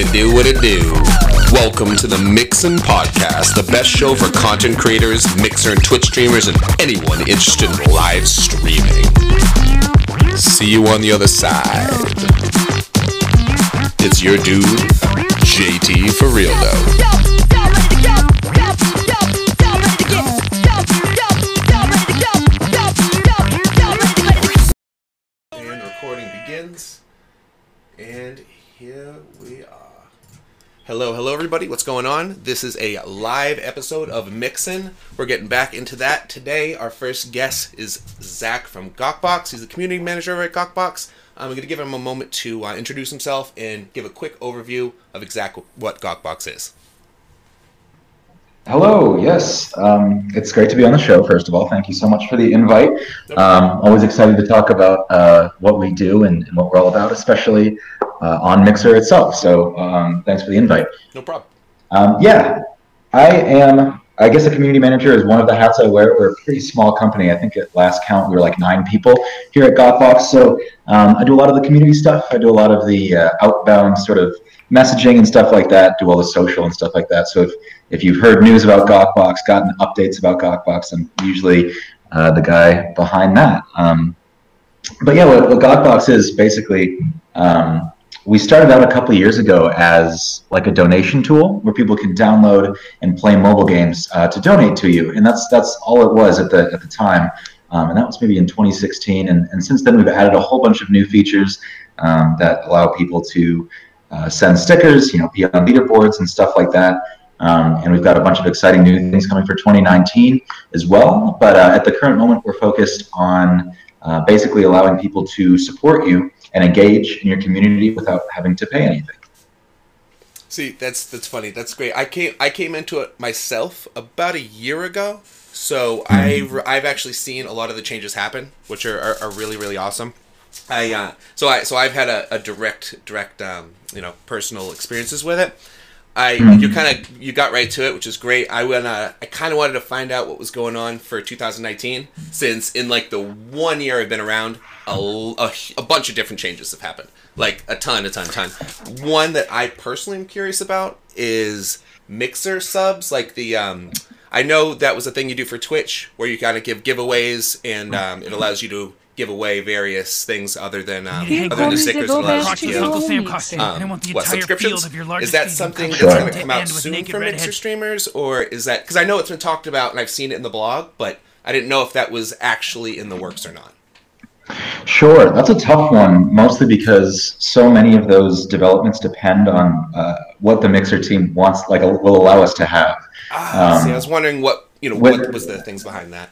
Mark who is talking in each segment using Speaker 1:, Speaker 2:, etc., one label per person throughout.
Speaker 1: It do, what it do. Welcome to the Mixin Podcast, the best show for content creators, Mixer and Twitch streamers, and anyone interested in live streaming. See you on the other side. It's your dude, JT for real though. Hello, hello, everybody. What's going on? This is a live episode of Mixin. We're getting back into that today. Our first guest is Zach from Gawkbox. He's the community manager over at Gawkbox. I'm going to give him a moment to uh, introduce himself and give a quick overview of exactly what Gawkbox is.
Speaker 2: Hello, yes. Um, it's great to be on the show, first of all. Thank you so much for the invite. Um, always excited to talk about uh, what we do and, and what we're all about, especially uh, on Mixer itself. So um, thanks for the invite.
Speaker 1: No problem.
Speaker 2: Um, yeah, I am, I guess a community manager is one of the hats I wear. We're a pretty small company. I think at last count we were like nine people here at Gawkbox. So um, I do a lot of the community stuff. I do a lot of the uh, outbound sort of messaging and stuff like that, do all the social and stuff like that. So if, if you've heard news about Gawkbox, gotten updates about Gawkbox, I'm usually uh, the guy behind that. Um, but yeah, what, what is basically, um, we started out a couple years ago as like a donation tool where people can download and play mobile games uh, to donate to you, and that's that's all it was at the at the time. Um, and that was maybe in 2016. And, and since then, we've added a whole bunch of new features um, that allow people to uh, send stickers, you know, be on leaderboards and stuff like that. Um, and we've got a bunch of exciting new things coming for 2019 as well. But uh, at the current moment, we're focused on uh, basically allowing people to support you and engage in your community without having to pay anything.
Speaker 1: See, that's that's funny. That's great. I came I came into it myself about a year ago, so I've I've actually seen a lot of the changes happen, which are, are, are really really awesome. I uh, so I so I've had a, a direct direct um, you know personal experiences with it. I you kind of you got right to it, which is great. I went uh, I kind of wanted to find out what was going on for 2019 since in like the one year I've been around, a, a, a bunch of different changes have happened, like a ton, a ton, ton. One that I personally am curious about is Mixer subs, like the um. I know that was a thing you do for Twitch, where you kind of give giveaways, and um, it allows you to give away various things other than um, other than the stickers.
Speaker 3: go
Speaker 1: It allows
Speaker 3: back
Speaker 1: you
Speaker 3: to
Speaker 1: to
Speaker 4: Uncle Sam costume,
Speaker 1: um,
Speaker 4: and I want the
Speaker 1: what
Speaker 4: entire
Speaker 1: subscriptions?
Speaker 4: field of your
Speaker 1: Is
Speaker 4: largest
Speaker 1: that something that's
Speaker 2: Sure.
Speaker 1: going to
Speaker 4: to
Speaker 1: come out soon
Speaker 4: naked
Speaker 1: for Mixer streamers, or is that because I know it's been talked about and I've seen it in the blog, but I didn't know if that was actually in the works or not.
Speaker 2: Sure, that's a tough one, mostly because so many of those developments depend on uh, what the Mixer team wants, like, will allow us to have.
Speaker 1: Ah,
Speaker 2: Um,
Speaker 1: see, I was wondering what you know
Speaker 2: when-
Speaker 1: what was the things behind that.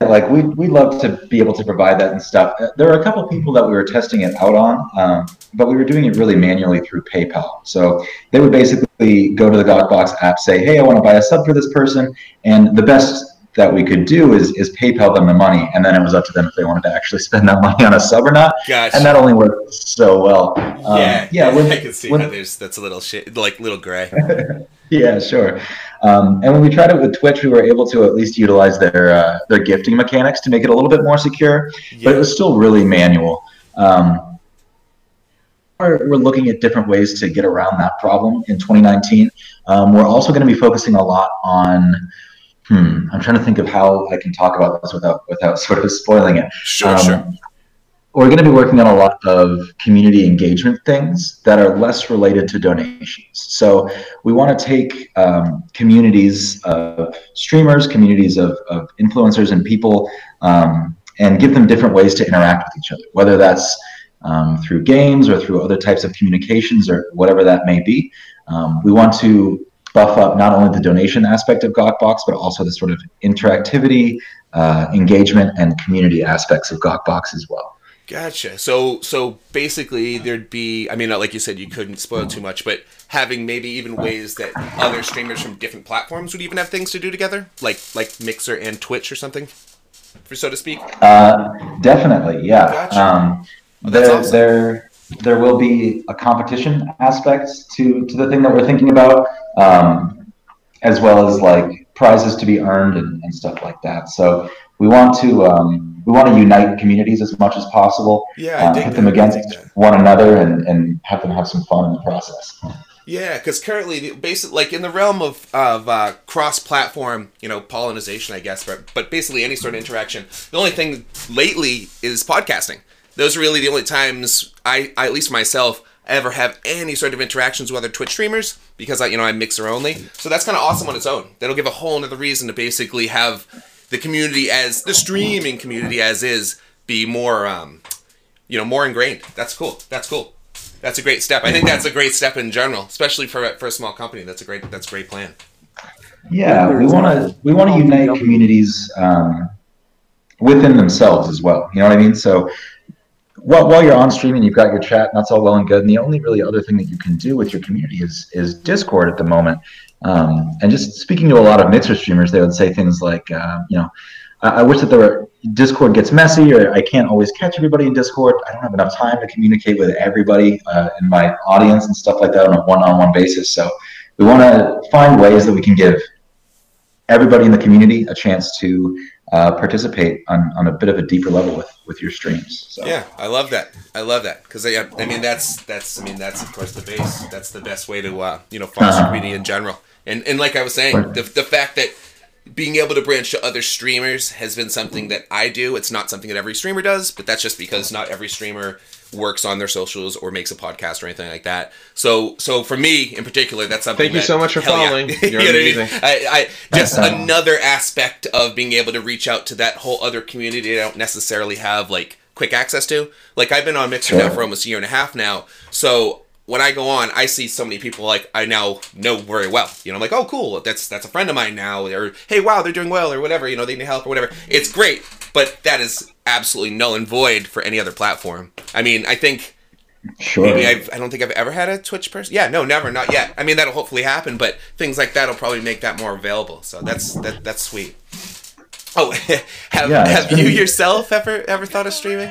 Speaker 2: Like we we love to be able to provide that and stuff. Uh, There are a couple people that we were testing it out on, um, but we were doing it really manually through PayPal. So they would basically go to the Gawkbox app, say, "Hey, I want to buy a sub for this person," and the best that we could do is is PayPal them the money, and then it was up to them if they wanted to actually spend that money on a sub or not.
Speaker 1: Gotcha.
Speaker 2: And that only worked so well. Um,
Speaker 1: yeah,
Speaker 2: yeah. When,
Speaker 1: I can see
Speaker 2: when-
Speaker 1: how there's that's a little shit, like little gray.
Speaker 2: yeah, sure. Um, and when we tried it with Twitch, we were able to at least utilize their uh, their gifting mechanics to make it a little bit more secure, but it was still really manual. Um, we're, we're looking at different ways to get around that problem in 2019. Um, we're also going to be focusing a lot on. Hmm, I'm trying to think of how I can talk about this without without sort of spoiling it.
Speaker 1: Sure,
Speaker 2: Um,
Speaker 1: sure.
Speaker 2: We're going to be working on a lot of community engagement things that are less related to donations. So we want to take um, communities of streamers, communities of, of influencers and people, um, and give them different ways to interact with each other, whether that's um, through games or through other types of communications or whatever that may be. Um, we want to buff up not only the donation aspect of Gawkbox, but also the sort of interactivity, uh, engagement, and community aspects of Gawkbox as well.
Speaker 1: Gotcha. So so basically there'd be I mean like you said you couldn't spoil too much, but having maybe even ways that other streamers from different platforms would even have things to do together, like like Mixer and Twitch or something, for so to speak.
Speaker 2: Uh, definitely, yeah.
Speaker 1: Gotcha.
Speaker 2: Um,
Speaker 1: Oh,
Speaker 2: there,
Speaker 1: awesome.
Speaker 2: there, there will be a competition aspect to to the thing that we're thinking about, um, as well as like prizes to be earned and, and stuff like that. So we want to um, we want to unite communities as much as possible.
Speaker 1: Yeah,
Speaker 2: uh, put them against one another and, and have them have some fun in the process.
Speaker 1: Yeah, because currently, basically, like in the realm of of uh, cross-platform, you know, pollination, I guess, but but basically any sort of interaction. The only thing lately is podcasting. Those are really the only times I, I at least myself, ever have any sort of interactions with other Twitch streamers because I, you know, I'm mixer only. So that's kind of awesome on its own. That'll give a whole another reason to basically have the community as the streaming community as is be more, um, you know, more ingrained. That's cool. That's cool. That's a great step. I think that's a great step in general, especially for for a small company. That's a great that's a great plan.
Speaker 2: Yeah, we want to we want to unite communities um, within themselves as well. You know what I mean? So while, while you're on streaming, you've got your chat, and that's all well and good. And the only really other thing that you can do with your community is is Discord at the moment. Um, and just speaking to a lot of mixer streamers, they would say things like, uh, you know, I, I wish that there were Discord gets messy, or I can't always catch everybody in Discord. I don't have enough time to communicate with everybody uh, in my audience and stuff like that on a one-on-one basis. So we want to find ways that we can give everybody in the community a chance to uh, participate on, on a bit of a deeper level with with your streams. So.
Speaker 1: Yeah, I love that. I love that because I, I mean that's that's I mean that's of course the base. That's the best way to uh, you know foster uh-huh. community in general. And and like I was saying, the the fact that being able to branch to other streamers has been something that I do. It's not something that every streamer does, but that's just because not every streamer works on their socials or makes a podcast or anything like that. So, so for me in particular, that's something.
Speaker 3: Thank you so much for following. Yeah. You're you amazing.
Speaker 1: I, mean? I, I, just um, another aspect of being able to reach out to that whole other community I don't necessarily have like quick access to. Like I've been on Mixer sure. now for almost a year and a half now, so when I go on, I see so many people like I now know very well. You know, I'm like, oh, cool, that's that's a friend of mine now, or hey, wow, they're doing well, or whatever. You know, they need help or whatever. It's great, but that is absolutely null and void for any other platform. I mean, I think. Sure. Maybe I've, I don't think I've ever had a Twitch person. Yeah, no, never, not yet. I mean, that'll hopefully happen, but things like that'll probably make that more available. So that's that that's sweet. Oh, have yeah, have you yourself ever ever thought of streaming?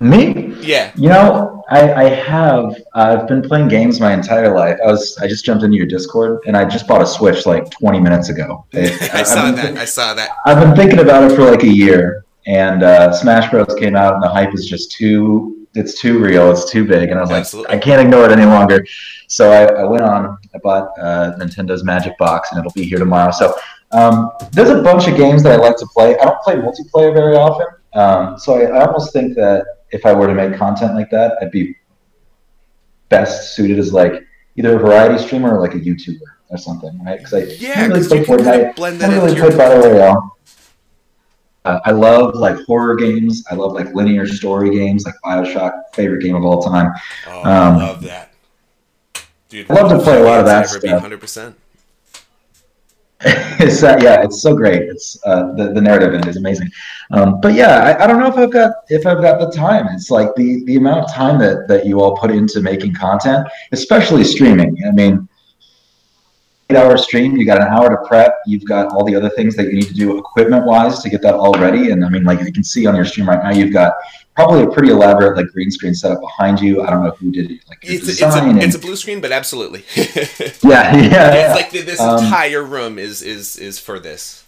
Speaker 2: Me?
Speaker 1: Yeah.
Speaker 2: You know, I, I have. I've been playing games my entire life. I was. I just jumped into your Discord, and I just bought a Switch like 20 minutes ago.
Speaker 1: I, I saw that. I saw that.
Speaker 2: I've been thinking about it for like a year, and uh, Smash Bros. came out, and the hype is just too. It's too real. It's too big, and I was Absolutely. like, I can't ignore it any longer. So I, I went on. I bought uh, Nintendo's Magic Box, and it'll be here tomorrow. So um, there's a bunch of games that I like to play. I don't play multiplayer very often, um, so I, I almost think that if I were to make content like that, I'd be best suited as like either a variety streamer or like a YouTuber or something, right? Because I
Speaker 1: yeah, really play Fortnite. Blend that I really
Speaker 2: play Battle Royale. Uh, I love like horror games. I love like linear story games, like Bioshock, favorite game of all time.
Speaker 1: Oh, um, I love that,
Speaker 2: dude. I love to play a lot of that stuff.
Speaker 1: Hundred percent.
Speaker 2: it's uh, yeah, it's so great. It's uh, the the narrative in it is amazing. Um, but yeah, I, I don't know if I've got if I've got the time. It's like the the amount of time that that you all put into making content, especially streaming. I mean, eight hour stream, you got an hour to prep. You've got all the other things that you need to do equipment wise to get that all ready. And I mean, like you can see on your stream right now, you've got probably a pretty elaborate like green screen setup behind you. I don't know who did it. Like
Speaker 1: it's, it's, a, and, it's a blue screen, but absolutely.
Speaker 2: yeah, yeah.
Speaker 1: It's like this um, entire room is is is for this.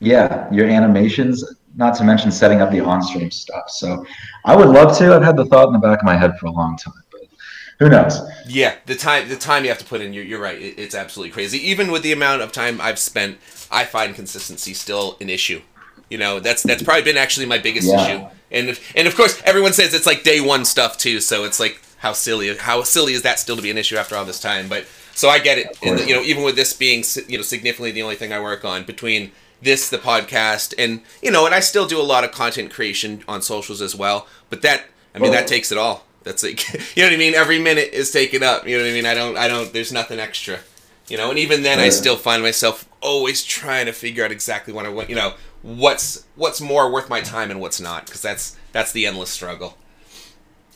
Speaker 2: Yeah, your animations, not to mention setting up the on-stream stuff. So, I would love to. I've had the thought in the back of my head for a long time, but who knows?
Speaker 1: Yeah, the time the time you have to put in, you're, you're right. It, it's absolutely crazy. Even with the amount of time I've spent, I find consistency still an issue. You know, that's that's probably been actually my biggest yeah. issue and and of course everyone says it's like day one stuff too. So it's like how silly how silly is that still to be an issue after all this time? But so I get it. And you know even with this being you know significantly the only thing I work on between this the podcast and you know and I still do a lot of content creation on socials as well. But that I mean that oh. takes it all. That's like you know what I mean. Every minute is taken up. You know what I mean. I don't I don't. There's nothing extra. You know, and even then, I still find myself always trying to figure out exactly what I want. You know, what's what's more worth my time and what's not because that's that's the endless struggle.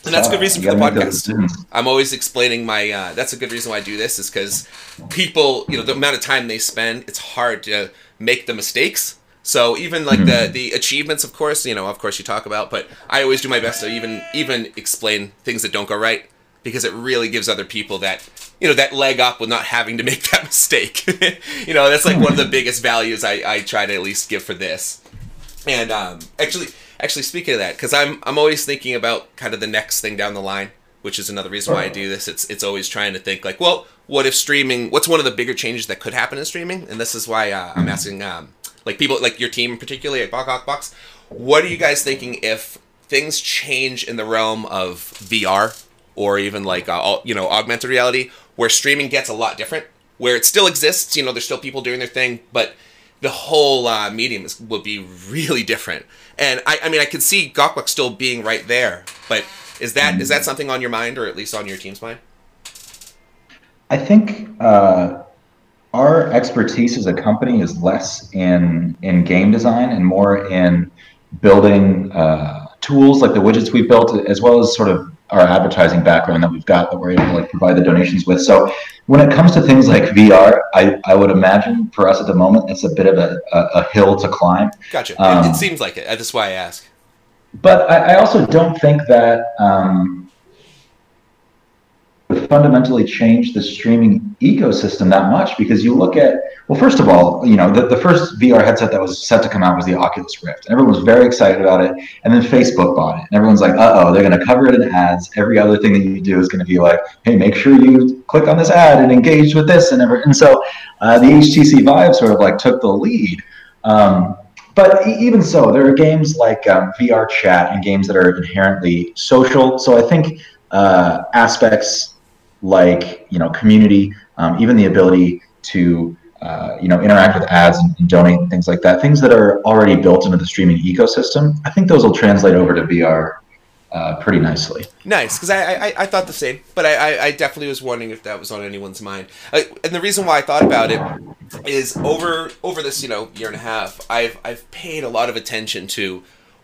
Speaker 1: And that's a good reason for the podcast. i'm always explaining my uh, that's a good reason why i do this is because people you know the amount of time they spend it's hard to make the mistakes. So even like mm-hmm. the the achievements of course you know of course you talk about but i always do my best to even even explain things that don't go right because it really gives other people that you know that leg up with not having to make that mistake you know that's like one of the biggest values I, I try to at least give for this And um, actually, actually speaking of that, because I'm I'm always thinking about kind of the next thing down the line, which is another reason why I do this. It's it's always trying to think like, well, what if streaming? What's one of the bigger changes that could happen in streaming? And this is why uh, I'm asking, um, like people like your team particularly at Gawkbox, what are you guys thinking if things change in the realm of VR or even like uh, you know augmented reality, where streaming gets a lot different, where it still exists. You know, there's still people doing their thing, but the whole uh, medium is, will be really different. And I, I mean, I can see Gawkbox still being right there, but is that is that something on your mind, or at least on your team's mind?
Speaker 2: I think uh, our expertise as a company is less in in game design and more in building uh, tools like the widgets we built, as well as sort of our advertising background that we've got that we're able to like provide the donations with. So when it comes to things like VR, I, I would imagine for us at the moment it's a bit of a, a, a hill to climb.
Speaker 1: Gotcha. Um, it, it, seems like it. That's why I ask.
Speaker 2: But I, I also don't think that um, fundamentally change the streaming ecosystem that much because you look at well first of all you know the, the first vr headset that was set to come out was the oculus rift. And everyone was very excited about it. And then facebook bought it. And everyone's like uh-oh they're going to cover it in ads. Every other thing that you do is going to be like hey make sure you click on this ad and engage with this and ever and so uh, the htc vive sort of like took the lead. Um, but even so, there are games like um, VR chat and games that are inherently social. So I think uh, aspects like you know community, um, even the ability to uh, you know interact with ads and, and, donate and things like that. Things that are already built into the streaming ecosystem. I think those will translate over to VR. Uh, pretty nicely.
Speaker 1: Nice, because I, I, I thought the same, but I, I definitely was wondering if that was on anyone's mind. I, and the reason why I thought about it is over over this you know year and a half, I've I've paid a lot of attention to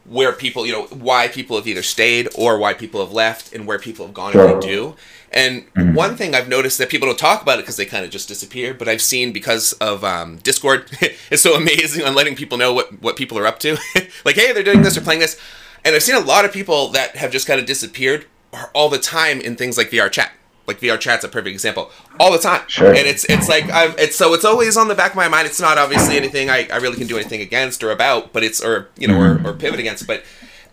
Speaker 1: where people you know why people have either stayed or why people have left and where people have gone sure. and they do and mm-hmm. one thing I've noticed that people don't talk about it because they kind of just disappear, but I've seen because of um, Discord, it's so amazing on letting people know what, what people are up to. like, hey, they're doing this, they're playing this. And I've seen a lot of people that have just kind of disappeared all the time in things like VR chat. Like VR chat's a perfect example. All the time. Sure. And it's it's like I'm it's so it's always on the back of my mind. It's not obviously anything I, I really can do anything against or about, but it's or you know, mm-hmm. or, or pivot against, but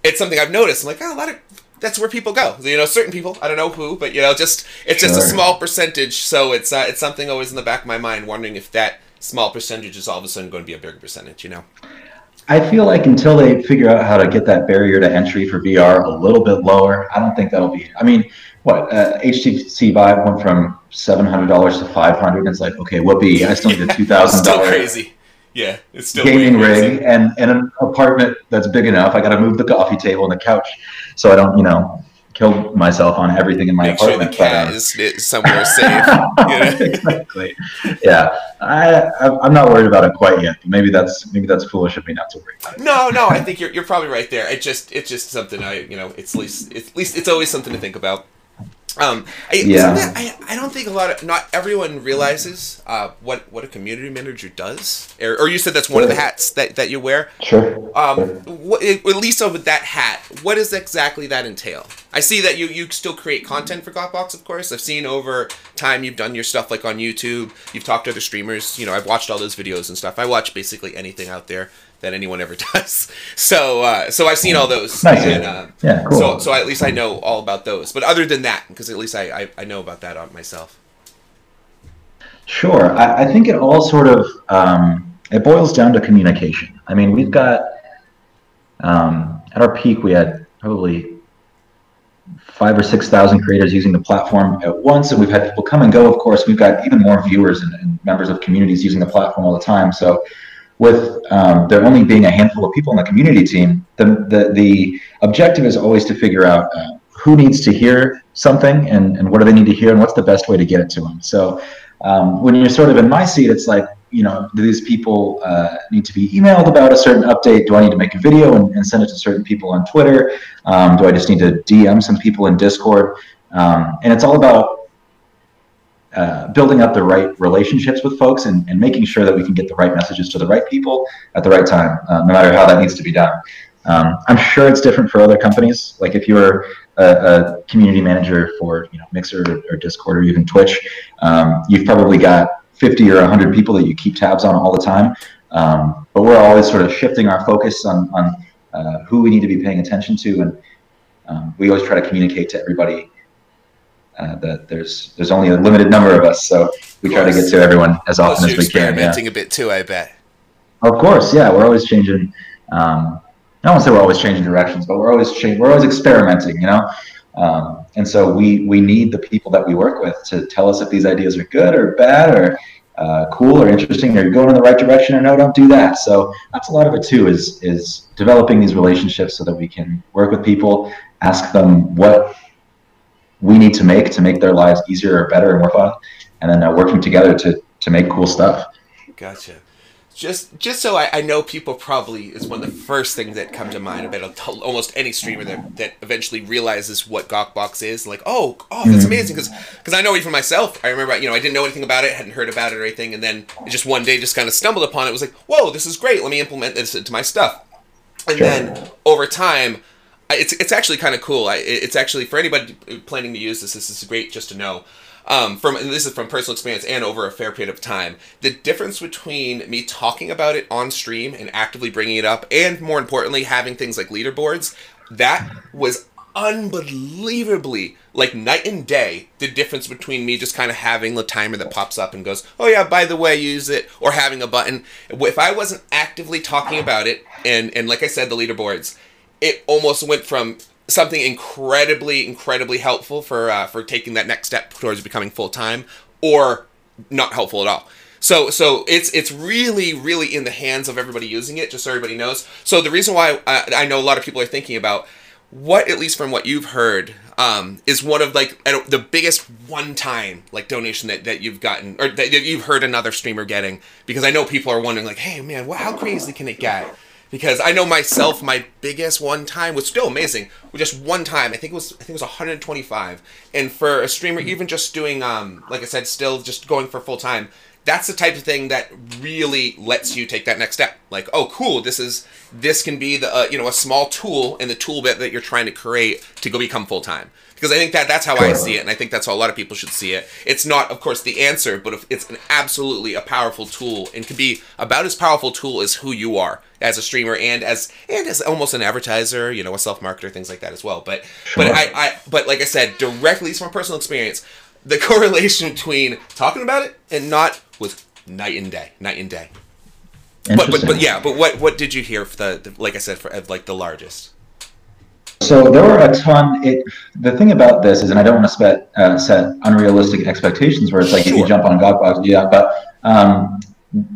Speaker 1: it's something I've noticed. I'm like, oh, a lot of that's where people go. You know, certain people. I don't know who, but you know, just it's sure. just a small percentage. So it's uh, it's something always in the back of my mind, wondering if that small percentage is all of a sudden going to be a bigger percentage. You know.
Speaker 2: I feel like until they figure out how to get that barrier to entry for VR a little bit lower, I don't think that'll be. I mean, what uh, HTC Vive went from seven hundred dollars to five hundred. It's like, okay, whoopee! I still need a two thousand dollars.
Speaker 1: Crazy. Yeah, it's still
Speaker 2: gaming rig and, and an apartment that's big enough. I got to move the coffee table and the couch so I don't, you know, kill myself on everything in my
Speaker 1: Make
Speaker 2: apartment.
Speaker 1: Sure the cat but, is somewhere safe.
Speaker 2: exactly. Yeah, I I'm not worried about it quite yet. Maybe that's maybe that's foolish of me not to worry about it.
Speaker 1: No, no, I think you're you're probably right there. It just it's just something I you know it's least it's, least it's always something to think about. Um, I, yeah. I, I don't think a lot of not everyone realizes uh, what what a community manager does. Or, or you said that's one of the hats that, that you wear.
Speaker 2: Sure.
Speaker 1: Um, what, at least over that hat, what does exactly that entail? I see that you you still create content for Gawkbox, of course. I've seen over time you've done your stuff like on YouTube. You've talked to other streamers. You know, I've watched all those videos and stuff. I watch basically anything out there that anyone ever does. So uh, so I've seen all those.
Speaker 2: Nice. And, uh, yeah, cool.
Speaker 1: So so at least I know all about those. But other than that, because at least I, I, I know about that myself.
Speaker 2: Sure, I, I think it all sort of um, it boils down to communication. I mean, we've got um, at our peak we had probably five or six thousand creators using the platform at once, and we've had people come and go. Of course, we've got even more viewers and, and members of communities using the platform all the time. So with um, there only being a handful of people in the community team, the, the, the objective is always to figure out uh, who needs to hear something and, and what do they need to hear and what's the best way to get it to them. So um, when you're sort of in my seat, it's like, you know, do these people uh, need to be emailed about a certain update? Do I need to make a video and, and send it to certain people on Twitter? Um, do I just need to DM some people in Discord? Um, and it's all about uh, building up the right relationships with folks and, and, making sure that we can get the right messages to the right people at the right time, uh, no matter how that needs to be done. Um, I'm sure it's different for other companies. Like if you're a, a community manager for you know Mixer or, or Discord or even Twitch, um, you've probably got 50 or 100 people that you keep tabs on all the time. Um, but we're always sort of shifting our focus on, on uh, who we need to be paying attention to. And um, we always try to communicate to everybody uh, that there's there's only a limited number of us. So we try to get to everyone as often as we can.
Speaker 1: Experimenting yeah. a bit too, I bet.
Speaker 2: Of course, yeah. We're always changing. Um, I don't want to say we're always changing directions, but we're always changing. We're always experimenting, you know. Um, and so we we need the people that we work with to tell us if these ideas are good or bad or uh, cool or interesting or going in the right direction or no, don't do that. So that's a lot of it too is is developing these relationships so that we can work with people, ask them what we need to make to make their lives easier or better and more fun, and then uh, working together to to make cool stuff.
Speaker 1: Gotcha just just so I, I, know people probably is one of the first things that come to mind about almost any streamer that, that eventually realizes what Gawkbox is like oh oh that's mm-hmm. amazing because because I know even myself I remember you know I didn't know anything about it hadn't heard about it or anything and then just one day just kind of stumbled upon it, it was like whoa this is great let me implement this into my stuff and sure. then over time it's it's actually kind of cool. I, it's actually for anybody planning to use this this is great just to know. Um, from this is from personal experience and over a fair period of time. The difference between me talking about it on stream and actively bringing it up, and more importantly, having things like leaderboards, that was unbelievably like night and day the difference between me just kind of having the timer that pops up and goes oh yeah by the way use it or having a button. If i wasn't actively talking about it and and like i said the leaderboards it almost went from something incredibly, incredibly helpful for uh, for taking that next step towards becoming full time, or not helpful at all. So so it's it's really really in the hands of everybody using it. Just so everybody knows. So the reason why I, I know a lot of people are thinking about what at least from what you've heard um, is one of like the biggest one time like donation that, that you've gotten or that you've heard another streamer getting because I know people are wondering like hey man what, how crazy can it get because I know myself, my biggest one time was still amazing. Just one time, I think it was I think it was 125. And for a streamer, even just doing um like I said, still just going for full time, that's the type of thing that really lets you take that next step. Like, oh, cool, this is this can be the uh, you know a small tool in the tool bit that you're trying to create to go become full time because I think that that's how I see it, and I think that's how a lot of people should see it. It's not, of course, the answer, but it's an absolutely a powerful tool, and can be about as powerful a tool as who you are as a streamer and as and as almost an advertiser, you know, a self marketer, things like that as well. But sure. but I, I but like I said, directly from personal experience, the correlation between talking about it and not was night and day, night and day. But but but yeah, but what what did you hear for the, the like I said for like the largest?
Speaker 2: So there were a ton. It the thing about this is, and I don't want to set uh, set unrealistic expectations where it's like sure. if you jump on Gawkbox, yeah. But um,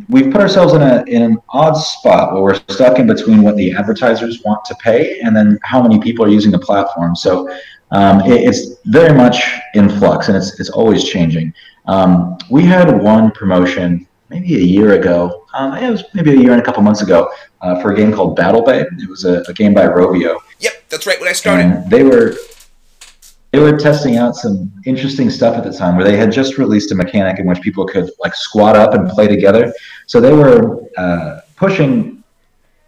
Speaker 2: we've put ourselves in a in an odd spot where we're stuck in between what the advertisers want to pay and then how many people are using the platform. So um, it, it's very much in flux and it's it's always changing. Um, we had one promotion maybe a year ago. Um, it was maybe a year and a couple months ago uh, for a game called Battle Bay. It was a, a game by Rovio.
Speaker 1: Yep, that's right. When I started,
Speaker 2: and they were they were testing out some interesting stuff at the time where they had just released a mechanic in which people could like squat up and play together. So they were uh, pushing.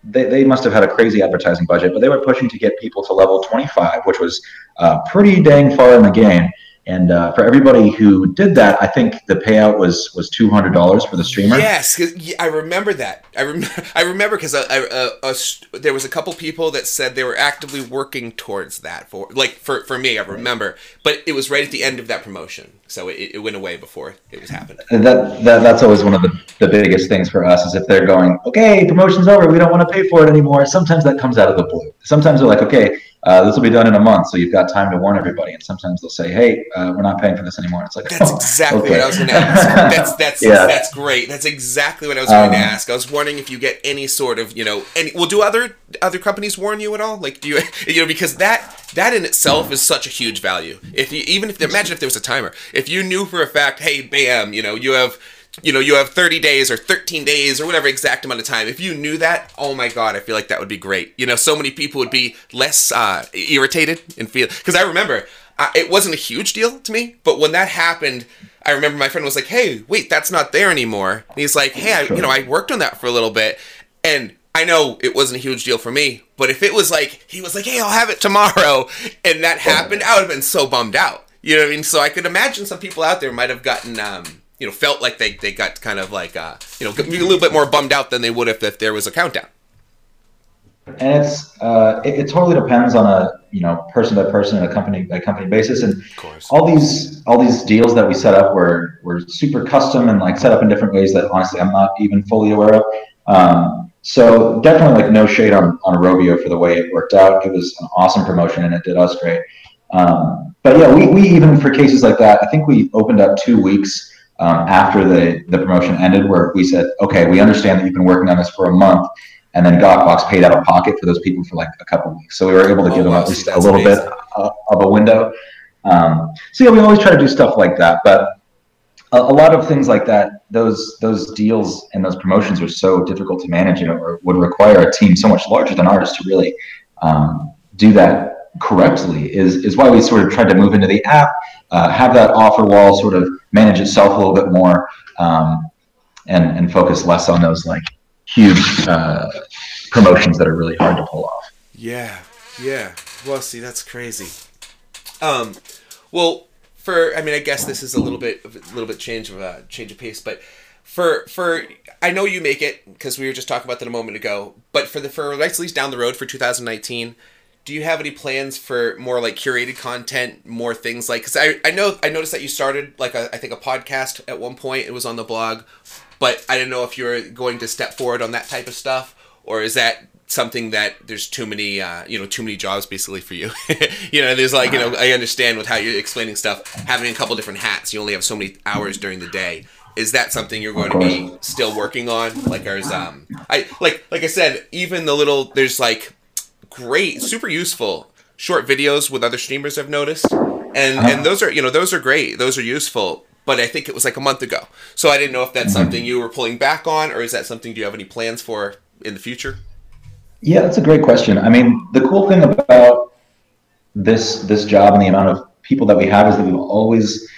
Speaker 2: They, they must have had a crazy advertising budget, but they were pushing to get people to level 25, which was uh, pretty dang far in the game. And uh, for everybody who did that, I think the payout was was two hundred dollars for the streamer.
Speaker 1: Yes, I remember that. I remember. I remember because there was a couple people that said they were actively working towards that for like for for me. I remember, but it was right at the end of that promotion, so it, it went away before it was happening.
Speaker 2: That, that that's always one of the, the biggest things for us is if they're going, okay, promotion's over, we don't want to pay for it anymore. Sometimes that comes out of the blue. Sometimes they're like, okay uh, this will be done in a month, so you've got time to warn everybody. And sometimes they'll say, "Hey, uh, we're not paying for this anymore." It's like
Speaker 1: that's oh, exactly okay. what I was going to ask. That's that's yeah. that's great. That's exactly what I was going um, to ask. I was wondering if you get any sort of you know any. Well, do other other companies warn you at all? Like, do you you know because that that in itself is such a huge value. If you even if imagine if there was a timer, if you knew for a fact, hey, bam, you know, you have you know, you have 30 days or 13 days or whatever exact amount of time. If you knew that, oh my god, I feel like that would be great. You know, so many people would be less uh, irritated and feel because I remember uh, it wasn't a huge deal to me, but when that happened, I remember my friend was like, "Hey, wait, that's not there anymore." And he's like, "Hey, I, you know, I worked on that for a little bit, and I know it wasn't a huge deal for me, but if it was like he was like, "Hey, I'll have it tomorrow," and that happened, I would have been so bummed out. You know what I mean? So I could imagine some people out there might have gotten um, you know felt like they, they got kind of like uh, you know a little bit more bummed out than they would if, if there was a countdown.
Speaker 2: And it's uh, it, it, totally depends on a you know person by person and a company by company basis. And all these all these deals that we set up were were super custom and like set up in different ways that honestly i'm not even fully aware of. Um, so definitely like no shade on on Rovio for the way it worked out. It was an awesome promotion and it did us great. Um, but yeah we, we even for cases like that i think we opened up two weeks um, after the the promotion ended where we said okay we understand that you've been working on this for a month and then Gawkbox paid out of pocket for those people for like a couple weeks. So we were able to oh, give them at least a little amazing. bit of a window. Um, so yeah, we always try to do stuff like that, but a, a, lot of things like that, those those deals and those promotions are so difficult to manage, know, or would require a team so much larger than ours to really um, do that correctly. Is is why we sort of tried to move into the app, uh, have that offer wall sort of manage itself a little bit more, um, and and focus less on those like huge uh, promotions that are really hard to pull off.
Speaker 1: Yeah, yeah. Well, see, that's crazy. Um, well, for I mean, I guess this is a little bit, a little bit change of a uh, change of pace, but for for I know you make it because we were just talking about that a moment ago. But for the for Rights Lease down the road for 2019, do you have any plans for more like curated content, more things like? Because I I know I noticed that you started like a, I think a podcast at one point. It was on the blog but I didn't know if you were going to step forward on that type of stuff, or is that something that there's too many, uh, you know, too many jobs basically for you. you know, there's like, you know, I understand with how you're explaining stuff, having a couple different hats. You only have so many hours during the day. Is that something you're going to be still working on? Like, there's, um, I like, like I said, even the little, there's like great, super useful short videos with other streamers I've noticed, and and uh-huh. those are, you know, those are great. Those are useful but I think it was like a month ago. So I didn't know if that's mm-hmm. something you were pulling back on, or is that something do you have any plans for in the future?
Speaker 2: Yeah, that's a great question. I mean, the cool thing about this this job and the amount of people that we have is that we've always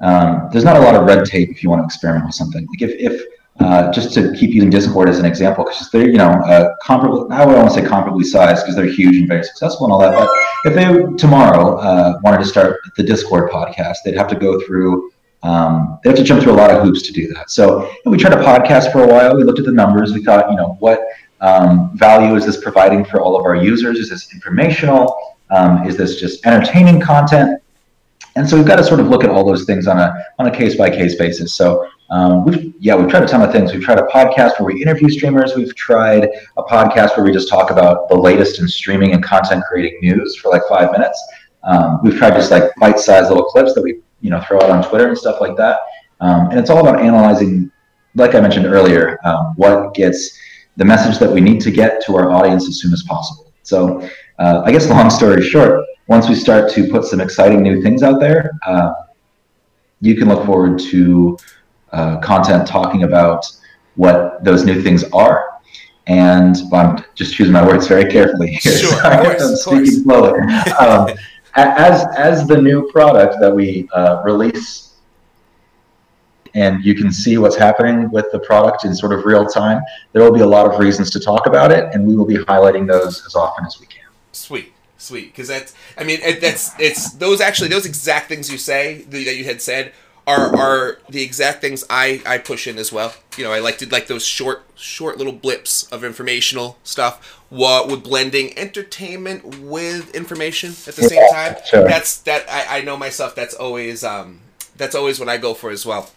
Speaker 2: um, there's not a lot of red tape if you want to experiment with something. Like if, if uh, just to keep using Discord as an example, because they're you know uh, comparable. I would to say comparably sized because they're huge and very successful and all that. But if they tomorrow uh, wanted to start the Discord podcast, they'd have to go through um, they have to jump through a lot of hoops to do that. So we tried a podcast for a while. We looked at the numbers. We thought, you know, what um, value is this providing for all of our users? Is this informational? Um, is this just entertaining content? And so we've got to sort of look at all those things on a on a case by case basis. So um, we've yeah we've tried a ton of things. We've tried a podcast where we interview streamers. We've tried a podcast where we just talk about the latest in streaming and content creating news for like five minutes. Um, we've tried just like bite sized little clips that we you know throw out on Twitter and stuff like that. Um, and it's all about analyzing, like I mentioned earlier, um, what gets the message that we need to get to our audience as soon as possible. So uh, I guess long story short, once we start to put some exciting new things out there, uh, you can look forward to uh, content talking about what those new things are. And I'm just choosing my words very carefully here. Sure, Sorry, course, I'm speaking slowly. Um, as as the new product that we uh, release and you can see what's happening with the product in sort of real time there will be a lot of reasons to talk about it and we will be highlighting those as often as we can
Speaker 1: sweet sweet because that's i mean it, that's it's those actually those exact things you say that you had said are are the exact things I I push in as well. You know, I like to like those short short little blips of informational stuff. What with blending entertainment with information at the same time. Sure. That's that I, I know myself. That's always um that's always what I go for as well.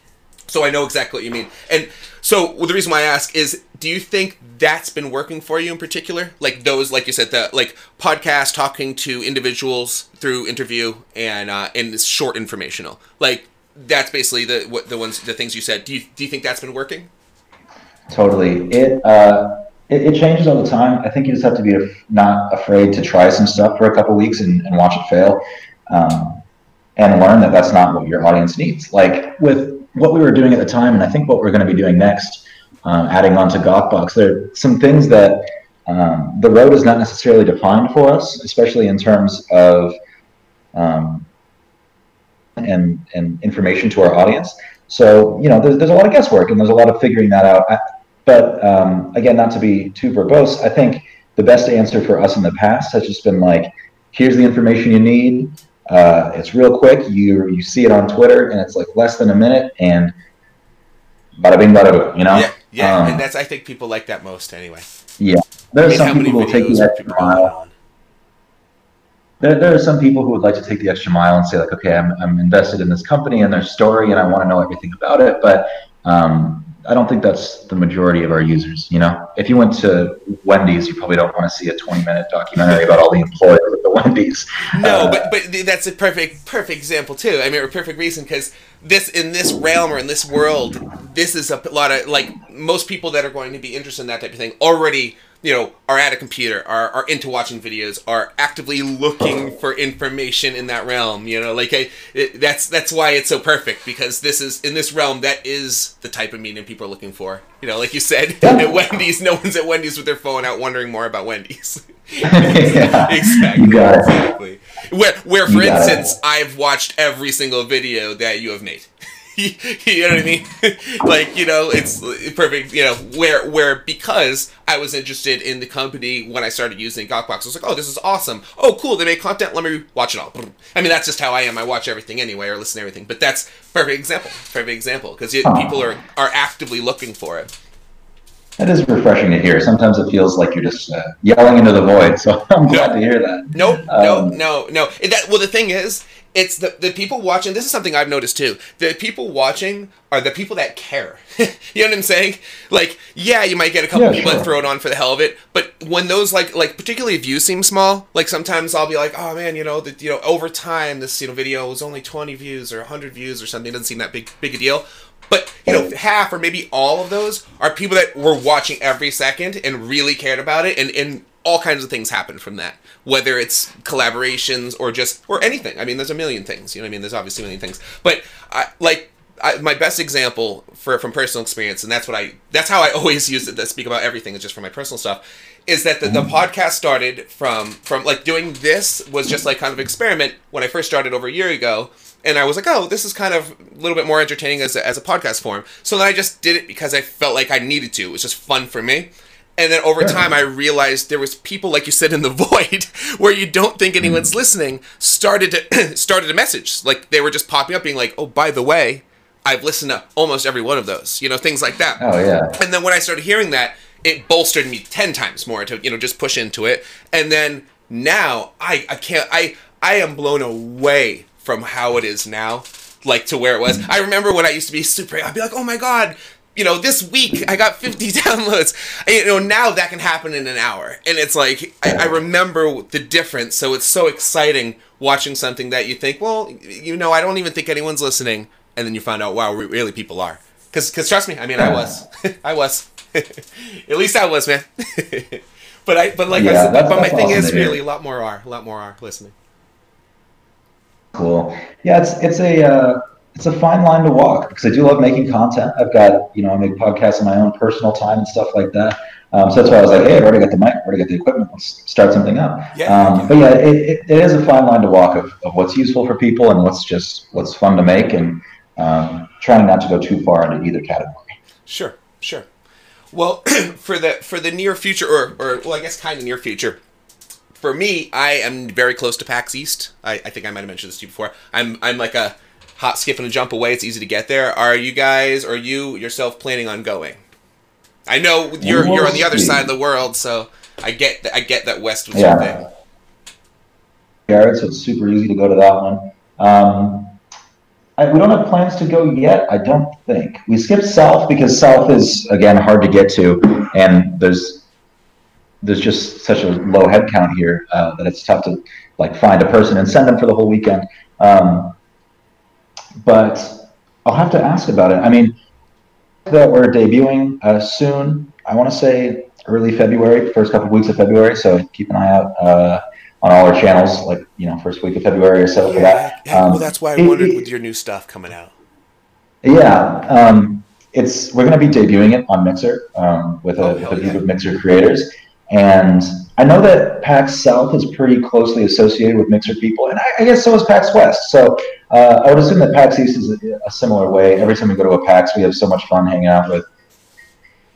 Speaker 1: So I know exactly what you mean. And so well, the reason why I ask is, do you think that's been working for you in particular? Like those, like you said, the like podcast talking to individuals through interview and uh, and this short informational. Like that's basically the what the ones the things you said. Do you do you think that's been working?
Speaker 2: Totally. It uh, it, it, changes all the time. I think you just have to be af- not afraid to try some stuff for a couple weeks and, and watch it fail, um, and learn that that's not what your audience needs. Like with what we were doing at the time, and I think what we're going to be doing next, um, adding on to Gawkbox, there are some things that um, the road is not necessarily defined for us, especially in terms of um, and, and information to our audience. So, you know, there's, there's a lot of guesswork and there's a lot of figuring that out. But um, again, not to be too verbose, I think the best answer for us in the past has just been like, here's the information you need. Uh, it's real quick. You you see it on Twitter, and it's like less than a minute, and bada bing, bada boom. You know?
Speaker 1: Yeah, yeah, um, and that's I think people like that most anyway.
Speaker 2: Yeah, there are I mean, some people who will take extra mile. There, there are some people who would like to take the extra mile and say like, okay, I'm, I'm invested in this company and their story, and I want to know everything about it. But um, I don't think that's the majority of our users. You know, if you went to Wendy's, you probably don't want to see a 20 minute documentary about all the employees at the Wendy's.
Speaker 1: No, uh, but but that's a perfect perfect example too. I mean, a perfect reason because this in this realm or in this world, this is a lot of like most people that are going to be interested in that type of thing already you know are at a computer are, are into watching videos are actively looking for information in that realm you know like I, it, that's that's why it's so perfect because this is in this realm that is the type of media people are looking for you know like you said at wendy's no one's at wendy's with their phone out wondering more about wendy's.
Speaker 2: Yeah, exactly. Exactly.
Speaker 1: Where where for instance it. i've watched every single video that you have made you know what I mean? like, you know, it's perfect, you know, where where because I was interested in the company when I started using Gawkbox, I was like, oh, this is awesome. Oh, cool, they make content, let me watch it all. I mean, that's just how I am. I watch everything anyway or listen to everything. But that's perfect example. Perfect example because people are are actively looking for it.
Speaker 2: That is refreshing to hear. Sometimes it feels like you're just uh, yelling into the void. So I'm glad to hear that.
Speaker 1: Nope, um, no, no, no. That well, the thing is, it's the the people watching. This is something I've noticed too. The people watching are the people that care. you know what I'm saying? Like, yeah, you might get a couple yeah, people sure. that throw it on for the hell of it, but when those like like particularly views seem small, like sometimes I'll be like, oh man, you know, the, you know, over time this you know video was only 20 views or 100 views or something. It doesn't seem that big big a deal. But you know, half or maybe all of those are people that were watching every second and really cared about it, and and all kinds of things happen from that whether it's collaborations or just or anything i mean there's a million things you know i mean there's obviously a million things but I, like I, my best example for from personal experience and that's what i that's how i always use it to speak about everything is just from my personal stuff is that the, the podcast started from from like doing this was just like kind of experiment when i first started over a year ago and I was like, oh, this is kind of a little bit more entertaining as a, as a podcast form. So then I just did it because I felt like I needed to. It was just fun for me. And then over time, I realized there was people, like you said, in the void, where you don't think anyone's mm. listening, started to started a message. Like they were just popping up, being like, "Oh, by the way, I've listened to almost every one of those." You know, things like that.
Speaker 2: Oh yeah.
Speaker 1: And then when I started hearing that, it bolstered me ten times more to you know just push into it. And then now I I can't I I am blown away from how it is now like to where it was. Mm. I remember when I used to be super. I'd be like, "Oh my god, you know, this week I got 50 downloads. And, you know, now that can happen in an hour. And it's like, I, I, remember the difference. So it's so exciting watching something that you think, well, you know, I don't even think anyone's listening. And then you find out, wow, really people are. Because cause trust me, I mean, I was. I was. At least I was, man. but I, but like yeah, I said, but my thing is really a lot more are, a lot more are listening.
Speaker 2: Cool. Yeah, it's, it's a, uh, it's a fine line to walk because I do love making content. I've got, you know, I make podcasts in my own personal time and stuff like that. Um, so that's why I was like, hey, I've already got the mic, I've already got the equipment. Let's start something up. Yeah, um, But yeah, it, it, it is a fine line to walk of, of what's useful for people and what's just what's fun to make and um, trying not to go too far into either category.
Speaker 1: Sure, sure. Well, for the for the near future, or, or well, I guess kind of near future, for me, I am very close to PAX East. I, I think I might have mentioned this to you before. I'm I'm like a hot skip and a jump away. It's easy to get there. Are you guys or you yourself planning on going? I know you're you're on the other side of the world, so I get that, I get that West was yeah. your thing.
Speaker 2: Garrett, so it's super easy to go to that one. Um, I, we don't have plans to go yet. I don't think we skipped South because South is again hard to get to, and there's there's just such a low head count here uh, that it's tough to like find a person and send them for the whole weekend. Um, but I'll have to ask about it. I mean, that we're debuting uh, soon. I want to say early February, first couple of weeks of February. So keep an eye out uh, on all our channels, like you know, first week of February or so yeah, for that.
Speaker 1: Yeah, um, well, that's why I wondered it, with your new stuff coming out.
Speaker 2: Yeah, um, it's we're going to be debuting it on Mixer um, with a, oh, with a group yeah. of Mixer creators, and I know that PAX South is pretty closely associated with Mixer people, and I, I guess so is PAX West. So uh, I would assume that PAX East is a, a, similar way. Every time we go to a PAX, we have so much fun hanging out with.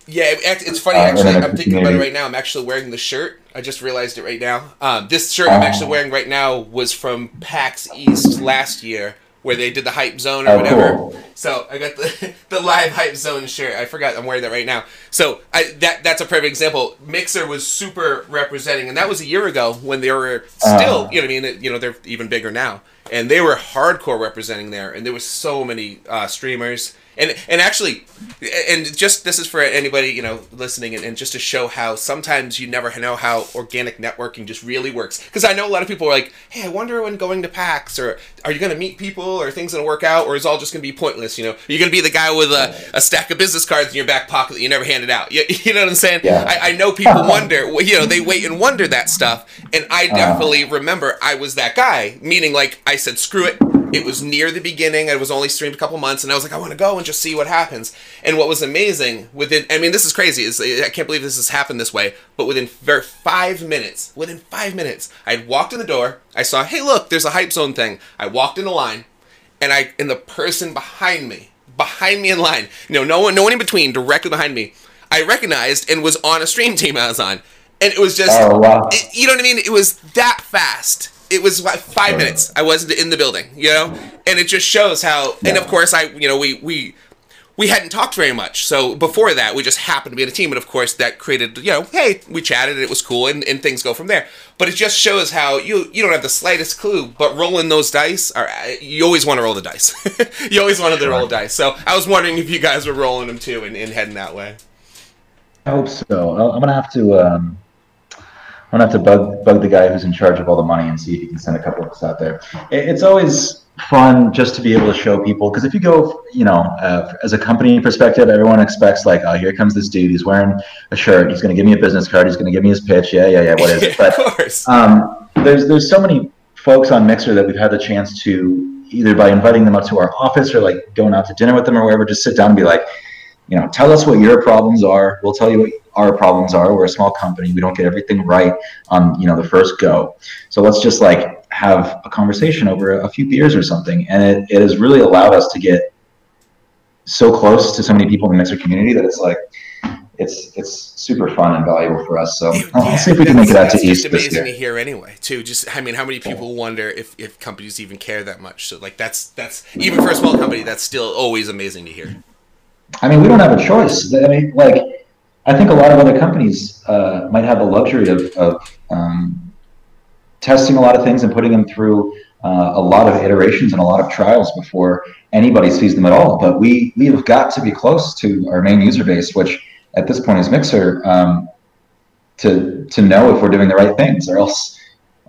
Speaker 1: Yeah, it's funny. Uh, actually, I'm thinking community. about it right now. I'm actually wearing the shirt. I just realized it right now. Um, this shirt I'm actually oh. wearing right now was from PAX East last year where they did the hype zone or oh, whatever. Cool. So I got the the live hype zone shirt. I forgot I'm wearing that right now. So I, that that's a perfect example. Mixer was super representing, and that was a year ago when they were still, uh, you know, what I mean, you know, they're even bigger now, and they were hardcore representing there, and there was so many uh, streamers and and actually and just this is for anybody you know listening and, and, just to show how sometimes you never know how organic networking just really works because i know a lot of people are like hey i wonder when going to pax or are you going to meet people or things going to work out or is all just going to be pointless you know you're going to be the guy with a, a, stack of business cards in your back pocket that you never handed out you, you know what i'm saying yeah. I, I know people wonder you know they wait and wonder that stuff and i uh-huh. definitely uh. remember i was that guy meaning like i said screw it it was near the beginning. It was only streamed a couple months, and I was like, I want to go and just see what happens. And what was amazing within, I mean, this is crazy. Is I can't believe this has happened this way. But within very five minutes, within five minutes, I had walked in the door. I saw, hey, look, there's a hype zone thing. I walked in the line, and I and the person behind me, behind me in line, you know, no one, no one in between, directly behind me, I recognized and was on a stream team I was on. And it was just, oh, wow. it, you know what I mean? It was that fast it was like five minutes. I wasn't in the building, you know, and it just shows how. And of course, I, you know, we we we hadn't talked very much. So before that, we just happened to be in a team, and of course, that created, you know, hey, we chatted, it was cool, and, and things go from there. But it just shows how you you don't have the slightest clue, but rolling those dice are you always want to roll the dice. you always wanted to roll the dice. So I was wondering if you guys were rolling them too and, and heading that way.
Speaker 2: I hope so. I'm gonna have to. Um I'm gonna have to bug bug the guy who's in charge of all the money and see if he can send a couple of us out there. It's always fun just to be able to show people because if you go, you know, uh, as a company perspective, everyone expects like, oh, here comes this dude. He's wearing a shirt. He's gonna give me a business card. He's gonna give me his pitch. Yeah, yeah, yeah. What is it? But of course. Um, there's there's so many folks on Mixer that we've had the chance to either by inviting them up to our office or like going out to dinner with them or wherever, just sit down and be like, you know, tell us what your problems are. We'll tell you what our problems are. We're a small company. We don't get everything right on you know the first go. So let's just like have a conversation over a few beers or something. And it, it has really allowed us to get so close to so many people in the Mixer community that it's like it's it's super fun and valuable for us. So yeah, I'll see if we can make it out to East
Speaker 1: just amazing to hear anyway. Too just I mean, how many people wonder if, if companies even care that much? So like that's that's even for a small company, that's still always amazing to hear.
Speaker 2: I mean, we don't have a choice. I mean, like I think a lot of other companies uh, might have the luxury of, of um, testing a lot of things and putting them through uh, a lot of iterations and a lot of trials before anybody sees them at all. But we we have got to be close to our main user base, which at this point is Mixer, um, to to know if we're doing the right things, or else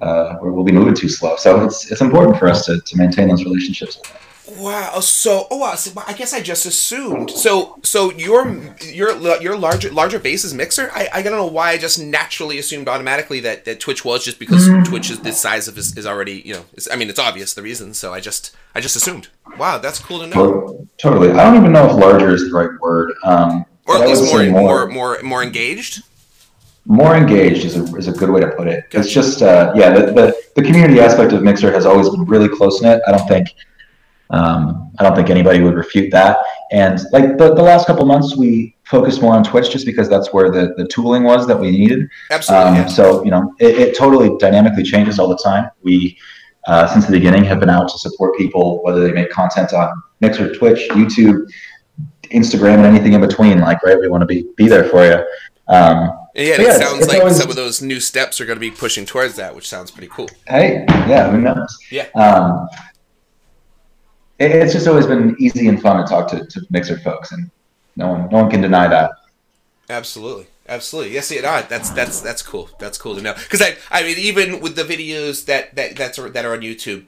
Speaker 2: uh, we'll be moving too slow. So it's it's important for us to, to maintain those relationships.
Speaker 1: Wow. So, oh wow. So, I guess I just assumed. So, so your your your larger larger base is Mixer. I, I don't know why I just naturally assumed automatically that, that Twitch was just because mm-hmm. Twitch is the size of is, is already you know. I mean, it's obvious the reason. So I just I just assumed. Wow, that's cool to know.
Speaker 2: Totally. I don't even know if larger is the right word. Um,
Speaker 1: or at least more, more more more engaged.
Speaker 2: More engaged is a, is a good way to put it. It's just uh, yeah, the, the the community aspect of Mixer has always been really close knit. I don't think um, I don't think anybody would refute that. And like the, the last couple months, we focused more on Twitch just because that's where the, the tooling was that we needed.
Speaker 1: Absolutely. Um,
Speaker 2: yeah. So, you know, it, it, totally dynamically changes all the time. We, uh, since the beginning, have been out to support people, whether they make content on Mixer, Twitch, YouTube, Instagram, and anything in between. Like, right, we want to be, be there for you. Um,
Speaker 1: yeah, it yeah, sounds like always, some of those new steps are going to be pushing towards that, which sounds pretty cool.
Speaker 2: Hey, yeah, who knows?
Speaker 1: Yeah.
Speaker 2: Um, it's just always been easy and fun to talk to, to mixer folks, and no one no one can deny that.
Speaker 1: Absolutely. Absolutely, yes. Yeah, no, that's that's that's cool. That's cool to know because I I mean even with the videos that that that's that are on YouTube,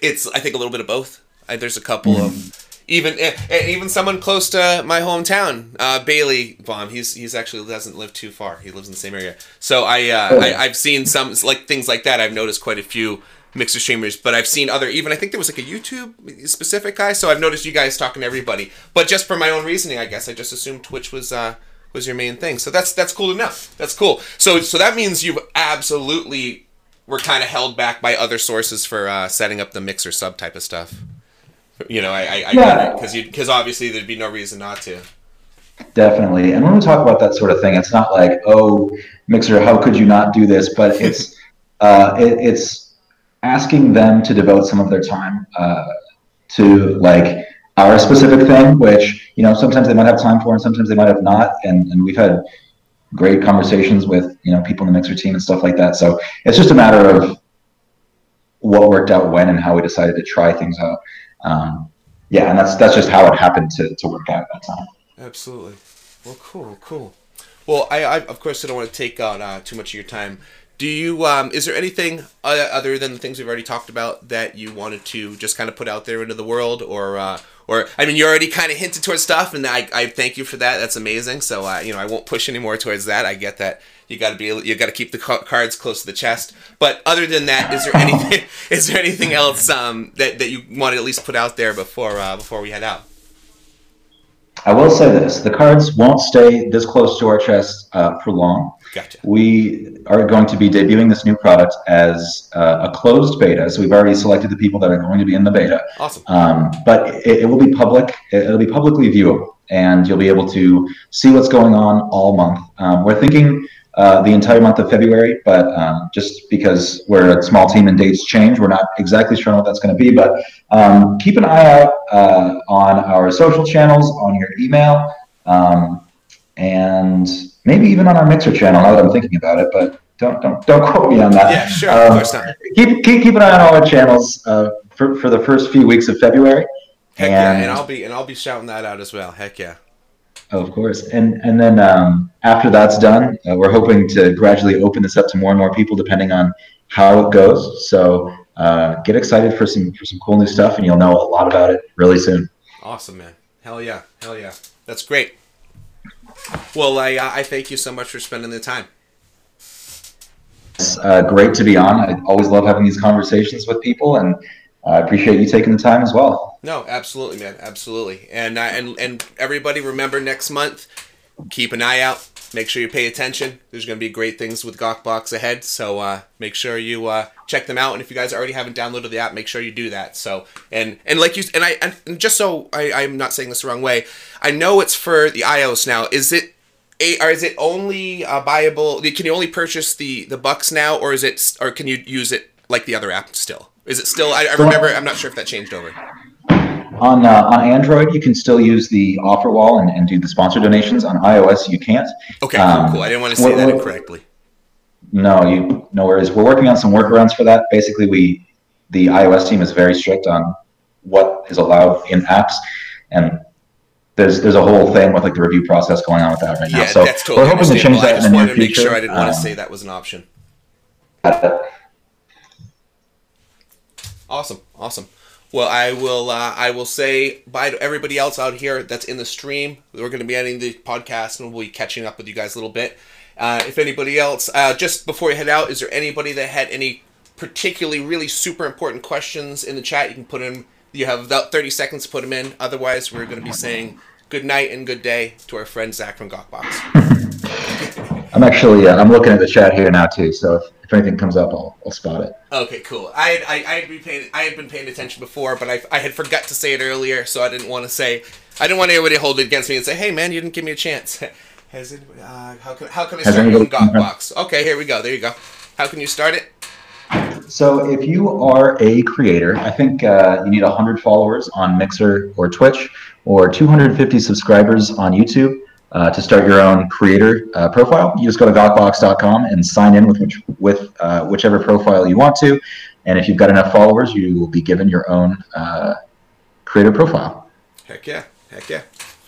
Speaker 1: it's I think a little bit of both. I, there's a couple of even eh, eh, even someone close to my hometown, uh, Bailey Baum. He's he's actually doesn't live too far. He lives in the same area. So I, uh, oh. I I've seen some like things like that. I've noticed quite a few mixer streamers, but I've seen other even I think there was like a YouTube specific guy, so I've noticed you guys talking to everybody. But just for my own reasoning, I guess I just assumed Twitch was uh was your main thing. So that's that's cool enough. That's cool. So so that means you've absolutely were kind of held back by other sources for uh, setting up the mixer sub type of stuff. You know, I I, I yeah. because you because obviously there'd be no reason not to.
Speaker 2: Definitely, and when we talk about that sort of thing, it's not like oh mixer, how could you not do this? But it's uh, it, it's asking them to devote some of their time uh, to like our specific thing, which you know sometimes they might have time for and sometimes they might have not. And and we've had great conversations with you know people in the mixer team and stuff like that. So it's just a matter of what worked out when and how we decided to try things out. Um, yeah, and that's that's just how it happened to, to work out at that time.
Speaker 1: Absolutely. Well, cool, cool. Well, I, I of course I don't want to take out uh, too much of your time. Do you? Um, is there anything other than the things we've already talked about that you wanted to just kind of put out there into the world, or uh, or I mean, you already kind of hinted towards stuff, and I, I thank you for that. That's amazing. So uh, you know, I won't push any more towards that. I get that you got to be you got to keep the cards close to the chest. But other than that, is there anything is there anything else um, that that you want to at least put out there before uh, before we head out?
Speaker 2: I will say this: the cards won't stay this close to our chest uh, for long.
Speaker 1: Gotcha.
Speaker 2: We are going to be debuting this new product as uh, a closed beta. So we've already selected the people that are going to be in the beta.
Speaker 1: Awesome.
Speaker 2: Um, but it, it, will be public. It'll be publicly viewable, and you'll be able to see what's going on all month. Um, we're thinking uh, the entire month of February, but um, just because we're a small team and dates change, we're not exactly sure what that's going to be. But um, keep an eye out uh, on our social channels, on your email, um, and maybe even on our Mixer channel. Now that I'm thinking about it, but don't don't don't quote me on that.
Speaker 1: Yeah, sure. of um, course not.
Speaker 2: Keep, keep keep an eye on all our channels uh, for for the first few weeks of February.
Speaker 1: Heck and, yeah, and I'll be and I'll be shouting that out as well. Heck yeah.
Speaker 2: Of course, and and then um, after that's done, uh, we're hoping to gradually open this up to more and more people, depending on how it goes. So uh, get excited for some for some cool new stuff, and you'll know a lot about it really soon.
Speaker 1: Awesome, man! Hell yeah! Hell yeah! That's great. Well, I I thank you so much for spending the time.
Speaker 2: It's uh, great to be on. I always love having these conversations with people, and I appreciate you taking the time as well.
Speaker 1: No, absolutely, man, absolutely. And uh, and and everybody, remember next month, keep an eye out. Make sure you pay attention. There's going to be great things with Gawkbox ahead, so uh, make sure you uh, check them out. And if you guys already haven't downloaded the app, make sure you do that. So and and like you and I and just so I, I'm not saying this the wrong way, I know it's for the iOS now. Is it a, or is it only uh, buyable? Can you only purchase the the bucks now, or is it, or can you use it like the other app still? Is it still? I, I remember. I'm not sure if that changed over.
Speaker 2: On uh, on Android, you can still use the offer wall and, and do the sponsor donations. On iOS, you can't.
Speaker 1: Okay, um, cool, cool. I didn't want to say that incorrectly.
Speaker 2: No, you no worries. We're working on some workarounds for that. Basically, we the iOS team is very strict on what is allowed in apps, and there's there's a whole thing with like the review process going on with that right
Speaker 1: yeah,
Speaker 2: now. So
Speaker 1: that's totally
Speaker 2: we're hoping to change that
Speaker 1: I just
Speaker 2: in the near
Speaker 1: to make sure I didn't um, want to say that was an option. Awesome, awesome. Well, I will. Uh, I will say bye to everybody else out here that's in the stream. We're going to be ending the podcast, and we'll be catching up with you guys a little bit. Uh, if anybody else, uh, just before you head out, is there anybody that had any particularly really super important questions in the chat? You can put in. You have about thirty seconds to put them in. Otherwise, we're going to be saying good night and good day to our friend Zach from Gawkbox.
Speaker 2: I'm actually. Uh, I'm looking at the chat here now too. So if, if anything comes up, I'll, I'll spot it.
Speaker 1: Okay, cool. I had, I, I had been paying I had been paying attention before, but I, I had forgot to say it earlier, so I didn't want to say I didn't want anybody to hold it against me and say, "Hey, man, you didn't give me a chance." Has anybody? Uh, how can how can I
Speaker 2: Has
Speaker 1: start
Speaker 2: anybody-
Speaker 1: Gawkbox? Okay, here we go. There you go. How can you start it?
Speaker 2: So if you are a creator, I think uh, you need 100 followers on Mixer or Twitch, or 250 subscribers on YouTube uh, to start your own creator uh, profile. You just go to gawkbox.com and sign in with which, with uh, whichever profile you want to. And if you've got enough followers, you will be given your own uh, creator profile.
Speaker 1: Heck yeah, heck yeah.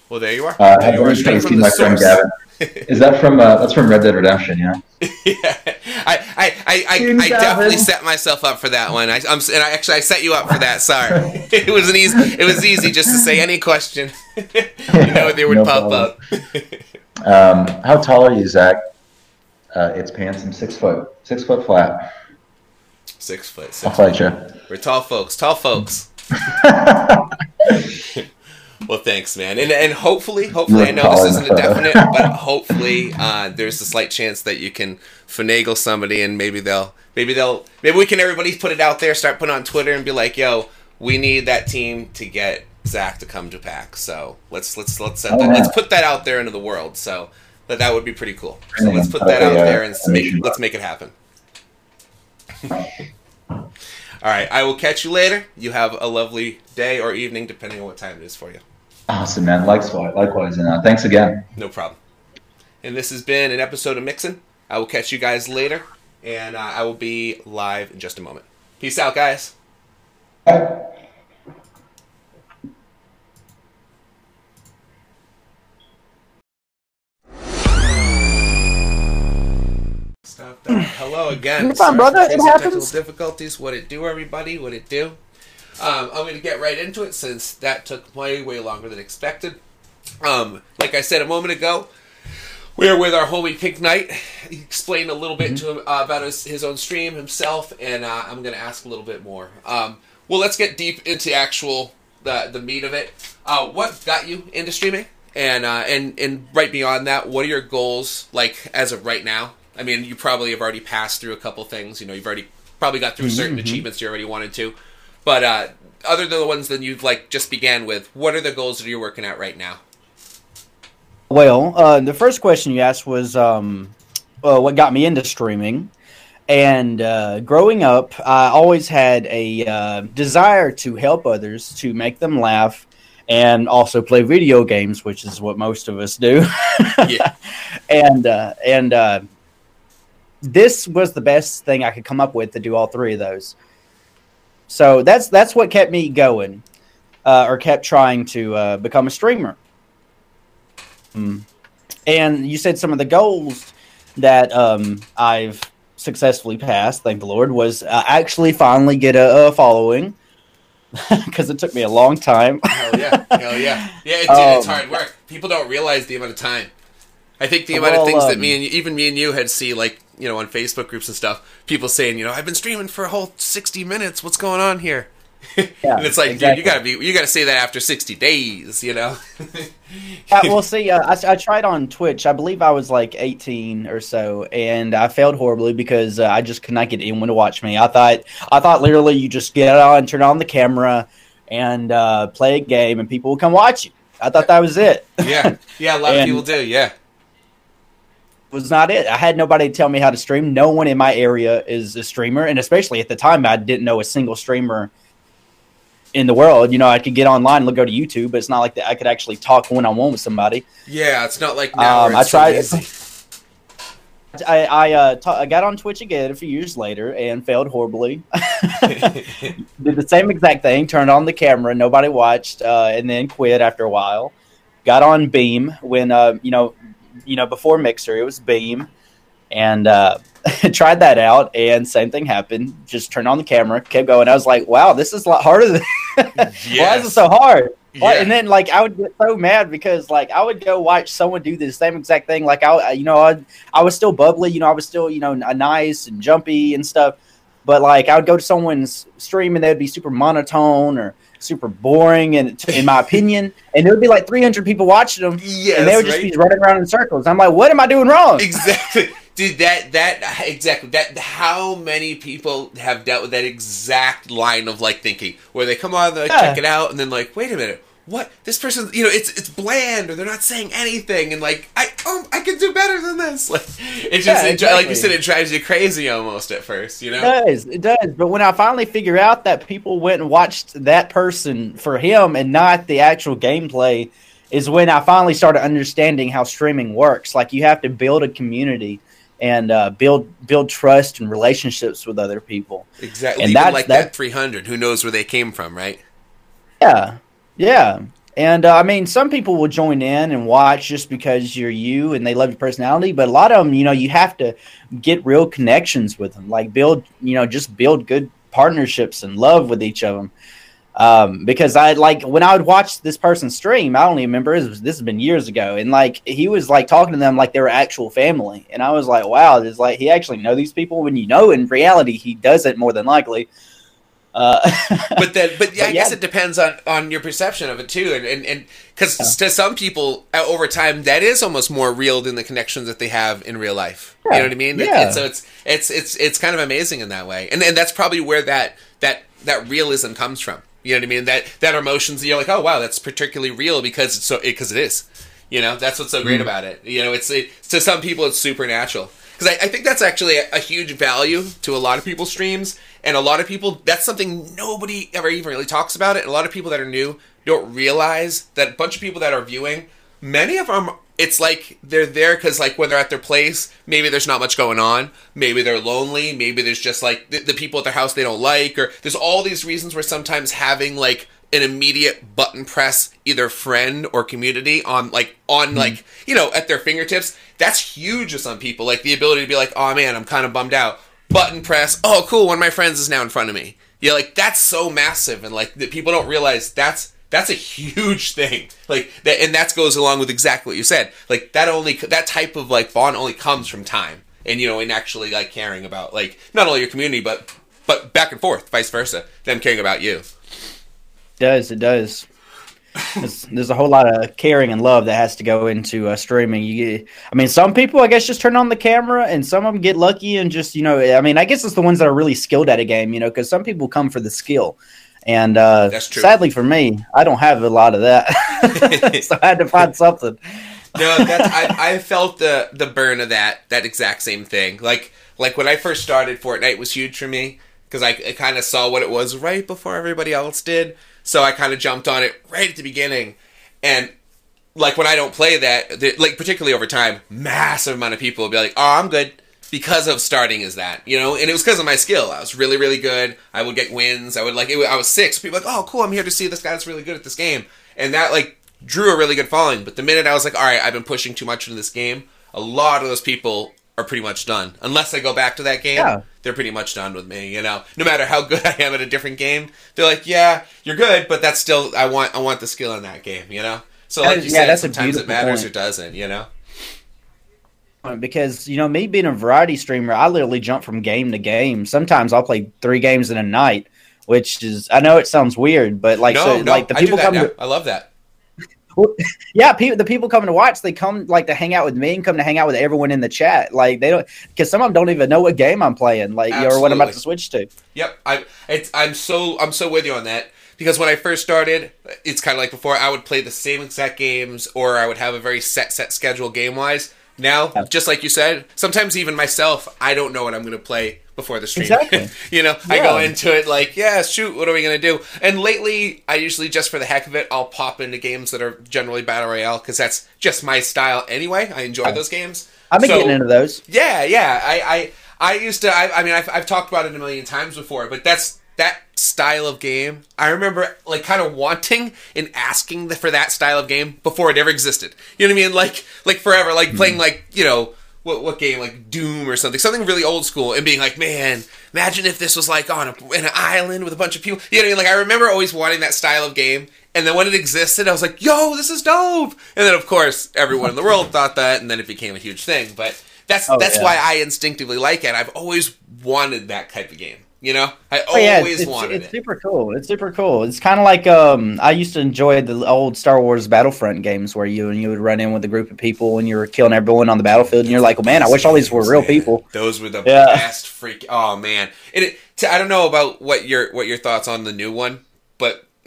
Speaker 1: Well, there you are.
Speaker 2: Uh,
Speaker 1: there you are, straight from the
Speaker 2: my friend
Speaker 1: source.
Speaker 2: Gavin. Is that from uh, that's from Red Dead Redemption? Yeah.
Speaker 1: yeah, I, I, I, I, I definitely set myself up for that one. I, I'm, and I actually I set you up for that. Sorry, it was an easy. It was easy just to say any question. you know they would
Speaker 2: No
Speaker 1: pop
Speaker 2: problem.
Speaker 1: up.
Speaker 2: Um, how tall are you, Zach? Uh, it's pants. I'm six foot, six foot flat.
Speaker 1: Six foot. Six
Speaker 2: I'll fight you.
Speaker 1: We're tall folks. Tall folks. Well, thanks, man, and and hopefully, hopefully, I
Speaker 2: You're
Speaker 1: know this isn't a definite, but hopefully, uh, there's a slight chance that you can finagle somebody, and maybe they'll, maybe they'll, maybe we can everybody put it out there, start putting on Twitter, and be like, "Yo, we need that team to get Zach to come to PAX." So let's let's let's set
Speaker 2: Oh,
Speaker 1: that, let's put that out there into the world. So that that would be pretty cool. So let's put that out there and make let's make it happen. All right, I will catch you later. You have a lovely day or evening, depending on what time it is for you.
Speaker 2: Awesome, man. Likewise, likewise, and uh, thanks again.
Speaker 1: No problem. And this has been an episode of Mixin. I will catch you guys later, and uh, I will be live in just a moment. Peace out, guys. Bye. Hello again.
Speaker 4: Brother. It happens.
Speaker 1: Technical difficulties. What it do, everybody? What it do? Um, I'm going to get right into it since that took way, way longer than expected. Um, like I said a moment ago, we're with our homie Pink Knight. He explained a little bit mm-hmm. to him uh, about his, his own stream himself, and uh, I'm going to ask a little bit more. Um, well, let's get deep into actual the the meat of it. Uh, what got you into streaming? And uh, and and right beyond that, what are your goals like as of right now? I mean, you probably have already passed through a couple things. You know, you've already probably got through mm-hmm. certain mm-hmm. achievements you already wanted to. But uh, other than the ones that you've like just began with, what are the goals that you're working at right now?
Speaker 4: Well, uh, the first question you asked was um, uh, what got me into streaming. And uh, growing up, I always had a uh, desire to help others, to make them laugh, and also play video games, which is what most of us do. yeah. And uh, and uh, this was the best thing I could come up with to do all three of those. So that's that's what kept me going, uh, or kept trying to uh, become a streamer. Mm. And you said some of the goals that um, I've successfully passed, thank the Lord, was uh, actually finally get a, a following because it took me a long time.
Speaker 1: hell yeah, hell yeah, yeah. It, um, it's hard work. People don't realize the amount of time. I think the amount well, of things um, that me and you, even me and you had see like you know on Facebook groups and stuff, people saying you know I've been streaming for a whole sixty minutes. What's going on here? Yeah, and it's like, exactly. dude, you gotta be, you gotta say that after sixty days, you know.
Speaker 4: uh, well, see, uh, I, I, tried on Twitch. I believe I was like eighteen or so, and I failed horribly because uh, I just could not get anyone to watch me. I thought, I thought literally, you just get on, turn on the camera, and uh, play a game, and people will come watch you. I thought that was it.
Speaker 1: yeah, yeah, a lot and, of people do. Yeah,
Speaker 4: was not it. I had nobody to tell me how to stream. No one in my area is a streamer, and especially at the time, I didn't know a single streamer in the world. You know, I could get online and go to YouTube, but it's not like that. I could actually talk one on one with somebody.
Speaker 1: Yeah, it's not like now. Um,
Speaker 4: I tried. So I I, uh, t- I got on Twitch again a few years later and failed horribly. Did the same exact thing. Turned on the camera, nobody watched, uh, and then quit after a while. Got on Beam when uh, you know you know, before Mixer, it was Beam, and uh, tried that out, and same thing happened. Just turned on the camera, kept going. I was like, wow, this is a lot harder than. yes. Why is it so hard? Yeah. And then like I would get so mad because like I would go watch someone do the same exact thing. Like I, you know, I, I was still bubbly. You know, I was still you know nice and jumpy and stuff. But like I would go to someone's stream and they'd be super monotone or super boring and in my opinion. And there would be like 300 people watching them yes, and they would just right? be running around in circles. I'm like what am i doing wrong?
Speaker 1: Exactly. Dude that that exactly. That how many people have dealt with that exact line of like thinking? Where they come on they yeah. check it out and then like wait a minute what? This person you know it's it's bland or they're not saying anything and like i oh i can do better than this. Like it just yeah, exactly. like you said it drives you crazy almost at first you know?
Speaker 4: It does it does. But when i finally figure out that people went and watched that person for him and not the actual gameplay is when i finally started understanding how streaming works. Like you have to build a community and uh, build build trust and relationships with other people.
Speaker 1: Exactly. And that's like that 300 who knows where they came from right?
Speaker 4: Yeah yeah. And uh, I mean, some people will join in and watch just because you're you and they love your personality. But a lot of them, you know, you have to get real connections with them, like build, you know, just build good partnerships and love with each of them. Um, because I like when I would watch this person stream, I even remember this, this has been years ago, and like he was like talking to them like they were actual family, and I was like, wow, it's like he actually know these people. When you know, in reality, he doesn't more than likely.
Speaker 1: Uh, but then, but, yeah, but I guess it depends on on your perception of it too, and and and because yeah. to some people uh, over time that is almost more real than the connections that they have in real life. You know what I mean? Yeah. And so it's it's it's it's kind of amazing in that way, and and that's probably where that that that realism comes from. You know what I mean? That that emotions you're like, oh wow, that's particularly real because it's so because it, it is. You know, that's what's so great mm. about it. You know, it's it, to some people it's supernatural because I, I, think that's actually a, a, huge value to a lot of people's streams And a lot of people, that's something nobody ever even really talks about it. And a lot of people that are new don't realize that a bunch of people that are viewing, many of them, it's like they're there because, like, when they're at their place, maybe there's not much going on. Maybe they're lonely. Maybe there's just, like, the, the people at their house they don't like. Or there's all these reasons where sometimes having, like, an immediate button press either friend or community on like on mm-hmm. like you know at their fingertips that's huge to some people like the ability to be like oh man i'm kind of bummed out button press oh cool one of my friends is now in front of me. Yeah like that's so massive and like that people don't realize that's that's a huge thing. Like that and that goes along with exactly what you said. Like that only that type of like bond only comes from time and you know and actually like caring about like not only your community but but back and forth vice versa them caring about you.
Speaker 4: Does it does. There's, there's, a whole lot of caring and love that has to go into uh, streaming. You, get, I mean, some people, I guess, just turn on the camera, and some of them get lucky and just, you know, I mean, I guess it's the ones that are really skilled at a game, you know, because some people come for the skill, and uh, sadly for me, I don't have a lot of that, so I had to find something.
Speaker 1: no, that's, I, I felt the the burn of that that exact same thing. Like like when I first started, Fortnite was huge for me because I, I kind of saw what it was right before everybody else did so I kind of jumped on it right at the beginning. And like when I don't play that, like particularly over time, massive amount of people will be like, "Oh, I'm good." Because of starting as that, you know, and it was because of my skill. I was really, really good. I would get wins. I would like. It, I was six. People like, "Oh, cool! I'm here to see this guy that's really good at this game," and that like drew a really good following. But the minute I was like, "All right, I've been pushing too much into this game," a lot of those people are pretty much done. Unless I go back to that game, yeah. they're pretty much done with me. You know, no matter how good I am at a different game, they're like, "Yeah, you're good, but that's still I want I want the skill in that game." You know, so like you yeah, said, sometimes it matters point. or doesn't. You know.
Speaker 4: Uh, because you know me being a variety streamer, I literally jump from game to game. Sometimes I'll play three games in a night, which is I know it sounds weird, but like
Speaker 1: no,
Speaker 4: so,
Speaker 1: no,
Speaker 4: like the
Speaker 1: people come to, I love that
Speaker 4: yeah, people, the people coming to watch, they come like to hang out with me and come to hang out with everyone in the chat. Like they don't, because some of them don't even know what game I'm playing, like Absolutely. or what I'm about to switch to.
Speaker 1: Yep, I, it's, I'm so, I'm so with you on that because when I first started, it's kind of like before. I would play the same exact games, or I would have a very set, set schedule game wise. Now, just like you said, sometimes even myself, I don't know what I'm going to play before the stream. Exactly. you know, yeah. I go into it like, yeah, shoot, what are we gonna do? And lately, I usually just for the heck of it, I'll pop into games that are generally battle royale because that's just my style anyway. I enjoy those games.
Speaker 4: I've been so, getting into those.
Speaker 1: Yeah, yeah. I, I, I used to. I, I mean, I've, I've talked about it a million times before, but that's that style of game. I remember like kind of wanting and asking for that style of game before it ever existed. You know what I mean? Like, like forever, like mm-hmm. playing like you know what what game like Doom or something, something really old school, and being like, man, imagine if this was like on a, in an island with a bunch of people. You know, what I mean? like I remember always wanting that style of game, and then when it existed, I was like, yo, this is dope. And then of course everyone in the world thought that, and then it became a huge thing. But that's oh, that's yeah. why I instinctively like it. I've always wanted that type of game. You know, I oh, yeah, always
Speaker 4: it's,
Speaker 1: wanted
Speaker 4: it's, it. super cool. It's super cool. It's kind of like um, I used to enjoy the old Star Wars Battlefront games where you and you would run in with a group of people and you were killing everyone on the battlefield, and you're like, well, man, I wish all these were real man. people.
Speaker 1: Those were the yeah. best freak. Oh man, and it, I don't know about what your what your thoughts on the new one, but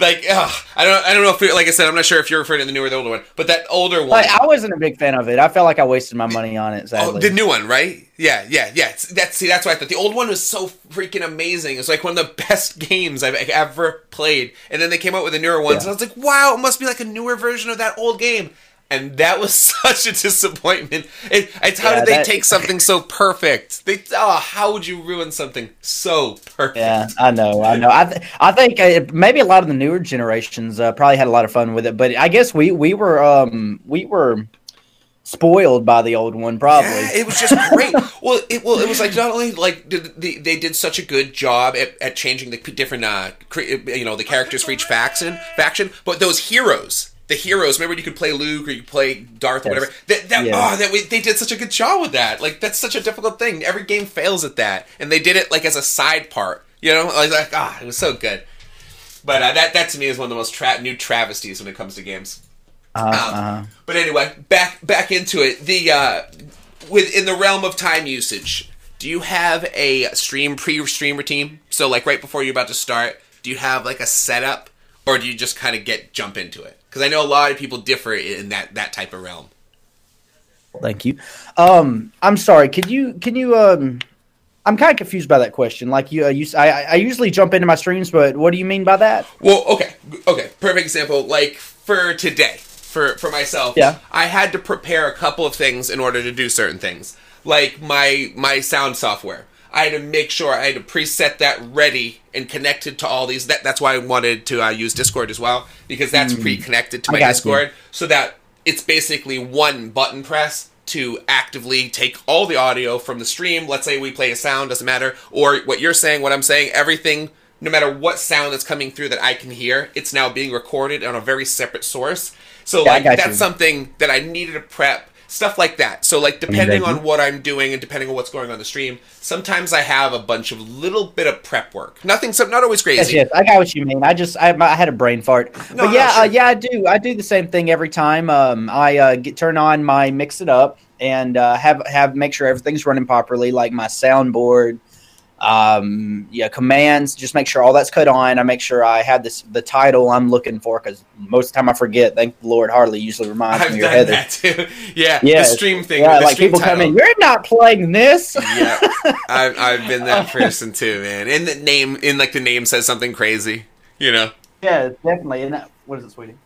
Speaker 1: like ugh, I don't I don't know if like I said I'm not sure if you're referring to the newer or the older one, but that older one.
Speaker 4: Like, I wasn't a big fan of it. I felt like I wasted my money on it. Oh, sadly.
Speaker 1: Oh, the new one, right? Yeah, yeah, yeah. That's see, that's why I thought the old one was so freaking amazing. It's like one of the best games I've ever played. And then they came out with the newer ones, yeah. and I was like, wow, it must be like a newer version of that old game and that was such a disappointment. It, it's how yeah, did they that, take something so perfect? They oh, how would you ruin something so perfect?
Speaker 4: Yeah, I know, I know. I th- I think uh, maybe a lot of the newer generations uh, probably had a lot of fun with it, but I guess we we were um we were spoiled by the old one probably yeah,
Speaker 1: it was just great well it well it was like not only like did the, they did such a good job at, at changing the different uh you know the characters for each faction faction but those heroes the heroes. Remember, you could play Luke or you could play Darth or whatever. That, that yeah. oh, that we, they did such a good job with that. Like that's such a difficult thing. Every game fails at that, and they did it like as a side part. You know, like, like ah, it was so good. But uh, that that to me is one of the most tra- new travesties when it comes to games.
Speaker 4: Uh, um, uh-huh.
Speaker 1: But anyway, back back into it. The uh, within the realm of time usage, do you have a stream pre-stream routine? So like right before you're about to start, do you have like a setup, or do you just kind of get jump into it? Because I know a lot of people differ in that that type of realm.
Speaker 4: Thank you. Um, I'm sorry. Can you can you um? I'm kind of confused by that question. Like you, uh, you I, I usually jump into my streams, but what do you mean by that?
Speaker 1: Well, okay, okay, perfect example. Like for today, for for myself,
Speaker 4: yeah,
Speaker 1: I had to prepare a couple of things in order to do certain things, like my my sound software. I had to make sure I had to preset that ready and connected to all these. That, that's why I wanted to uh, use Discord as well because that's mm. pre-connected to my Discord, you. so that it's basically one button press to actively take all the audio from the stream. Let's say we play a sound, doesn't matter, or what you're saying, what I'm saying, everything. No matter what sound that's coming through that I can hear, it's now being recorded on a very separate source. So yeah, like that's you. something that I needed to prep stuff like that. So like depending on what I'm doing and depending on what's going on the stream, sometimes I have a bunch of little bit of prep work. Nothing, so not always crazy.
Speaker 4: Yes, yes, I got what you mean. I just I, I had a brain fart, no, but yeah, no, sure. uh, yeah, I do. I do the same thing every time. Um, I uh, get turn on my mix it up and uh, have have make sure everything's running properly, like my soundboard um, yeah, commands. Just make sure all that's cut on. I make sure I have this the title I'm looking for because most of the time I forget. Thank the Lord, Harley usually reminds I've me. Done Heather. that too.
Speaker 1: Yeah, yeah, the stream thing.
Speaker 4: Yeah, like people title. come in. You're not playing this.
Speaker 1: yeah, I've, I've been that person too, man. And the name, in like the name says something crazy. You know.
Speaker 4: Yeah, definitely. And that, what is it, sweetie?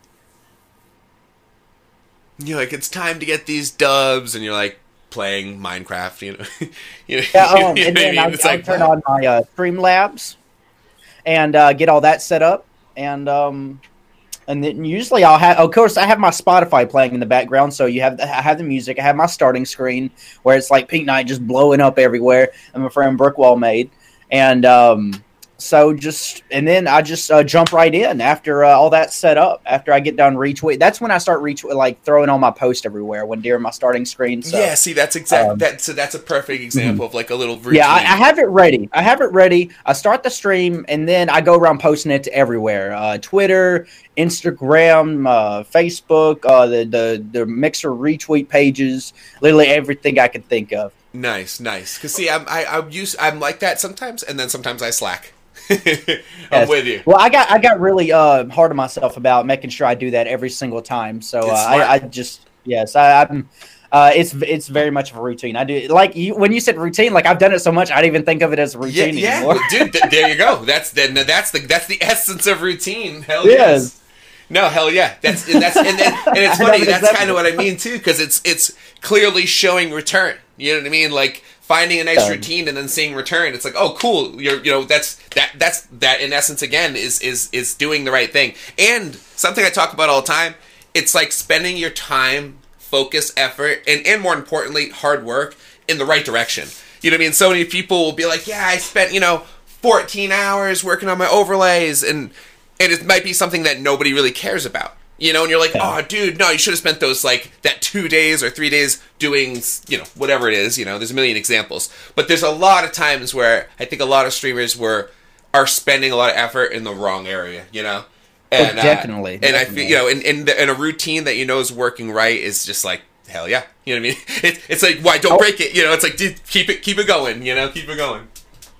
Speaker 1: You're like, it's time to get these dubs, and you're like, playing Minecraft, you know.
Speaker 4: you know yeah, um, and then I, I, I like, turn on my uh, Streamlabs and uh, get all that set up, and um, and then usually I'll have, of course, I have my Spotify playing in the background, so you have I have the music. I have my starting screen where it's like Pink Night just blowing up everywhere. And my friend Brookwall made, and um, so just and then I just uh, jump right in after uh, all that's set up. After I get done retweet, that's when I start retweet like throwing all my post everywhere when during my starting screen. So,
Speaker 1: yeah, see, that's exactly um, that. So that's a perfect example mm-hmm. of like a little.
Speaker 4: Retweet. Yeah, I, I, have it ready. I have it ready. I start the stream and then I go around posting it to everywhere: uh, Twitter, Instagram, uh, Facebook, uh, the the the Mixer retweet pages, literally everything I could think of.
Speaker 1: Nice, nice. Cause see, I'm I, I'm used I'm like that sometimes, and then sometimes I slack. I'm yes. with you.
Speaker 4: Well, I got I got really uh, hard on myself about making sure I do that every single time. So uh, I, I, just yes, I, am uh, it's it's very much of a routine. I do like you, when you said routine, like I've done it so much, I don't even think of it as a routine yeah, anymore.
Speaker 1: Yeah, dude, th- there you go. That's the, that's the that's the essence of routine. Hell yes. yes. No, hell yeah. That's and that's and, and, and it's funny. That's kind of what I mean too, because it's it's clearly showing return. You know what I mean? Like finding a nice routine and then seeing return. It's like oh cool. You're you know that's that that's that in essence again is is is doing the right thing. And something i talk about all the time it's like spending your time focus effort and and more importantly hard work in the right direction. You know what i mean? So many people will be like yeah i spent you know 14 hours working on my overlays and and it might be something that nobody really cares about you know, and you're like, oh, dude, no, you should have spent those like that two days or three days doing, you know, whatever it is. You know, there's a million examples, but there's a lot of times where I think a lot of streamers were are spending a lot of effort in the wrong area. You know,
Speaker 4: oh, and oh, definitely,
Speaker 1: uh, and
Speaker 4: definitely.
Speaker 1: I feel you know, in in, the, in, a routine that you know is working right is just like hell yeah. You know what I mean? It, it's like why don't oh. break it. You know, it's like dude, keep it keep it going. You know, keep it going.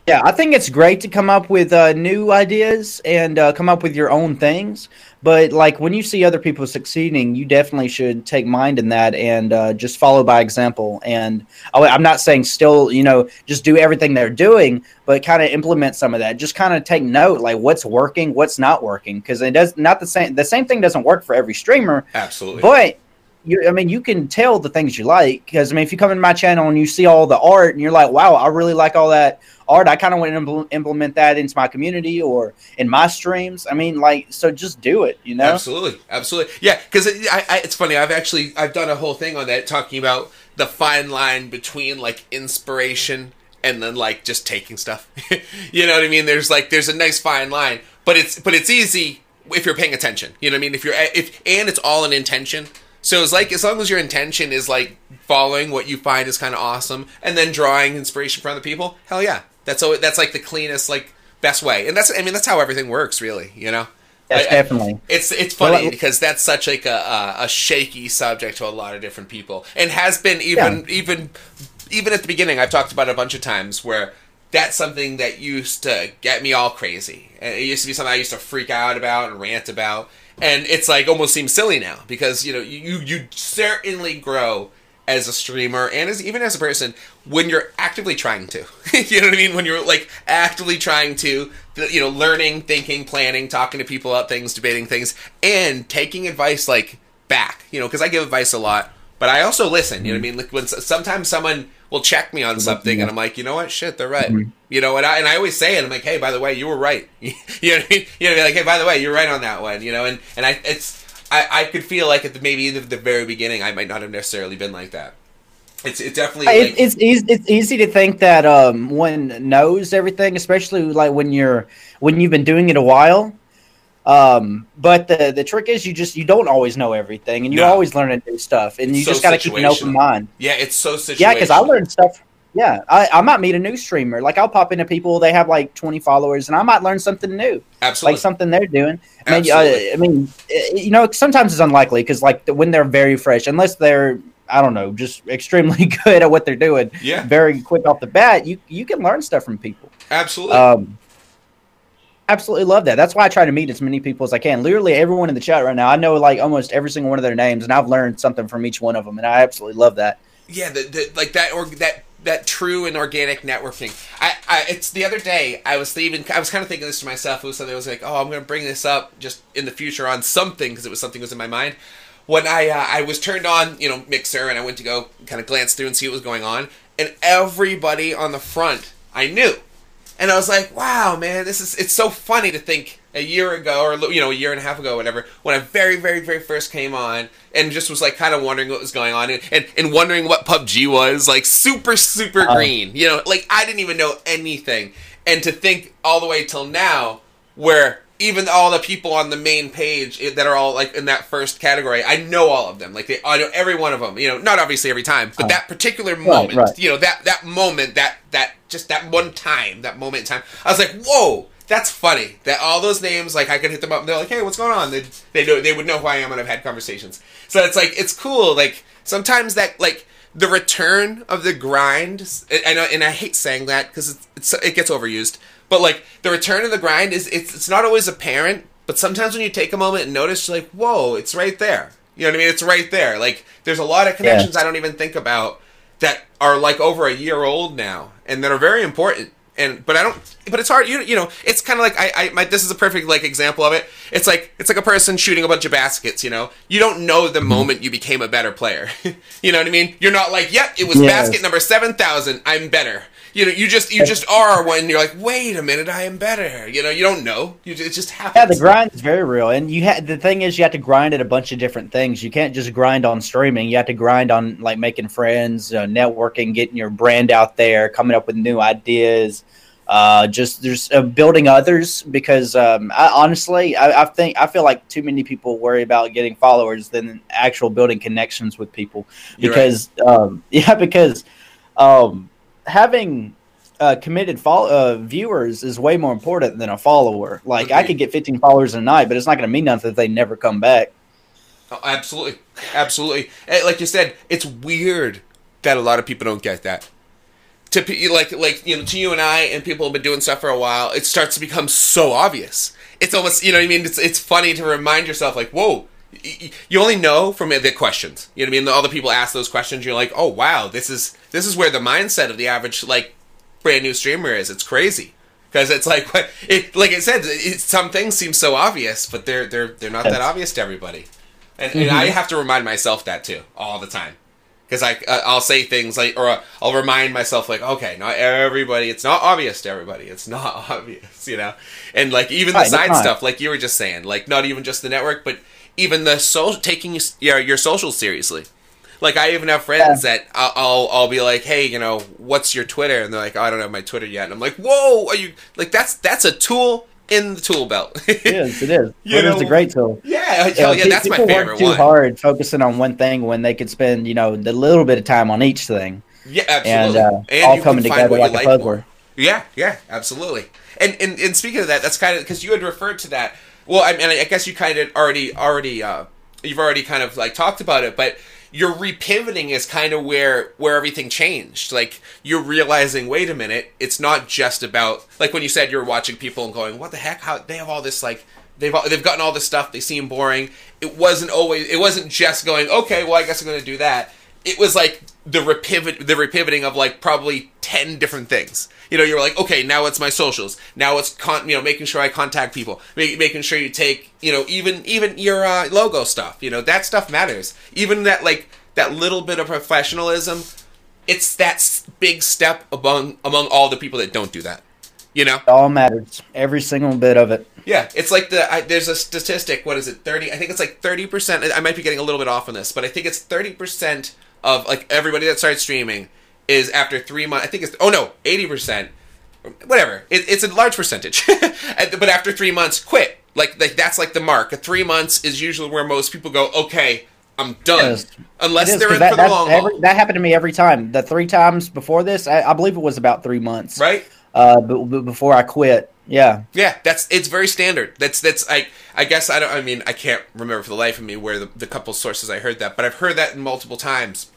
Speaker 4: Yeah, I think it's great to come up with uh, new ideas and uh, come up with your own things. But like when you see other people succeeding, you definitely should take mind in that and uh, just follow by example. And I'm not saying still, you know, just do everything they're doing, but kind of implement some of that. Just kind of take note, like what's working, what's not working, because it does not the same. The same thing doesn't work for every streamer.
Speaker 1: Absolutely.
Speaker 4: But you, I mean, you can tell the things you like because I mean, if you come in my channel and you see all the art and you're like, "Wow, I really like all that art. I kind of want to implement that into my community or in my streams." I mean, like, so just do it, you know?
Speaker 1: Absolutely, absolutely, yeah. Because it, it's funny. I've actually I've done a whole thing on that talking about the fine line between like inspiration and then like just taking stuff. you know what I mean? There's like there's a nice fine line, but it's but it's easy if you're paying attention. You know what I mean? If you're eh, if and it's all an intention so it's like as long as your intention is like following what you find is kind of awesome, and then drawing inspiration from other people, hell yeah, that's always, that's like the cleanest, like best way. And that's I mean that's how everything works, really. You know.
Speaker 4: Yes, I, definitely.
Speaker 1: I, it's it's funny well, because that's such like a, a, a shaky subject to a lot of different people, and has been even yeah. even even at the beginning. I've talked about it a bunch of times where that's something that used to get me all crazy. It used to be something I used to freak out about and rant about and it's like almost seems silly now because you know you you certainly grow as a streamer and as even as a person when you're actively trying to. you know what I mean? When you're like actively trying to, you know, learning, thinking, planning, talking to people about things, debating things, and taking advice like back. You know, because I give advice a lot, but I also listen. You know what I mm-hmm. mean? Like when sometimes someone will check me on something, and I'm like, you know what, shit, they're right. Mm-hmm. You know, and I and I always say it. I'm like, hey, by the way, you were right. you know, what I mean? you know, like, hey, by the way, you're right on that one. You know, and and I it's I, I could feel like at the maybe in the very beginning I might not have necessarily been like that. It's it definitely like,
Speaker 4: it, it's easy, it's easy to think that um one knows everything, especially like when you're when you've been doing it a while. Um, but the the trick is you just you don't always know everything, and you no. always learn new stuff, and you so just got to keep an open mind.
Speaker 1: Yeah, it's so situational.
Speaker 4: Yeah, because I learned stuff yeah, I, I might meet a new streamer. Like I'll pop into people, they have like twenty followers, and I might learn something new.
Speaker 1: Absolutely,
Speaker 4: like something they're doing. I mean, uh, I mean, eh, you know, sometimes it's unlikely because like when they're very fresh, unless they're I don't know, just extremely good at what they're doing.
Speaker 1: Yeah,
Speaker 4: very quick off the bat, you you can learn stuff from people.
Speaker 1: Absolutely.
Speaker 4: Um, absolutely love that. That's why I try to meet as many people as I can. Literally everyone in the chat right now, I know like almost every single one of their names, and I've learned something from each one of them, and I absolutely love that.
Speaker 1: Yeah, the, the, like that or that that true and organic networking. I, I it's the other day I was even I was kind of thinking this to myself. It was something I was like, oh, I'm going to bring this up just in the future on something because it was something that was in my mind. When I uh, I was turned on, you know, Mixer, and I went to go kind of glance through and see what was going on, and everybody on the front I knew, and I was like, wow, man, this is it's so funny to think a year ago or you know a year and a half ago whatever when i very very very first came on and just was like kind of wondering what was going on and, and, and wondering what pubg was like super super uh, green you know like i didn't even know anything and to think all the way till now where even all the people on the main page that are all like in that first category, I know all of them. Like they, I know every one of them. You know, not obviously every time, but uh, that particular moment. Right, right. You know, that that moment, that that just that one time, that moment in time. I was like, whoa, that's funny that all those names like I could hit them up and they're like, hey, what's going on? They they know they would know who I am and I've had conversations. So it's like it's cool. Like sometimes that like the return of the grind. I know, and I hate saying that because it's, it's, it gets overused. But like the return of the grind is it's it's not always apparent. But sometimes when you take a moment and notice, you're like, whoa, it's right there. You know what I mean? It's right there. Like there's a lot of connections yeah. I don't even think about that are like over a year old now and that are very important and but I don't. But it's hard. You you know, it's kind of like I I my, this is a perfect like example of it. It's like it's like a person shooting a bunch of baskets. You know, you don't know the mm-hmm. moment you became a better player. you know what I mean? You're not like, yep, it was yes. basket number seven thousand. I'm better. You know, you just you just are when you're like, wait a minute, I am better. You know, you don't know. You, it just happens.
Speaker 4: Yeah, the grind is very real, and you had the thing is you have to grind at a bunch of different things. You can't just grind on streaming. You have to grind on like making friends, uh, networking, getting your brand out there, coming up with new ideas uh, just there's uh, building others because um, I, honestly, I, I, think I feel like too many people worry about getting followers than actual building connections with people. Because right. um, yeah, because um, having uh, committed follow- uh, viewers is way more important than a follower. Like I could get 15 followers in a night, but it's not going to mean nothing if they never come back.
Speaker 1: Oh, absolutely, absolutely. Like you said, it's weird that a lot of people don't get that to like like you know to you and I and people have been doing stuff for a while, it starts to become so obvious. It's almost you know what I mean. It's it's funny to remind yourself like whoa. You only know from the questions. You know what I mean. All the people ask those questions. You're like, oh wow, this is this is where the mindset of the average like brand new streamer is. It's crazy because it's like it like I said, it, some things seem so obvious, but they're they're they're not that obvious to everybody. And, mm-hmm. and I have to remind myself that too all the time because I uh, I'll say things like or uh, I'll remind myself like okay not everybody it's not obvious to everybody it's not obvious you know and like even the side stuff like you were just saying like not even just the network but even the social taking your your social seriously like I even have friends yeah. that I'll, I'll, I'll be like hey you know what's your Twitter and they're like oh, I don't have my Twitter yet and I'm like whoa are you like that's that's a tool in the tool belt.
Speaker 4: it is. It is. You know, it's a great tool.
Speaker 1: Yeah. yeah, yeah that's my favorite work
Speaker 4: too
Speaker 1: one.
Speaker 4: hard focusing on one thing when they could spend, you know, the little bit of time on each thing.
Speaker 1: Yeah, absolutely.
Speaker 4: And, uh, and all coming together like, like a puzzle.
Speaker 1: Yeah, yeah, absolutely. And, and and speaking of that, that's kind of because you had referred to that. Well, I mean, I guess you kind of already already uh, you've already kind of like talked about it, but your repivoting is kind of where where everything changed. Like you're realizing, wait a minute, it's not just about like when you said you're watching people and going, what the heck? How they have all this like they've they've gotten all this stuff. They seem boring. It wasn't always. It wasn't just going, okay, well, I guess I'm going to do that. it was like the repivot, the repivoting of like probably ten different things. You know, you're like, okay, now it's my socials. Now it's con- you know making sure I contact people, make, making sure you take you know even even your uh, logo stuff. You know that stuff matters. Even that like that little bit of professionalism. It's that big step among among all the people that don't do that. You know,
Speaker 4: it all matters. Every single bit of it.
Speaker 1: Yeah, it's like the I, there's a statistic. What is it? Thirty. I think it's like thirty percent. I might be getting a little bit off on this, but I think it's thirty percent of like everybody that starts streaming is after three months. I think it's oh no, eighty percent. Whatever. It, it's a large percentage, but after three months, quit. Like like that's like the mark. Three months is usually where most people go. Okay, I'm done. Yes. Unless they're in
Speaker 4: that,
Speaker 1: for the long
Speaker 4: every, That happened to me every time. The three times before this, I, I believe it was about three months.
Speaker 1: Right.
Speaker 4: Uh, but, but before I quit, yeah.
Speaker 1: Yeah, that's it's very standard. That's that's I I guess I don't I mean I can't remember for the life of me where the, the couple sources I heard that, but I've heard that multiple times.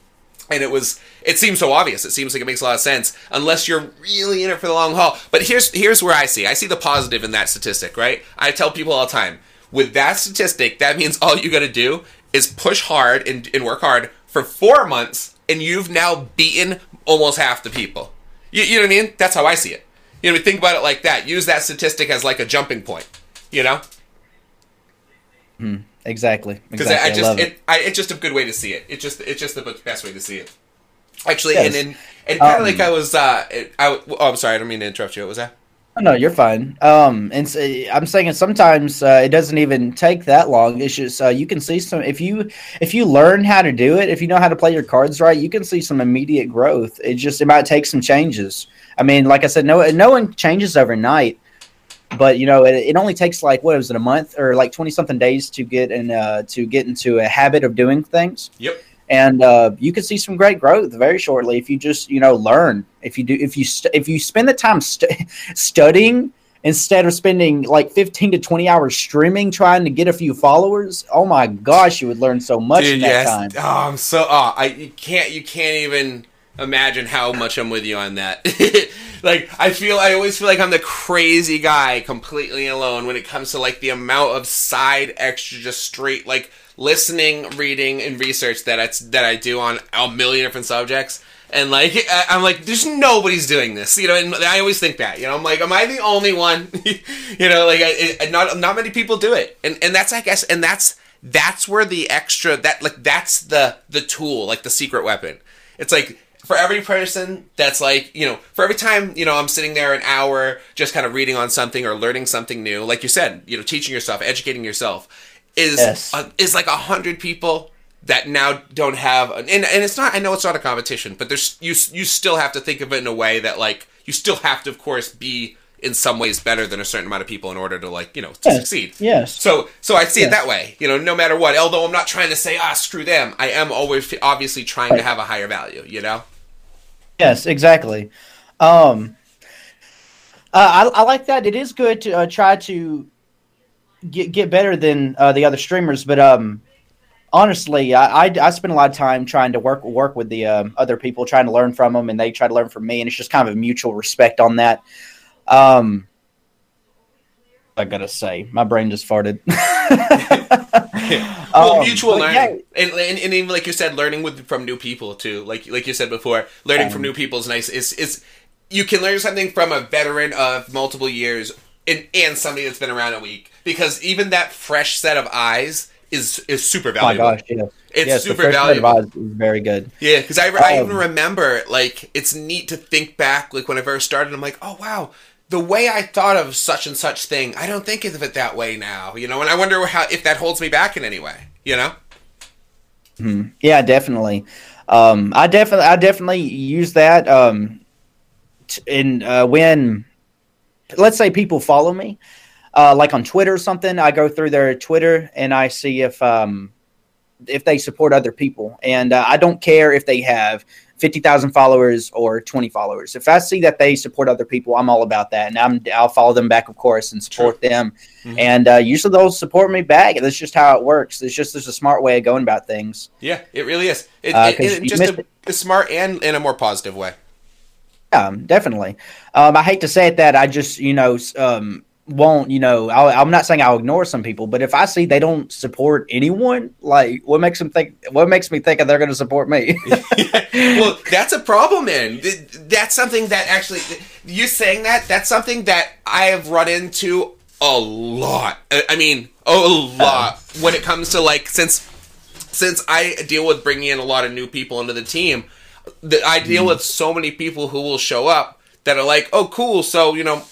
Speaker 1: And it was it seems so obvious. It seems like it makes a lot of sense unless you're really in it for the long haul. But here's here's where I see. I see the positive in that statistic, right? I tell people all the time, with that statistic, that means all you got to do is push hard and, and work hard for 4 months and you've now beaten almost half the people. You, you know what I mean? That's how I see it. You know, think about it like that. Use that statistic as like a jumping point. You know.
Speaker 4: Hmm. Exactly.
Speaker 1: Because
Speaker 4: exactly.
Speaker 1: I, just it, I, it's just a good way to see it. It's just it's just the best way to see it. Actually, yes. and and, and kind of um, like I was. uh I, Oh, I'm sorry. I don't mean to interrupt you. What was that?
Speaker 4: Oh, no, you're fine. Um, and so, I'm saying sometimes uh, it doesn't even take that long. It's just uh, you can see some if you if you learn how to do it, if you know how to play your cards right, you can see some immediate growth. It just it might take some changes. I mean, like I said, no no one changes overnight, but you know, it, it only takes like what was it a month or like twenty something days to get in uh, to get into a habit of doing things.
Speaker 1: Yep.
Speaker 4: And uh, you can see some great growth very shortly if you just you know learn. If you do, if you st- if you spend the time st- studying instead of spending like 15 to 20 hours streaming trying to get a few followers oh my gosh you would learn so much Dude, in that yes. time
Speaker 1: oh i'm so oh i you can't you can't even imagine how much I'm with you on that. like I feel I always feel like I'm the crazy guy completely alone when it comes to like the amount of side extra just straight like listening, reading and research that I that I do on a million different subjects. And like I'm like, there's nobody's doing this, you know. And I always think that, you know. I'm like, am I the only one? you know, like I, not not many people do it, and and that's I guess, and that's that's where the extra that like that's the the tool, like the secret weapon. It's like for every person that's like, you know, for every time, you know, I'm sitting there an hour just kind of reading on something or learning something new, like you said, you know, teaching yourself, educating yourself, is yes. uh, is like a hundred people that now don't have, and and it's not. I know it's not a competition, but there's you you still have to think of it in a way that like you still have to, of course, be in some ways better than a certain amount of people in order to like you know to
Speaker 4: yes.
Speaker 1: succeed.
Speaker 4: Yes.
Speaker 1: So so I see yes. it that way. You know, no matter what. Although I'm not trying to say ah screw them. I am always obviously trying right. to have a higher value. You know.
Speaker 4: Yes, exactly. Um, uh, I, I like that. It is good to uh, try to get get better than uh, the other streamers, but um, honestly, I, I, I spend a lot of time trying to work work with the um, other people, trying to learn from them, and they try to learn from me, and it's just kind of a mutual respect on that. Um, I gotta say, my brain just farted.
Speaker 1: well, um, mutual learning, yeah. and, and, and, even like you said, learning with from new people too. Like like you said before, learning um, from new people is nice. It's it's you can learn something from a veteran of multiple years and, and somebody that's been around a week because even that fresh set of eyes is is super valuable. Oh my gosh, yeah. It's yes, super valuable. Is
Speaker 4: very good.
Speaker 1: Yeah, because I, I even um, remember like it's neat to think back. Like when I first started, I'm like, oh wow, the way I thought of such and such thing, I don't think of it that way now. You know, and I wonder how if that holds me back in any way. You know.
Speaker 4: Hmm. Yeah, definitely. Um, I definitely, I definitely use that. Um, t- in uh, when, let's say, people follow me, uh, like on Twitter or something, I go through their Twitter and I see if um, if they support other people, and uh, I don't care if they have 50,000 followers or 20 followers. If I see that they support other people, I'm all about that. And I'm, I'll follow them back, of course, and support True. them. Mm-hmm. And uh, usually they'll support me back. That's just how it works. It's just there's a smart way of going about things.
Speaker 1: Yeah, it really is. It, uh, it, it just a, a, smart and in a more positive way.
Speaker 4: Yeah, definitely. Um, I hate to say it that I just, you know, um, won't, you know, i am not saying I'll ignore some people, but if I see they don't support anyone, like what makes them think, what makes me think that they're going to support me?
Speaker 1: well, that's a problem, man. That's something that actually, you saying that, that's something that I have run into a lot. I mean, a lot uh, when it comes to like, since, since I deal with bringing in a lot of new people into the team, that I deal mm. with so many people who will show up that are like, oh, cool. So, you know,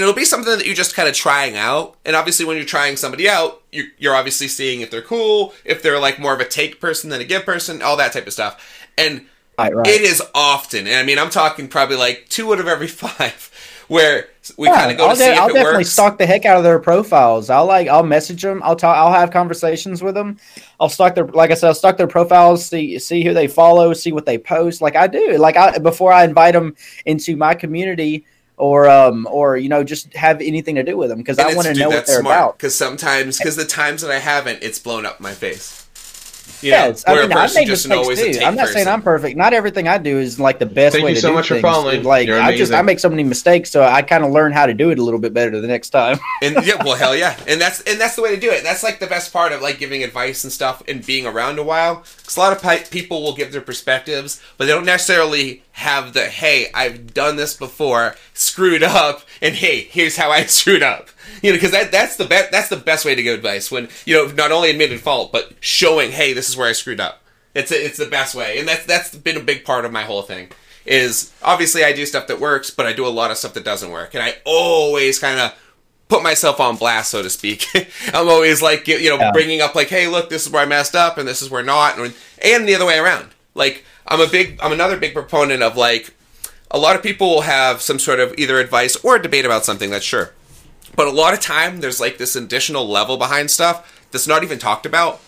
Speaker 1: it'll be something that you're just kind of trying out. And obviously, when you're trying somebody out, you're, you're obviously seeing if they're cool, if they're like more of a take person than a give person, all that type of stuff. And right, right. it is often, and I mean, I'm talking probably like two out of every five, where we yeah, kind of go I'll to de- see if
Speaker 4: I'll
Speaker 1: it
Speaker 4: definitely
Speaker 1: works.
Speaker 4: stalk the heck out of their profiles. I'll like I'll message them. I'll talk. I'll have conversations with them. I'll stalk their like I said. I'll stalk their profiles. See see who they follow. See what they post. Like I do. Like I before I invite them into my community or um or you know just have anything to do with them because I want to know what they're smart, about.
Speaker 1: Because sometimes because the times that I haven't, it's blown up my face.
Speaker 4: You yeah, I mean, I make mistakes too. I'm not person. saying I'm perfect. Not everything I do is like the best
Speaker 3: Thank
Speaker 4: way
Speaker 3: you
Speaker 4: to
Speaker 3: so
Speaker 4: do
Speaker 3: much
Speaker 4: things.
Speaker 3: for following.
Speaker 4: Like I just I make so many mistakes, so I kind of learn how to do it a little bit better the next time.
Speaker 1: and yeah, well, hell yeah, and that's and that's the way to do it. That's like the best part of like giving advice and stuff and being around a while. Because a lot of people will give their perspectives, but they don't necessarily have the hey, I've done this before, screwed up, and hey, here's how I screwed up. You know, because that that's the best that's the best way to give advice when you know not only admitting fault but showing hey, this is where I screwed up. It's a, it's the best way, and that's that's been a big part of my whole thing. Is obviously I do stuff that works, but I do a lot of stuff that doesn't work, and I always kind of put myself on blast, so to speak. I'm always like, you know, yeah. bringing up like, hey, look, this is where I messed up, and this is where not, and, and the other way around. Like, I'm a big, I'm another big proponent of like, a lot of people will have some sort of either advice or debate about something. That's sure, but a lot of time there's like this additional level behind stuff that's not even talked about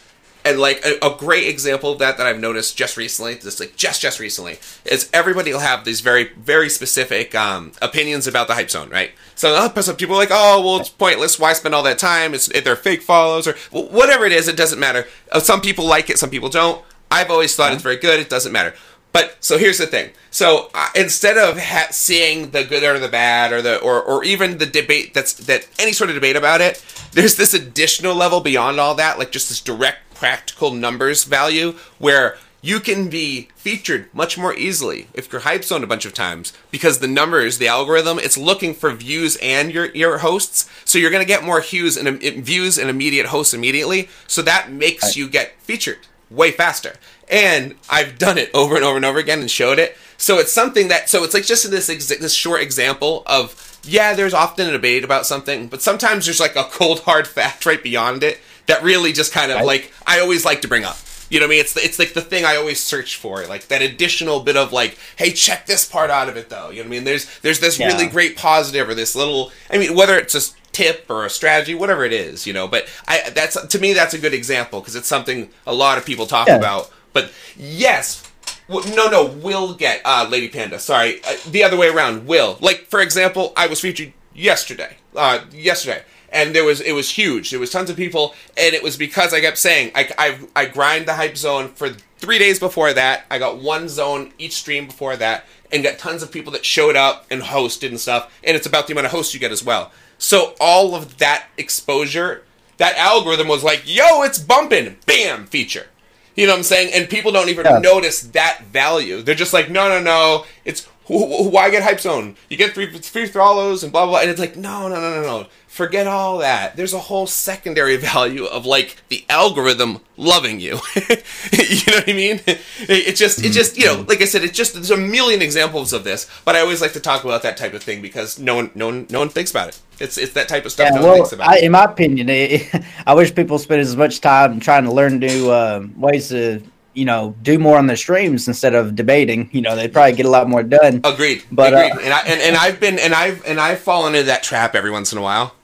Speaker 1: and like a, a, great example of that that I've noticed just recently, just like just just recently, is everybody will have these very very specific um, opinions about the hype zone, right? So uh, some people are like, oh well, it's pointless. Why spend all that time? It's they're fake follows or whatever it is. It doesn't matter. Uh, some people like it, some people don't. I've always thought it's very good. It doesn't matter. But so here's the thing. So uh, instead of ha- seeing the good or the bad or the or, or even the debate that's that any sort of debate about it, there's this additional level beyond all that, like just this direct practical numbers value where you can be featured much more easily if you're hype zoned a bunch of times because the numbers, the algorithm, it's looking for views and your your hosts. So you're going to get more views and views and immediate hosts immediately. So that makes you get featured way faster. And I've done it over and over and over again and showed it. So it's something that so it's like just this this short example of yeah, there's often a debate about something, but sometimes there's like a cold hard fact right beyond it that really just kind of like I always like to bring up. You know what I mean? It's it's like the thing I always search for, like that additional bit of like, hey, check this part out of it though. You know what I mean? There's there's this yeah. really great positive or this little. I mean, whether it's a tip or a strategy, whatever it is, you know. But I that's to me that's a good example because it's something a lot of people talk yeah. about. But yes, no, no, will get uh, Lady Panda. Sorry, uh, the other way around. Will like for example, I was featured yesterday. Uh, yesterday and there was it was huge. There was tons of people, and it was because I kept saying I I, I grind the hype zone for three days before that. I got one zone each stream before that, and got tons of people that showed up and hosted and stuff. And it's about the amount of hosts you get as well. So all of that exposure, that algorithm was like, "Yo, it's bumping!" Bam, feature. You know what I'm saying? And people don't even yeah. notice that value. They're just like, no, no, no. It's why get hype zone? You get three free and blah, blah blah. And it's like, no, no, no, no, no forget all that. There's a whole secondary value of like the algorithm loving you. you know what I mean? It just, it just, you know, like I said, it's just there's a million examples of this. But I always like to talk about that type of thing because no one, no one, no one thinks about it. It's it's that type of stuff. Yeah, well,
Speaker 4: I, in my opinion, it, I wish people spend as much time trying to learn new uh, ways to you know, do more on the streams instead of debating. You know, they'd probably get a lot more done.
Speaker 1: Agreed. But Agreed. Uh, and I and, and I've been and I've and I've fallen into that trap every once in a while.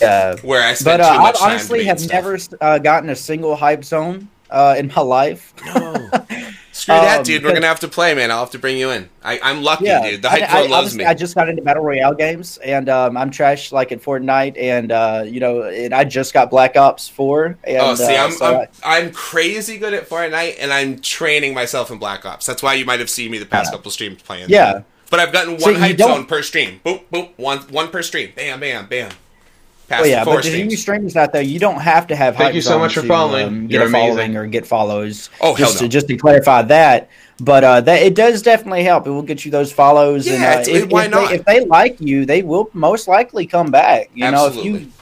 Speaker 4: Yeah,
Speaker 1: where I spent but, uh, too much
Speaker 4: I honestly have
Speaker 1: stuff.
Speaker 4: never uh, gotten a single hype zone uh, in my life.
Speaker 1: No. Screw um, that, dude. We're gonna have to play, man. I'll have to bring you in. I, am lucky, yeah, dude. The hype I, zone I, loves me.
Speaker 4: I just got into battle royale games, and um, I'm trash like at Fortnite, and uh, you know, and I just got Black Ops Four. And,
Speaker 1: oh, see,
Speaker 4: uh,
Speaker 1: I'm, so I'm, I'm crazy good at Fortnite, and I'm training myself in Black Ops. That's why you might have seen me the past couple streams playing.
Speaker 4: Yeah,
Speaker 1: but I've gotten one so hype zone per stream. Boop boop, one one per stream. Bam bam bam.
Speaker 4: Past well, yeah, but to you streamers out there, you don't have to have.
Speaker 3: Thank you so much for following. Um,
Speaker 4: get
Speaker 3: You're
Speaker 4: a
Speaker 3: amazing.
Speaker 4: following or get follows.
Speaker 1: Oh,
Speaker 4: just
Speaker 1: no.
Speaker 4: to, just to clarify that. But uh, that it does definitely help. It will get you those follows.
Speaker 1: Yeah,
Speaker 4: and, uh,
Speaker 1: if, why
Speaker 4: if
Speaker 1: not?
Speaker 4: They, if they like you, they will most likely come back. You
Speaker 1: Absolutely.
Speaker 4: know, if you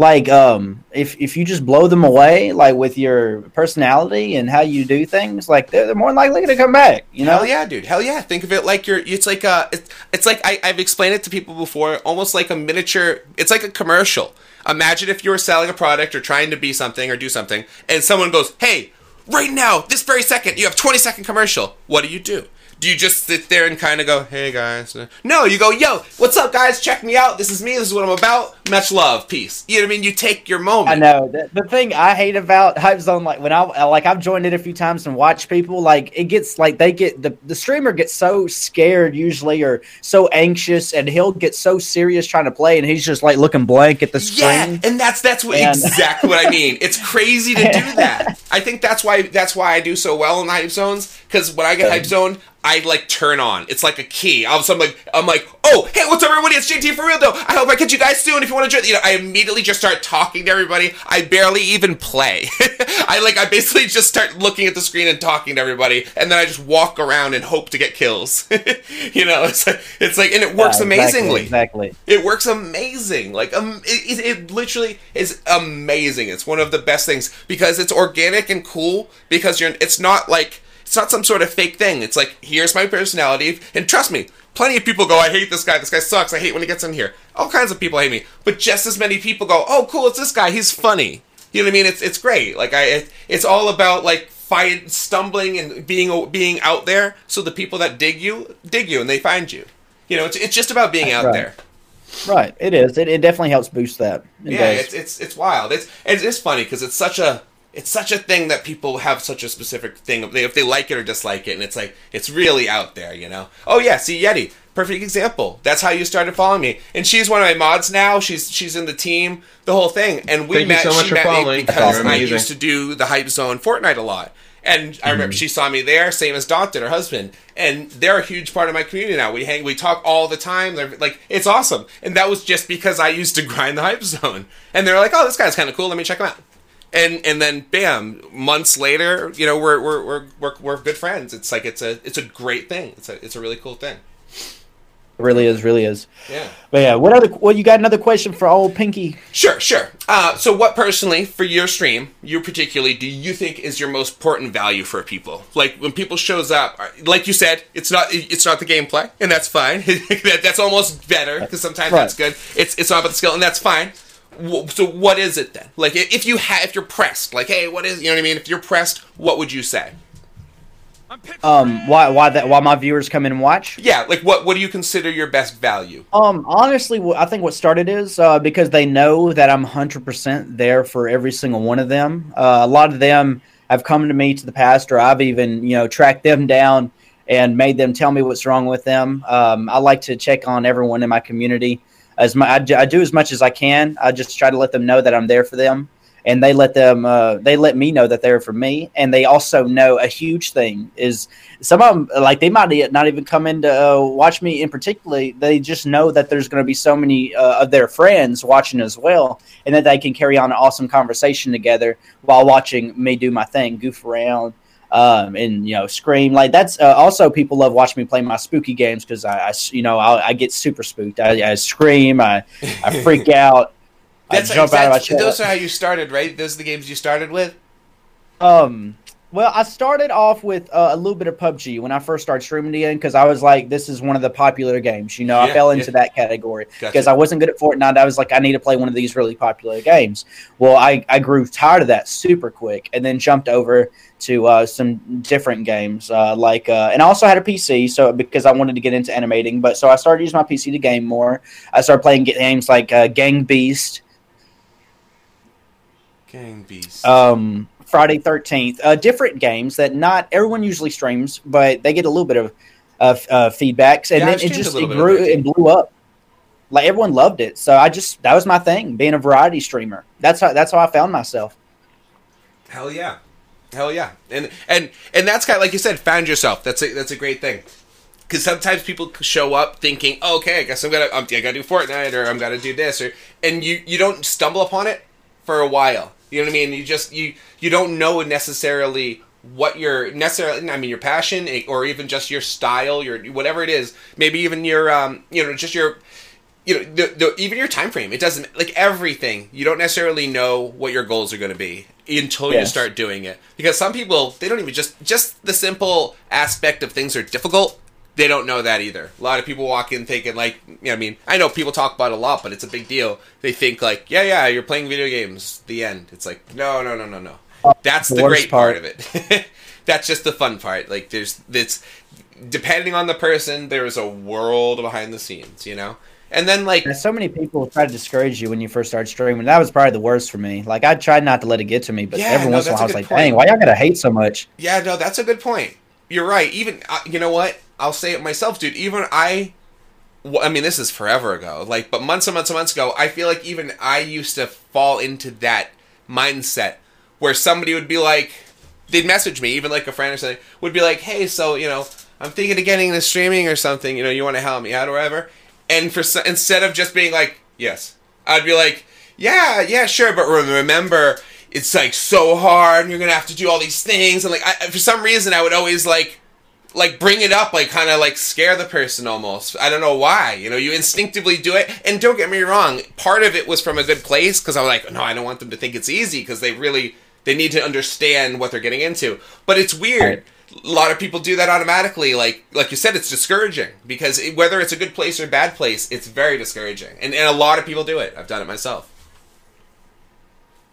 Speaker 4: like um if if you just blow them away like with your personality and how you do things like they're, they're more likely to come back you know
Speaker 1: Hell yeah, dude. Hell yeah. Think of it like you're. It's like a. It's, it's like I, I've explained it to people before. Almost like a miniature. It's like a commercial. Imagine if you were selling a product or trying to be something or do something, and someone goes, "Hey, right now, this very second, you have 20 second commercial." What do you do? Do you just sit there and kind of go, "Hey guys"? No, you go, "Yo, what's up, guys? Check me out. This is me. This is what I'm about. Much love, peace." You know what I mean? You take your moment.
Speaker 4: I know the, the thing I hate about Hype Zone, like when I like I've joined it a few times and watched people, like it gets like they get the the streamer gets so scared usually or so anxious, and he'll get so serious trying to play, and he's just like looking blank at the screen.
Speaker 1: Yeah, and that's that's what,
Speaker 4: And-
Speaker 1: exactly what I mean. It's crazy to do that. I think that's why that's why I do so well in the hype zones because when I get hype zoned, I like turn on. It's like a key. All of a sudden, I'm like, I'm like, oh, hey, what's up, everybody? It's JT for real though. I hope I catch you guys soon. If you want to join, you know, I immediately just start talking to everybody. I barely even play. I like, I basically just start looking at the screen and talking to everybody, and then I just walk around and hope to get kills. you know, it's like, it's like, and it works
Speaker 4: Yeah, exactly,
Speaker 1: amazingly.
Speaker 4: Exactly.
Speaker 1: It works amazing. Like um, it, it, it literally is amazing. It's one of the best things because it's organic and cool. Because you're, it's not like it's not some sort of fake thing. It's like here's my personality, and trust me, plenty of people go, I hate this guy. This guy sucks. I hate when he gets in here. All kinds of people hate me, but just as many people go, oh cool, it's this guy. He's funny. You know what I mean? It's it's great. Like I, it, it's all about like find stumbling and being being out there, so the people that dig you dig you and they find you. You know, it's it's just about being out
Speaker 4: Right.
Speaker 1: there.
Speaker 4: Right. It is. It, it definitely helps boost that. It
Speaker 1: yeah,
Speaker 4: does.
Speaker 1: it's it's it's wild. It's it's, it's funny because it's such a it's such a thing that people have such a specific thing if they, if they like it or dislike it, and it's like it's really out there, you know. Oh yeah, see Yeti, perfect example. That's how you started following me, and she's one of my mods now. She's she's in the team, the whole thing, and we
Speaker 3: Thank
Speaker 1: met.
Speaker 3: so
Speaker 1: she met me because I used to do the hype zone Fortnite a lot. And I remember she saw me there, same as Dot did, her husband, and they're a huge part of my community now. We hang, we talk all the time. They're like, it's awesome, and that was just because I used to grind the hype zone, and they're like, oh, this guy's kind of cool. Let me check him out. And and then bam, months later, you know, we're we're we're we're, we're good friends. It's like it's a it's a great thing. It's a it's a really cool thing.
Speaker 4: It really is. Really is.
Speaker 1: Yeah.
Speaker 4: But yeah, what other? Well, you got another question for old Pinky?
Speaker 1: Sure, sure. Uh, so, what personally, for your stream, you particularly, do you think is your most important value for people? Like when people shows up, like you said, it's not it's not the gameplay, and that's fine. that, that's almost better because sometimes
Speaker 4: Right.
Speaker 1: that's good. It's it's not about the skill, and that's fine. Wh- So, what is it then? Like, if you have, if you're pressed, like, hey, what is, you know what I mean? If you're pressed, what would you say?
Speaker 4: Um, why? Why that? Why my viewers come in and watch?
Speaker 1: Yeah, like, what what do you consider your best value?
Speaker 4: Um, honestly, I think what started is uh, because they know that I'm 100% there for every single one of them. Uh, a lot of them have come to me to the past, or I've even, you know, tracked them down and made them tell me what's wrong with them. Um, I like to check on everyone in my community. As my, I, do- I do as much as I can. I just try to let them know that I'm there for them, and they let them, uh, they let me know that they're for me. And they also know a huge thing is some of them like they might not even come in to uh, watch me in particularly they just know that there's going to be so many uh, of their friends watching as well and that they can carry on an awesome conversation together while watching me do my thing goof around um, and you know scream like that's uh, also people love watching me play my spooky games because I, I you know I, I get super spooked I, I scream I, I freak out
Speaker 1: That's,
Speaker 4: I jump out of my chair.
Speaker 1: those are how you started, right? Those are the games you started with.
Speaker 4: Um, well, I started off with uh, a little bit of PUBG when I first started streaming again because I was like, this is one of the popular games. You know, I fell into
Speaker 1: yeah.
Speaker 4: that category
Speaker 1: Gotcha.
Speaker 4: because I wasn't good at Fortnite. I was like, I need to play one of these really popular games. Well, I, I grew tired of that super quick and then jumped over to uh, some different games. Uh, like, uh, and I also had a PC, so because I wanted to get into animating, but so I started using my PC to game more. I started playing games like uh, Gang Beast,
Speaker 1: Gang Beast.
Speaker 4: um, Friday Thirteenth, uh, different games that not everyone usually streams, but they get a little bit of uh, uh, feedbacks, and
Speaker 1: Yeah,
Speaker 4: then it just it grew and blew up. Like everyone loved it, so I just that was my thing, being a variety streamer. That's how that's how I found myself.
Speaker 1: Hell yeah, hell yeah, and and and that's kind of like you said, found yourself. That's a that's a great thing. because sometimes people show up thinking, oh, "Okay, I guess I'm gonna um, I gotta do Fortnite or I'm gonna do this," or and you you don't stumble upon it for a while. You know what I mean? You just you you don't know necessarily what your necessarily I mean your passion eh, or even just your style, your whatever it is. Maybe even your um you know just your you know the, the even your time frame. It doesn't like everything. You don't necessarily know what your goals are going to be until yes. you start doing it. Because some people they don't even just just the simple aspect of things are difficult they don't know that either. A lot of people walk in thinking like, you know, I mean, I know people talk about it a lot, but it's a big deal. They think like, yeah, yeah, you're playing video games. The end. It's like, no, no, no, no, no. That's the, the great part. part of it. That's just the fun part. Like, there's it's depending on the person, there is a world behind the scenes. You know. And then like
Speaker 4: There's so many people try to discourage you when you first start streaming. That was probably the worst for me. Like I tried not to let it get to me, but yeah, every no, once in a while I was like, point. "Dang, why y'all gotta hate so much?"
Speaker 1: Yeah, no, that's a good point. You're right. Even uh, you know what? I'll say it myself, dude. Even I, I mean, this is forever ago. Like, but months and months and months ago, I feel like even I used to fall into that mindset where somebody would be like, they'd message me, even like a friend or something, would be like, "Hey, so you know, I'm thinking of getting into streaming or something. You know, you want to help me out or whatever." And for instead of just being like, "Yes," I'd be like, "Yeah, yeah, sure," but remember. It's like so hard, and you're gonna have to do all these things, and like I, for some reason, I would always like like bring it up, like kind of like scare the person almost. I don't know why. You know, you instinctively do it. And don't get me wrong, part of it was from a good place because I was like, no, I don't want them to think it's easy because they really they need to understand what they're getting into. But it's weird. A lot of people do that automatically. Like like you said, it's discouraging because it, whether it's a good place or a bad place, it's very discouraging. And and a lot of people do it. I've done it myself.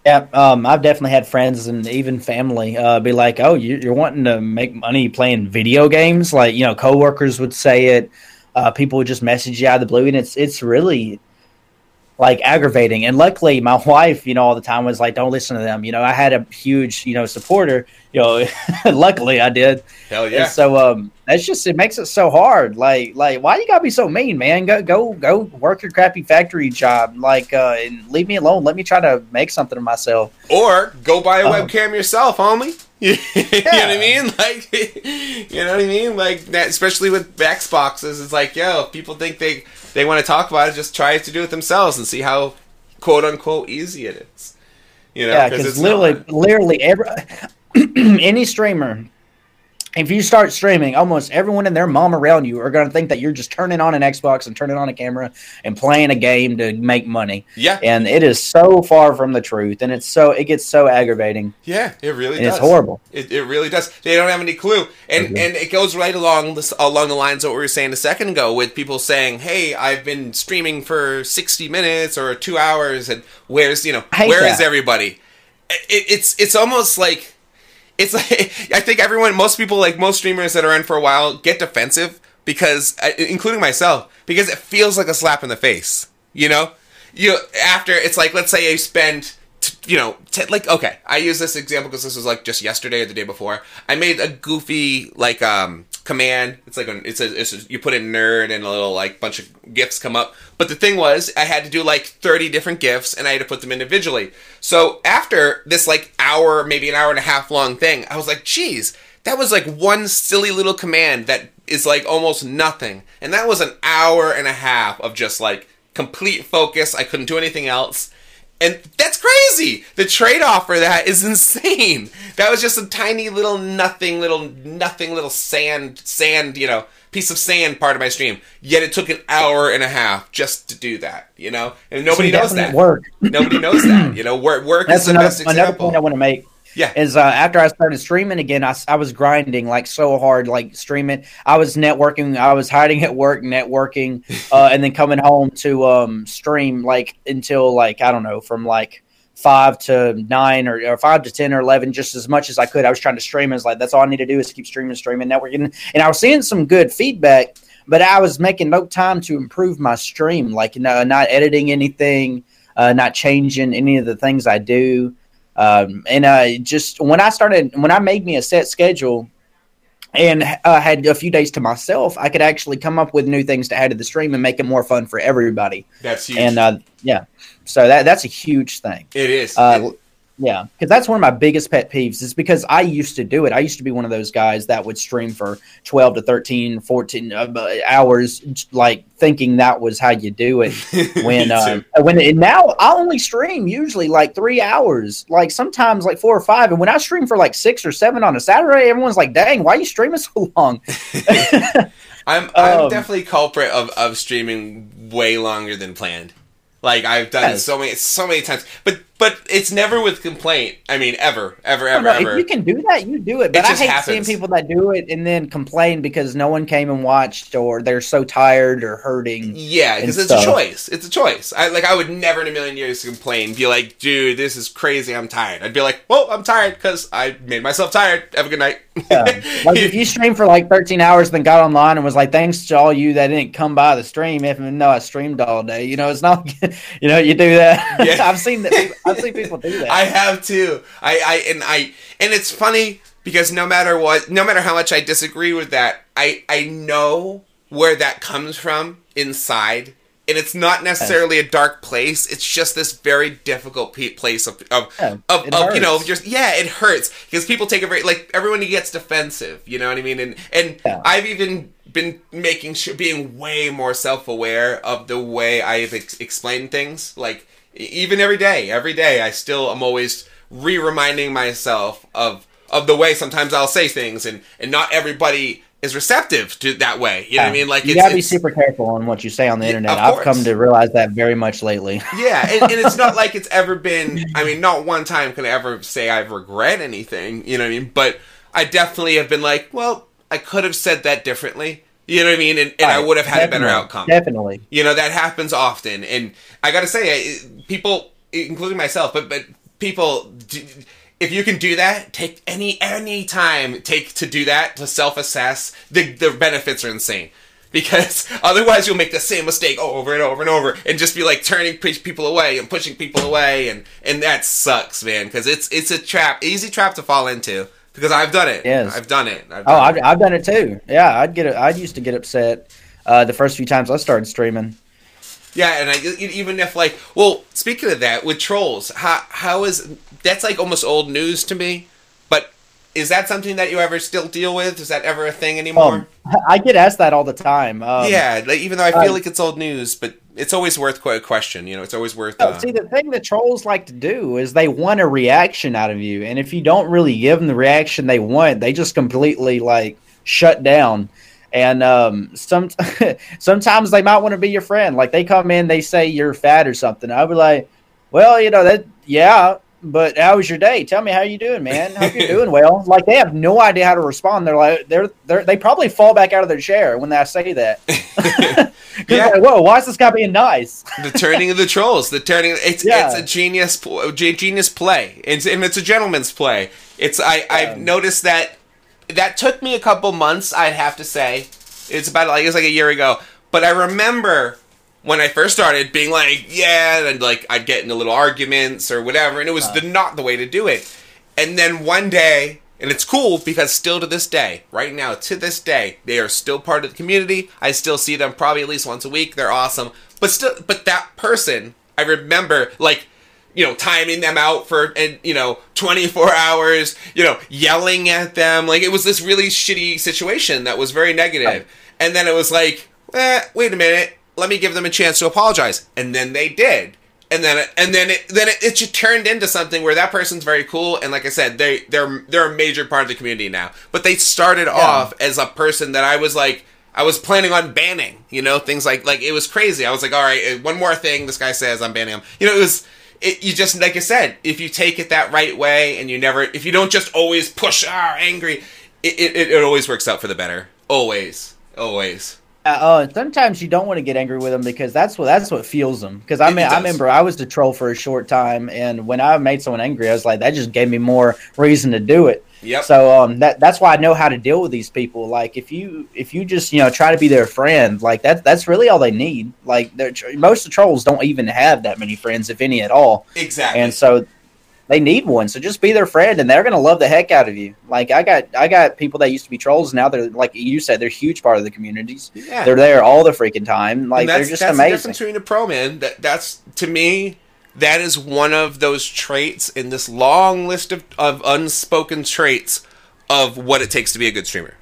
Speaker 4: Yeah, um, I've definitely had friends and even family uh, be like, "Oh, you're wanting to make money playing video games?" Like, you know, coworkers would say it. Uh, people would just message you out of the blue, and it's it's really like aggravating. And luckily, my wife, you know, all the time was like, "Don't listen to them." You know, I had a huge, you know, supporter. You know, luckily I did.
Speaker 1: Hell yeah!
Speaker 4: And so um, that's just it makes it so hard. Like, like why you gotta be so mean, man? Go, go, go work your crappy factory job. Like, uh, and leave me alone. Let me try to make something of myself.
Speaker 1: Or go buy a um, webcam yourself, homie. you know what I mean? Like, you know what I mean? Like that, especially with Xboxes. It's like, yo, people think they they want to talk about it, just try to do it themselves and see how quote unquote easy it is.
Speaker 4: You know, yeah, because literally, not. literally every any streamer if you start streaming, almost everyone and their mom around you are going to think that you're just turning on an Xbox and turning on a camera and playing a game to make money.
Speaker 1: Yeah,
Speaker 4: and it is so far from the truth, and it's so it gets so aggravating.
Speaker 1: Yeah, it really.
Speaker 4: It's horrible.
Speaker 1: It, it really does. They don't have any clue, and mm-hmm. and it goes right along this, along the lines of what we were saying a second ago with people saying, "Hey, I've been streaming for sixty minutes or two hours, and where's you know where that. is everybody?" It, it's it's almost like it's like I think everyone, most people, like most streamers that are in for a while, get defensive because, including myself, because it feels like a slap in the face. You know, you after it's like let's say you spend you know, t- like okay, I use this example because this was like just yesterday or the day before. I made a goofy like um command. It's like a, it's a, it's a, you put in nerd and a little like bunch of gifs come up. But the thing was, I had to do like thirty different gifs and I had to put them individually. So after this like hour, maybe an hour and a half long thing, I was like, geez, that was like one silly little command that is like almost nothing, and that was an hour and a half of just like complete focus. I couldn't do anything else and that's crazy. The trade off for that is insane. That was just a tiny little nothing, little nothing, little sand, sand, you know, piece of sand part of my stream. Yet it took an hour and a half just to do that, you know? And nobody knows that.
Speaker 4: Work.
Speaker 1: Nobody knows that. You know, work, work that's is the
Speaker 4: another,
Speaker 1: best example.
Speaker 4: Another point I want to make
Speaker 1: yeah.
Speaker 4: Is uh, after I started streaming again, I, I was grinding like so hard, like streaming. I was networking. I was hiding at work, networking, uh, and then coming home to um, stream like until like I don't know from like five to nine or, or, five to ten or eleven, just as much as I could. I was trying to stream. As like that's all I need to do is keep streaming, streaming, networking, and I was seeing some good feedback. But I was making no time to improve my stream, like you know, not editing anything, uh, not changing any of the things I do. Um, and uh, just when I started, when I made me a set schedule and uh, had a few days to myself, I could actually come up with new things to add to the stream and make it more fun for everybody.
Speaker 1: That's huge.
Speaker 4: And uh, yeah, so that that's a huge thing.
Speaker 1: It is.
Speaker 4: Uh, Yeah, because that's one of my biggest pet peeves is because I used to do it. I used to be one of those guys that would stream for 12 to 13, 14 uh, hours, like thinking that was how you do it. When, uh, when and now I only stream usually like three hours, like sometimes like four or five. And when I stream for like six or seven on a Saturday, everyone's like, dang, why are you streaming so long?
Speaker 1: I'm, I'm um, definitely culprit of, of streaming way longer than planned. Like I've done yes. it so many so many times, but but it's never with complaint. I mean, ever, ever, ever, no, ever.
Speaker 4: If you can do that, you do it. But it I hate happens. seeing people that do it and then complain because no one came and watched, or they're so tired or hurting.
Speaker 1: Yeah, because it's a choice. It's a choice. I like. I would never in a million years complain. Be like, dude, this is crazy. I'm tired. I'd be like, well, I'm tired because I made myself tired. Have a good night.
Speaker 4: yeah. Like if you stream for like 13 hours, then got online and was like, thanks to all you that didn't come by the stream, even though I streamed all day. You know, it's not. you know, you do that. Yeah. I've seen that. I've seen people do that.
Speaker 1: I have too. I, I and I and it's funny because no matter what, no matter how much I disagree with that, I I know where that comes from inside. And it's not necessarily a dark place. It's just this very difficult place of of, yeah, of, of you know just yeah it hurts because people take it very like everyone gets defensive. You know what I mean? And and yeah. I've even been making sure being way more self aware of the way I've ex- explained things. Like even every day, every day, I still am always re-reminding myself of of the way sometimes I'll say things, and and not everybody is receptive to that way. You know what I mean? Like
Speaker 4: you gotta be super careful on what you say on the internet. I've come to realize that very much lately.
Speaker 1: yeah, and, and, it's not like it's ever been. I mean, not one time can I ever say I've regret anything. You know what I mean? But I definitely have been like, well, I could have said that differently. You know what I mean? And, and right. I would have had Definitely. a better outcome.
Speaker 4: Definitely.
Speaker 1: You know, that happens often. And I got to say, people, including myself, but, but people, if you can do that, take any, any time take to do that, to self assess, the, the benefits are insane. Because otherwise you'll make the same mistake over and over and over and just be like turning people away and pushing people away. And, and that sucks, man. Because it's, it's a trap, easy trap to fall into because I've done it. Yes, I've done it. I've
Speaker 4: oh, done oh, I've, I've, done it too. Yeah, I'd get. I used to get upset uh, the first few times I started streaming.
Speaker 1: Yeah, and I, even if like, well, speaking of that, with trolls, how how is that's like almost old news to me. But is that something that you ever still deal with? Is that ever a thing anymore?
Speaker 4: Um, I get asked that all the time. Um,
Speaker 1: yeah, like, even though I feel uh, like it's old news, but it's always worth a question. You know, it's always worth.
Speaker 4: Oh, uh, see, the thing that trolls like to do is they want a reaction out of you, and if you don't really give them the reaction they want, they just completely like shut down. And um, some sometimes they might want to be your friend. Like they come in, they say you're fat or something. I'll be like, well, you know that, yeah, but how was your day? Tell me how you doing, man. Hope you're doing well. Like they have no idea how to respond. They're like they're they they probably fall back out of their chair when I say that. yeah. Like, Whoa, why is this guy being nice?
Speaker 1: the turning of the trolls. The turning. It's yeah. it's a genius genius play. It's and it's a gentleman's play. It's I I've noticed that that took me a couple months. I'd have to say. It's about like it's like a year ago. But I remember when I first started being like, yeah, and like I'd get into little arguments or whatever, and it was uh, the not the way to do it. And then one day, and it's cool because still to this day, right now, to this day, they are still part of the community. I still see them probably at least once a week. They're awesome. But still, but that person, I remember like, you know, timing them out for, and, you know, 24 hours, you know, yelling at them. Like, it was this really shitty situation that was very negative. And then it was like, eh, wait a minute let me give them a chance to apologize. And then they did. And then it, and then it then it, it just turned into something where that person's very cool and like I said they they're they're a major part of the community now. But they started yeah. off as a person that I was like I was planning on banning, you know, things like like it was crazy. I was like, all right, uh, one more thing this guy says, I'm banning him. You know, it was it, you just like I said, if you take it that right way and you never, if you don't just always push, ah, angry, it, it, it always works out for the better. Always, always.
Speaker 4: Uh, sometimes you don't want to get angry with them because that's what that's what fuels them. Because I mean, I remember I was the troll for a short time, and when I made someone angry, I was like, that just gave me more reason to do it.
Speaker 1: Yep.
Speaker 4: So um, that that's why I know how to deal with these people. Like if you if you just you know try to be their friend, like that that's really all they need. Like most of the trolls don't even have that many friends, if any at all.
Speaker 1: Exactly.
Speaker 4: And so they need one. So just be their friend, and they're gonna love the heck out of you. Like I got, I got people that used to be trolls. Now they're like you said, they're a huge part of the communities. Yeah. they're there all the freaking time. Like they're just
Speaker 1: that's
Speaker 4: amazing.
Speaker 1: The difference between a pro man. That that's to me. that is one of those traits in this long list of, of unspoken traits of what it takes to be a good streamer.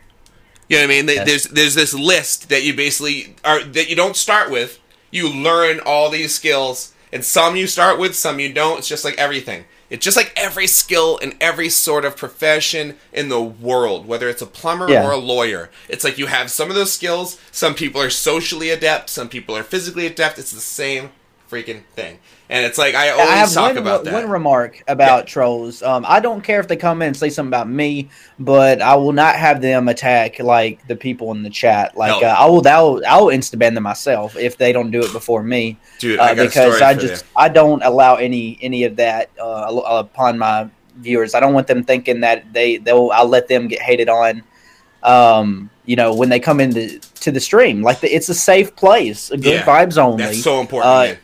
Speaker 1: You know what I mean? Yes. There's there's this list that you basically are that you don't start with. You learn all these skills, and some you start with, some you don't. It's just like everything. It's just like every skill in every sort of profession in the world, whether it's a plumber yeah. or a lawyer. It's like you have some of those skills. Some people are socially adept, some people are physically adept. It's the same freaking thing. And it's like I always I have talk
Speaker 4: one,
Speaker 1: about that.
Speaker 4: One remark about yeah. trolls. Um, I don't care if they come in and say something about me, but I will not have them attack like the people in the chat. Like uh, I will, I will, I will insta ban them myself if they don't do it before me.
Speaker 1: Dude, uh,
Speaker 4: because I just you. I don't allow any any of that uh, upon my viewers. I don't want them thinking that they they'll I'll let them get hated on. Um, you know, when they come into to the stream, like the, it's a safe place, a good yeah, vibes only.
Speaker 1: That's so important. Uh,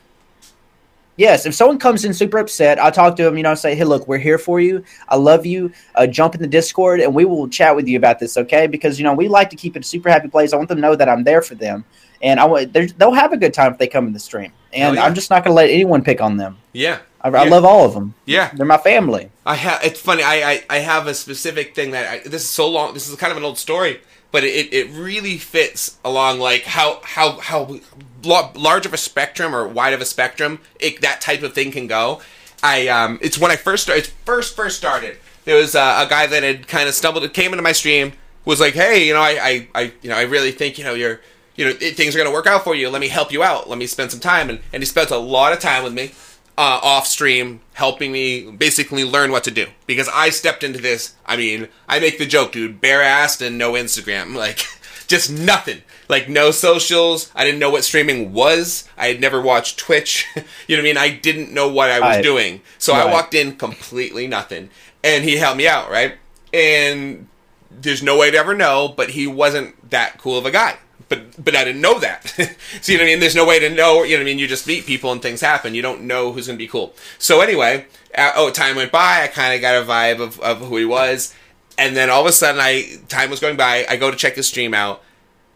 Speaker 4: Yes, if someone comes in super upset, I'll talk to them, you know, say, hey, look, we're here for you. I love you. Uh, jump in the Discord and we will chat with you about this, okay? Because, you know, we like to keep it a super happy place. I want them to know that I'm there for them. And I want they'll have a good time if they come in the stream. And oh, yeah. I'm just not going to let anyone pick on them.
Speaker 1: Yeah.
Speaker 4: I, I, love all of them.
Speaker 1: Yeah,
Speaker 4: they're my family.
Speaker 1: I have. It's funny. I, I, I have a specific thing that I, this is so long. This is kind of an old story, but it, it really fits along like how how how large of a spectrum or wide of a spectrum it, that type of thing can go. I um, it's when I first started, first first started. There was uh, a guy that had kind of stumbled, came into my stream, was like, "Hey, you know, I, I, I you know, I really think you know you're, you know, things are gonna work out for you. Let me help you out. Let me spend some time." And and he spent a lot of time with me, uh, off stream, helping me basically learn what to do because I stepped into this. I mean, I make the joke, dude, bare assed and no Instagram, like just nothing like no socials. I didn't know what streaming was. I had never watched Twitch. you know what I mean? I didn't know what I was I, doing. So right. I walked in completely nothing. And he helped me out, right? And there's no way to ever know, but he wasn't that cool of a guy. But but I didn't know that. know what I mean? There's no way to know, you know what I mean? You just meet people and things happen. You don't know who's gonna be cool. So anyway, uh, oh time went by, I kinda got a vibe of, of who he was. And then all of a sudden I time was going by, I go to check the stream out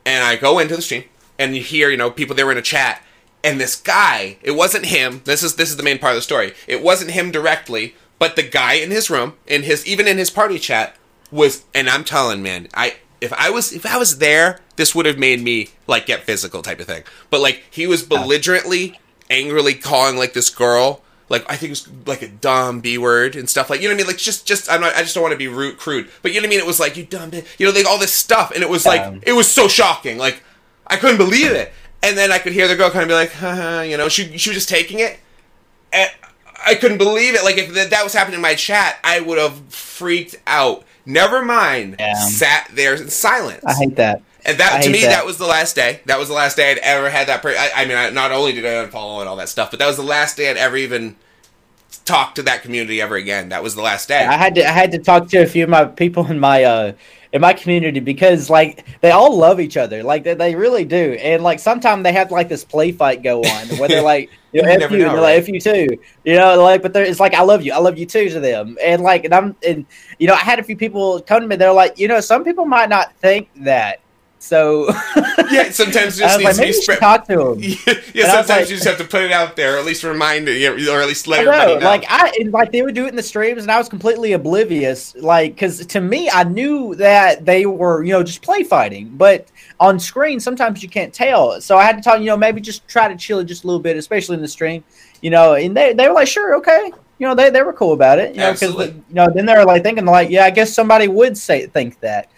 Speaker 1: and I go into the stream and you hear, you know, people there were in a chat and this guy, it wasn't him. This is this is the main part of the story. It wasn't him directly, but the guy in his room, in his even in his party chat was and I'm telling man, I if I was if I was there, this would have made me like get physical type of thing. But like he was belligerently, angrily calling like this girl like I think it was like a dumb B word and stuff like you know what I mean? Like just just I'm not I just don't want to be rude crude. But you know what I mean? It was like you dumb bitch you know like all this stuff. And it was like um, it was so shocking. Like I couldn't believe it. And then I could hear the girl kind of be like Haha, you know she she was just taking it. And I couldn't believe it. Like if that was happening in my chat I would have freaked out. Never mind. Sat there in silence.
Speaker 4: I hate that
Speaker 1: and that to me, that. that. was the last day. That was the last day I'd ever had that. Per- I, I, mean, I, not only did I unfollow and all that stuff, but that was the last day I'd ever even talked to that community ever again. That was the last day.
Speaker 4: I had to. I had to talk to a few of my people in my uh, in my community because like they all love each other. Like they, they really do. And like sometimes they have like this play fight go on where they're like. You know, F you, know, right? like, F you too, you know, like, but there, it's like, I love you, I love you too to them. And like, and I'm, and, you know, I had a few people come to me, they're like, you know, some people might not think that, so
Speaker 1: yeah, sometimes just needs like, to be spread.
Speaker 4: Talk to him.
Speaker 1: yeah, yeah sometimes like, you just have to put it out there, or at least remind it, or at least let everybody know. know.
Speaker 4: Like I, like they would do it in the streams, and I was completely oblivious. Like because to me, I knew that they were, you know, just play fighting, but on screen sometimes you can't tell. So I had to tell you know maybe just try to chill it just a little bit, especially in the stream, you know. And they they were like, sure, okay, you know, they, they were cool about it, you know, because you know then they were like thinking like, yeah, I guess somebody would say think that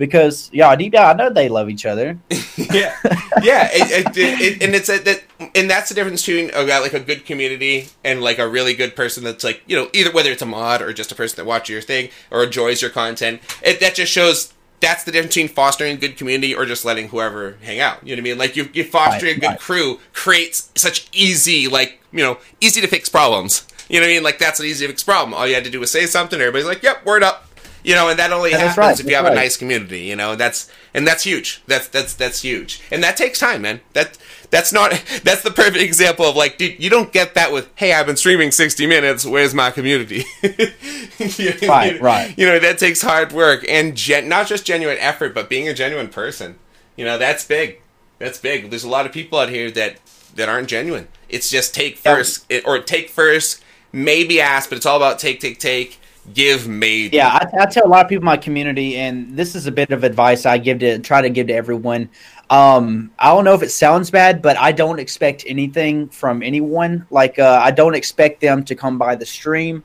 Speaker 4: because yeah, deep down I know they love each other.
Speaker 1: yeah, yeah, it, it, it, and it's a, that, and that's the difference between a, like a good community and like a really good person that's like you know either whether it's a mod or just a person that watches your thing or enjoys your content. It that just shows that's the difference between fostering a good community or just letting whoever hang out. You know what I mean? Like you, you fostering right, a good right. crew creates such easy, like you know, easy to fix problems. You know what I mean? Like that's an easy to fix problem. All you had to do was say something. Everybody's like, "Yep, word up." You know, and that only happens right, if you have right. a nice community. You know, that's and that's huge. That's that's that's huge, and that takes time, man. That that's not that's the perfect example of like, dude, you don't get that with, hey, I've been streaming sixty minutes. Where's my community?
Speaker 4: you, right,
Speaker 1: you,
Speaker 4: right.
Speaker 1: You know, that takes hard work and gen- not just genuine effort, but being a genuine person. You know, that's big. That's big. There's a lot of people out here that that aren't genuine. It's just take first or take first, maybe ask, but it's all about take, take, take. Give maybe.
Speaker 4: Yeah, I, I tell a lot of people in my community, and this is a bit of advice I give to try to give to everyone. Um, I don't know if it sounds bad, but I don't expect anything from anyone. Like, uh, I don't expect them to come by the stream.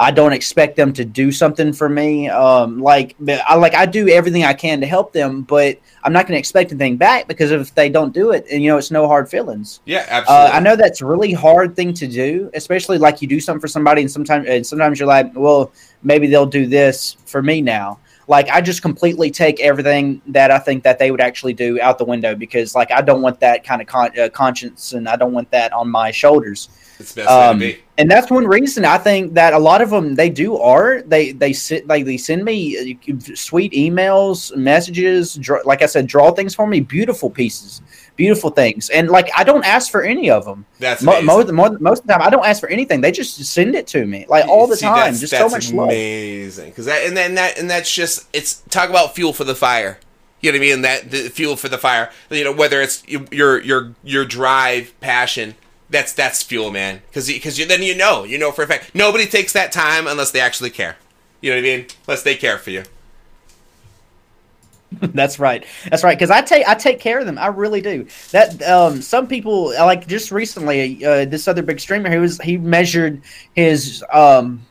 Speaker 4: I don't expect them to do something for me. Um, like I like I do everything I can to help them, but I'm not going to expect anything back because if they don't do it, and you know, it's no hard feelings.
Speaker 1: Yeah, absolutely.
Speaker 4: Uh, I know that's a really hard thing to do, especially like you do something for somebody, and sometimes and sometimes you're like, well, maybe they'll do this for me now. Like I just completely take everything that I think that they would actually do out the window because like I don't want that kind of con- uh, conscience and I don't want that on my shoulders.
Speaker 1: It's best um,
Speaker 4: way to be. And that's one reason I think that a lot of them they do art. They they sit like they send me uh, sweet emails, messages. Draw, like I said, draw things for me, beautiful pieces, beautiful things. And like I don't ask for any of them.
Speaker 1: That's Mo-
Speaker 4: most, most most of the time I don't ask for anything. They just send it to me like all the See, time. That's, just that's so much
Speaker 1: amazing. Because that and then that and that's just it's talk about fuel for the fire. You know what I mean? That the fuel for the fire. You know whether it's your your your drive, passion that's that's fuel, man. Because because then you know you know for a fact nobody takes that time unless they actually care. You know what I mean? Unless they care for you.
Speaker 4: That's right. That's right. Because I take I take care of them. I really do. That um, some people like just recently uh, this other big streamer he was he measured his um,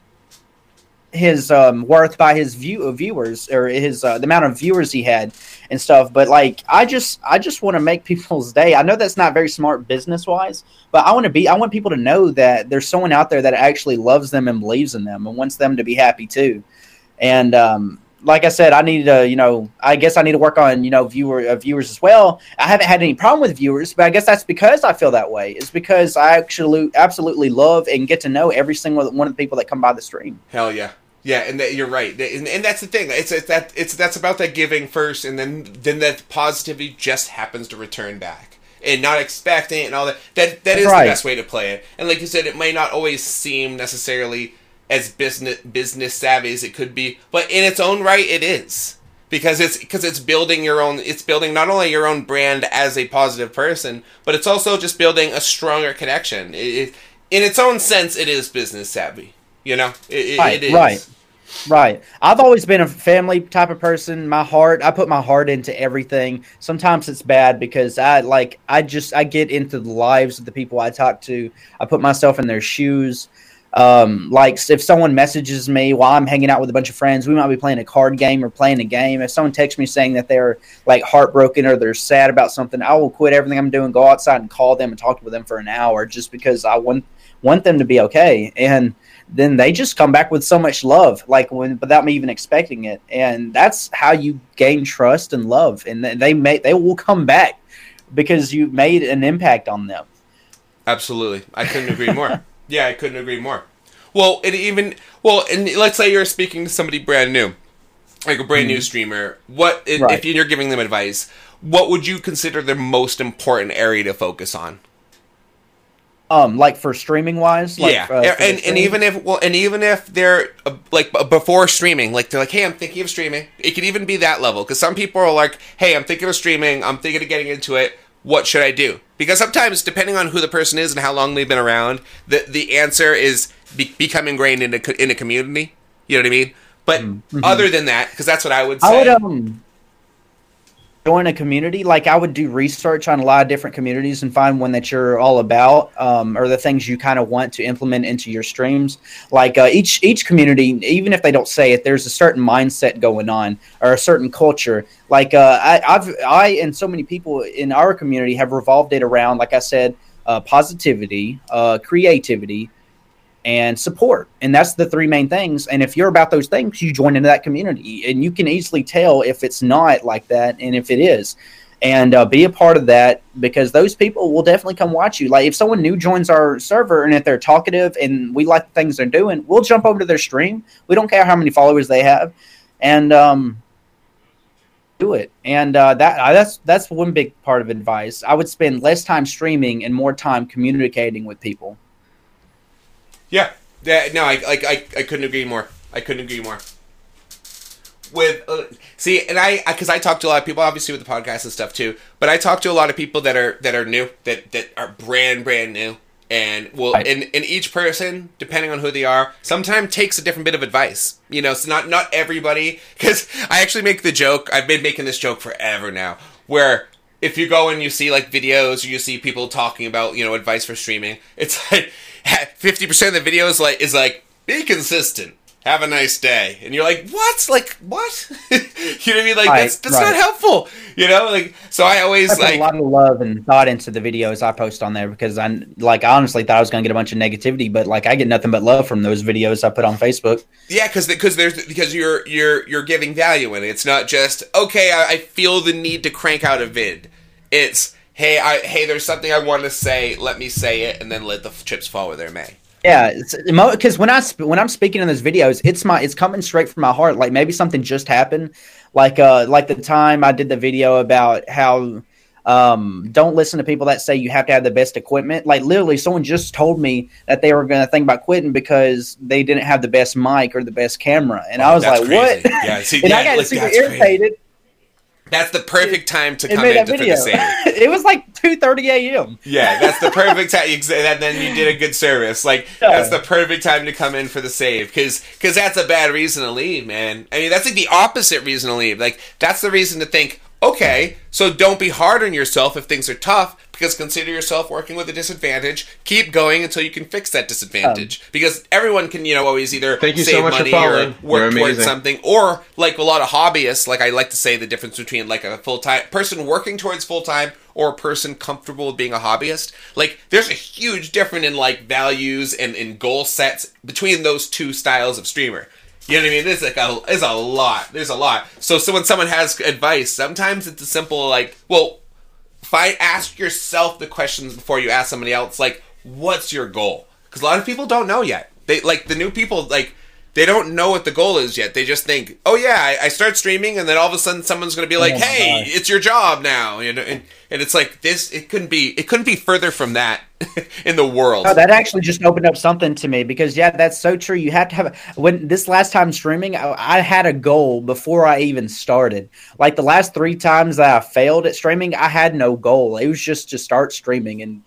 Speaker 4: his um, worth by his view of viewers or his uh, the amount of viewers he had and stuff. But like, I just I just want to make people's day. I know that's not very smart business wise, but I want to be I want people to know that there's someone out there that actually loves them and believes in them and wants them to be happy too. And um, like I said, I need to, you know, I guess I need to work on, you know, viewer uh, viewers as well. I haven't had any problem with viewers, but I guess that's because I feel that way. It's because I actually absolutely love and get to know every single one of the people that come by the stream.
Speaker 1: Hell yeah. Yeah, and that, you're right, and, and, that's the thing. It's, it's that it's that's about that giving first, and then then that positivity just happens to return back, and not expecting it and all that. That that is right. the best way to play it. And like you said, it may not always seem necessarily as business business savvy as it could be, but in its own right, it is because it's because it's building your own. It's building not only your own brand as a positive person, but it's also just building a stronger connection. It, it, in its own sense, it is business savvy. You know, it,
Speaker 4: right,
Speaker 1: it is.
Speaker 4: Right. Right. I've always been a family type of person. My heart, I put my heart into everything. Sometimes it's bad because I like I just I get into the lives of the people I talk to. I put myself in their shoes. Um, like if someone messages me while I'm hanging out with a bunch of friends, we might be playing a card game or playing a game. If someone texts me saying that they're like heartbroken or they're sad about something, I will quit everything I'm doing, go outside and call them and talk with them for an hour just because I want want them to be okay. And then they just come back with so much love, like when without me even expecting it, and that's how you gain trust and love, and they may they will come back because you made an impact on them.
Speaker 1: Absolutely, I couldn't agree more. yeah, I couldn't agree more. Well, it even well, and let's say you're speaking to somebody brand new, like a brand mm-hmm. new streamer. What right. if you're giving them advice? What would you consider the most important area to focus on?
Speaker 4: Um, like for streaming wise, like,
Speaker 1: yeah, uh, and and even if well, and even if they're uh, like before streaming, like they're like, hey, I'm thinking of streaming. It could even be that level because some people are like, hey, I'm thinking of streaming. I'm thinking of getting into it. What should I do? Because sometimes, depending on who the person is and how long they've been around, the the answer is be, become ingrained in a in a community. You know what I mean? But mm-hmm. other than that, because that's what I would say. I would um,
Speaker 4: join a community. Like i would do research on a lot of different communities and find one that you're all about um, or the things you kind of want to implement into your streams. Like uh, each each community even if they don't say it there's a certain mindset going on or a certain culture. Like uh, I, i've i and so many people in our community have revolved it around like i said uh, positivity uh, creativity and support. And that's the three main things. And if you're about those things, you join into that community. And you can easily tell if it's not like that and if it is. And uh, be a part of that because those people will definitely come watch you. Like if someone new joins our server and if they're talkative and we like the things they're doing, we'll jump over to their stream. We don't care how many followers they have, and um, do it. And uh, that uh, that's that's one big part of advice. I would spend less time streaming and more time communicating with people.
Speaker 1: Yeah. Yeah. No, I, I, I, I couldn't agree more. I couldn't agree more. with uh, see, and I because I, I talk to a lot of people, obviously with the podcast and stuff too. But I talk to a lot of people that are that are new, that that are brand brand new, and well, right. and and each person, depending on who they are, sometimes takes a different bit of advice. You know, it's not not everybody. Because I actually make the joke. I've been making this joke forever now, where if you go and you see like videos or you see people talking about you know advice for streaming, it's like fifty percent of the videos like is like be consistent have a nice day. And you're like what? Like what? You know what i mean? Like right, that's that's right. not helpful. You know like so i always
Speaker 4: I
Speaker 1: put like
Speaker 4: a lot of love and thought into the videos i post on there because i like I honestly thought i was gonna get a bunch of negativity but like i get nothing but love from those videos i put on facebook.
Speaker 1: Yeah because because there's because you're you're you're giving value in it. It's not just okay I, I feel the need to crank out a vid. It's hey i hey there's something i want to say. Let me say it and then let the chips fall where they may
Speaker 4: yeah, because when I when I'm speaking in those videos, it's my it's coming straight from my heart. Like maybe something just happened, like uh like the time I did the video about how um don't listen to people that say you have to have the best equipment. Like literally, someone just told me that they were going to think about quitting because they didn't have the best mic or the best camera, and oh, I was like, crazy. "What?"
Speaker 1: Yeah, see, and yeah,
Speaker 4: I got
Speaker 1: like,
Speaker 4: super irritated. Crazy.
Speaker 1: That's the perfect time to come in for the save.
Speaker 4: it was like two thirty a.m.
Speaker 1: Yeah, that's the perfect time. And then you did a good service. Like yeah. that's the perfect time to come in for the save because because that's a bad reason to leave, man. I mean, that's like the opposite reason to leave. Like that's the reason to think, okay, so don't be hard on yourself if things are tough because consider yourself working with a disadvantage. Keep going until you can fix that disadvantage. Um, because everyone can, you know, always either
Speaker 3: thank you
Speaker 1: save
Speaker 3: so much
Speaker 1: money
Speaker 3: or
Speaker 1: work towards something, or like a lot of hobbyists, like I like to say the difference between like a full time person working towards full time or a person comfortable with being a hobbyist. Like there's a huge difference in like values and in goal sets between those two styles of streamer. You know what I mean? There's like a there's a lot. There's a lot. So so when someone has advice, sometimes it's a simple like, well, find ask yourself the questions before you ask somebody else like what's your goal? Because a lot of people don't know yet. They like the new people like they don't know what the goal is yet. They just think oh yeah i, I start streaming and then all of a sudden someone's going to be oh like oh hey God. it's your job now you know and, and it's like this it couldn't be it couldn't be further from that in the world.
Speaker 4: Oh, that actually just opened up something to me because yeah that's so true. You have to have when this last time streaming I, I had a goal before i even started. Like the last three times that i failed at streaming i had no goal. It was just to start streaming and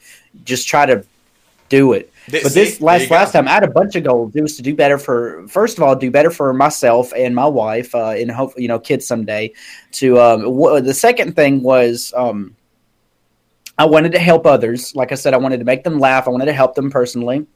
Speaker 4: just try to do it this, but this see, last last time, I had a bunch of goals. It was to do better for first of all, do better for myself and my wife, uh, and hope you know kids someday. To um, w- the second thing was um, I wanted to help others. Like I said, I wanted to make them laugh. I wanted to help them personally.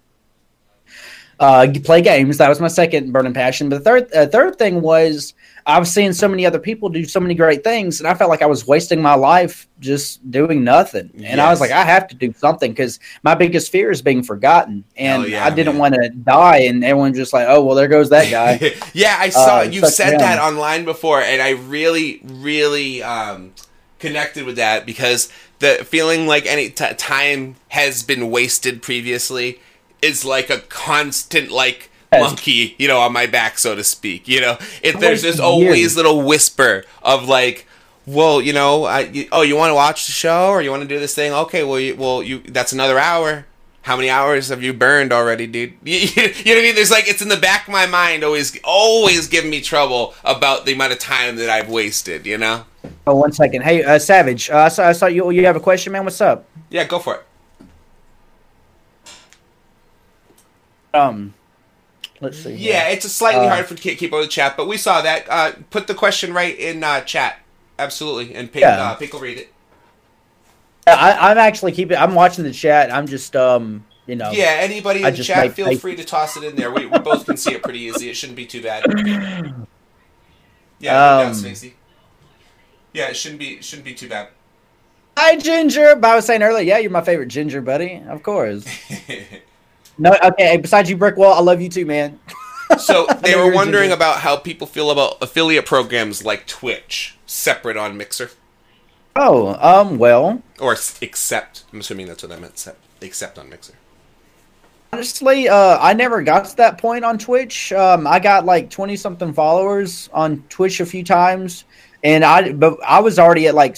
Speaker 4: Uh, play games. That was my second burning passion. But the third uh, third thing was I was seeing so many other people do so many great things, and I felt like I was wasting my life just doing nothing. And yes. I was like, I have to do something because my biggest fear is being forgotten, and yeah, I didn't want to die. And everyone just like, oh well, there goes that guy.
Speaker 1: yeah, I saw uh, you said that online before, and I really, really um, connected with that because the feeling like any t- time has been wasted previously is like a constant like monkey, you know, on my back, so to speak. You know, if there's this always little whisper of like, well, you know, I, you, oh, you want to watch the show or you want to do this thing? Okay, well, you, well, you that's another hour. How many hours have you burned already, dude? You, you, know what I mean? There's like it's in the back of my mind, always, always giving me trouble about the amount of time that I've wasted. You know.
Speaker 4: Oh, one second. Hey, uh, Savage. Uh, I saw, I saw you. You have a question, man. What's up?
Speaker 1: Yeah, go for it.
Speaker 4: Um, Let's see.
Speaker 1: Yeah, it's a slightly uh, hard for keep with the chat, but we saw that. Uh, put the question right in uh, chat. Absolutely, and Pink, yeah. uh, Pink will read it.
Speaker 4: I, am actually keeping. I'm watching the chat. I'm just, um, you know.
Speaker 1: Yeah, anybody in I the chat, feel free to toss it in there. We, we both can see it pretty easy. It shouldn't be too bad. Yeah, um, no Yeah, it shouldn't be shouldn't be too bad.
Speaker 4: Hi, Ginger. But I was saying earlier, yeah, you're my favorite Ginger, buddy. Of course. No, okay. Besides you, Brickwall, I love you too, man.
Speaker 1: so they were wondering about how people feel about affiliate programs like Twitch, separate on Mixer.
Speaker 4: Oh, um, well,
Speaker 1: or except. I'm assuming that's what I meant. Except on Mixer.
Speaker 4: Honestly, uh, I never got to that point on Twitch. Um, I got like twenty something followers on Twitch a few times, and I but I was already at like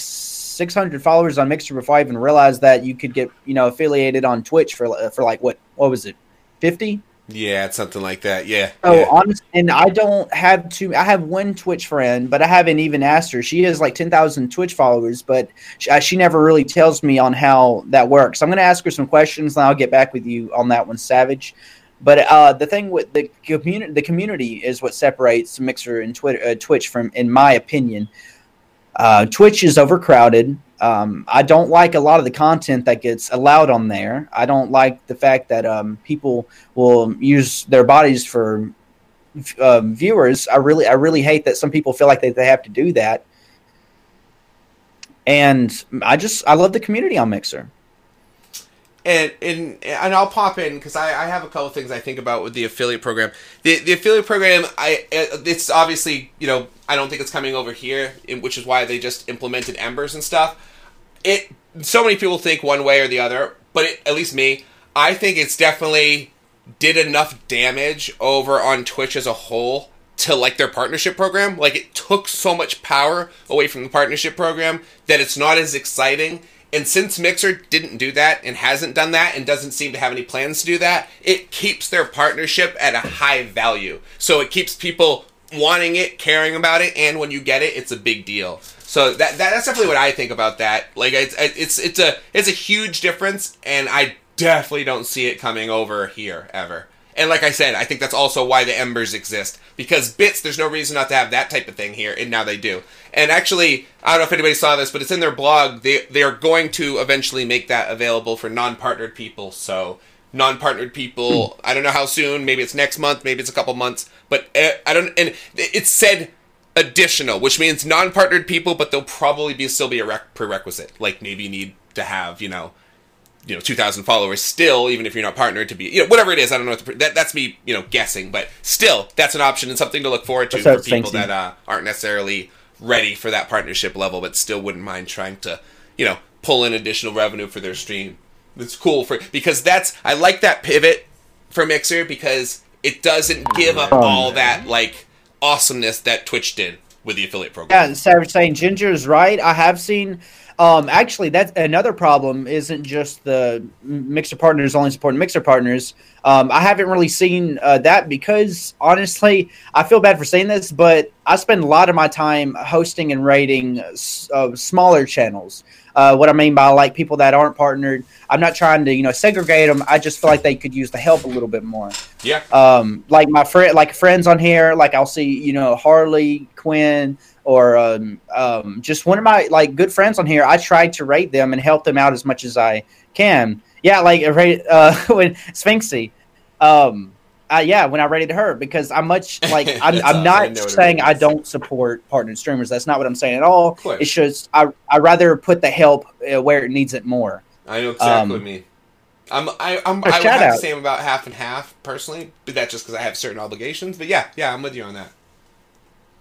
Speaker 4: 600 followers on Mixer before I even realized that you could get you know affiliated on Twitch for for like what what was it 50
Speaker 1: Yeah, it's something like that. Yeah.
Speaker 4: Oh,
Speaker 1: yeah.
Speaker 4: honest, and I don't have to. I have one Twitch friend, but I haven't even asked her. She has like ten thousand Twitch followers, but she, uh, she, never really tells me on how that works. I'm going to ask her some questions, and I'll get back with you on that one, Savage. But uh, the thing with the community, the community is what separates Mixer and Twitter, uh, Twitch from, in my opinion. Uh, Twitch is overcrowded. Um, I don't like a lot of the content that gets allowed on there. I don't like the fact that um, people will use their bodies for um, viewers. I really, I really hate that some people feel like they, they have to do that. And I just, I love the community on Mixer.
Speaker 1: And, and and I'll pop in because I, I have a couple things I think about with the affiliate program. The the affiliate program, I uh, it's obviously you know I don't think it's coming over here, which is why they just implemented Embers and stuff it so many people think one way or the other, but it, at least me, I think it's definitely did enough damage over on Twitch as a whole to like their partnership program. Like it took so much power away from the partnership program that it's not as exciting. And since Mixer didn't do that and hasn't done that and doesn't seem to have any plans to do that, it keeps their partnership at a high value. So it keeps people wanting it, caring about it, and when you get it, it's a big deal. So that, that that's definitely what I think about that. Like it's it's it's a it's a huge difference, and I definitely don't see it coming over here ever. And like I said, I think that's also why the embers exist because bits. There's no reason not to have that type of thing here, and now they do. And actually, I don't know if anybody saw this, but it's in their blog. They they are going to eventually make that available for non-partnered people. So non-partnered people. I don't know how soon. Maybe it's next month. Maybe it's a couple months. But eh, I don't. And it said additional, which means non-partnered people, but they'll probably be still be a rec- prerequisite. Like maybe you need to have you know, you know, two thousand followers still, even if you're not partnered to be you know whatever it is. I don't know. The, that, that's me you know guessing, but still that's an option and something to look forward to for people that uh, aren't necessarily ready for that partnership level, but still wouldn't mind trying to you know pull in additional revenue for their stream. It's cool for because that's I like that pivot for Mixer because it doesn't give up oh, all that like awesomeness that Twitch did with the affiliate program.
Speaker 4: Yeah, Savage saying Ginger is right. I have seen. Um, actually, that's another problem. Isn't just the mixer partners only supporting mixer partners. Um, I haven't really seen uh, that because honestly, I feel bad for saying this, but I spend a lot of my time hosting and rating uh, smaller channels. Uh, what I mean by like people that aren't partnered, I'm not trying to you know segregate them. I just feel like they could use the help a little bit more.
Speaker 1: Yeah.
Speaker 4: Um, like my friend, like friends on here, like I'll see you know Harley Quinn or um, um, just one of my like good friends on here. I try to rate them and help them out as much as I can. Yeah, like uh, when Sphinxy. Um, uh, yeah, when I rated her because I'm much like I'm, I'm not saying I don't support partnered streamers. That's not what I'm saying at all. It's just I I rather put the help uh, where it needs it more.
Speaker 1: I know exactly um, mean. I'm I I'm, I would have out. to say about half and half personally, but that's just because I have certain obligations. But yeah, yeah, I'm with you on that.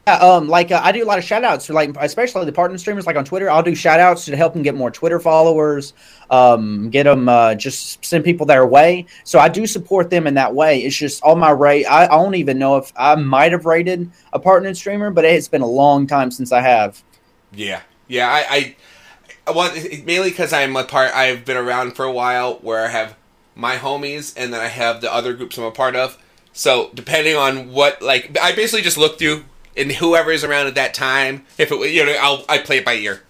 Speaker 4: Yeah, um, like uh, I do a lot of shout outs for like especially the partner streamers like on Twitter. I'll do shout outs to help them get more Twitter followers, um, get them uh, just send people their way. So I do support them in that way. It's just all my rate. I, I don't even know if I might have rated a partner streamer, but it's been a long time since I have.
Speaker 1: Yeah, yeah. I, I well, mainly because I'm a part. I've been around for a while where I have my homies and then I have the other groups I'm a part of. So depending on what, like, I basically just look through and whoever is around at that time. If it you know, I'll I play it by ear.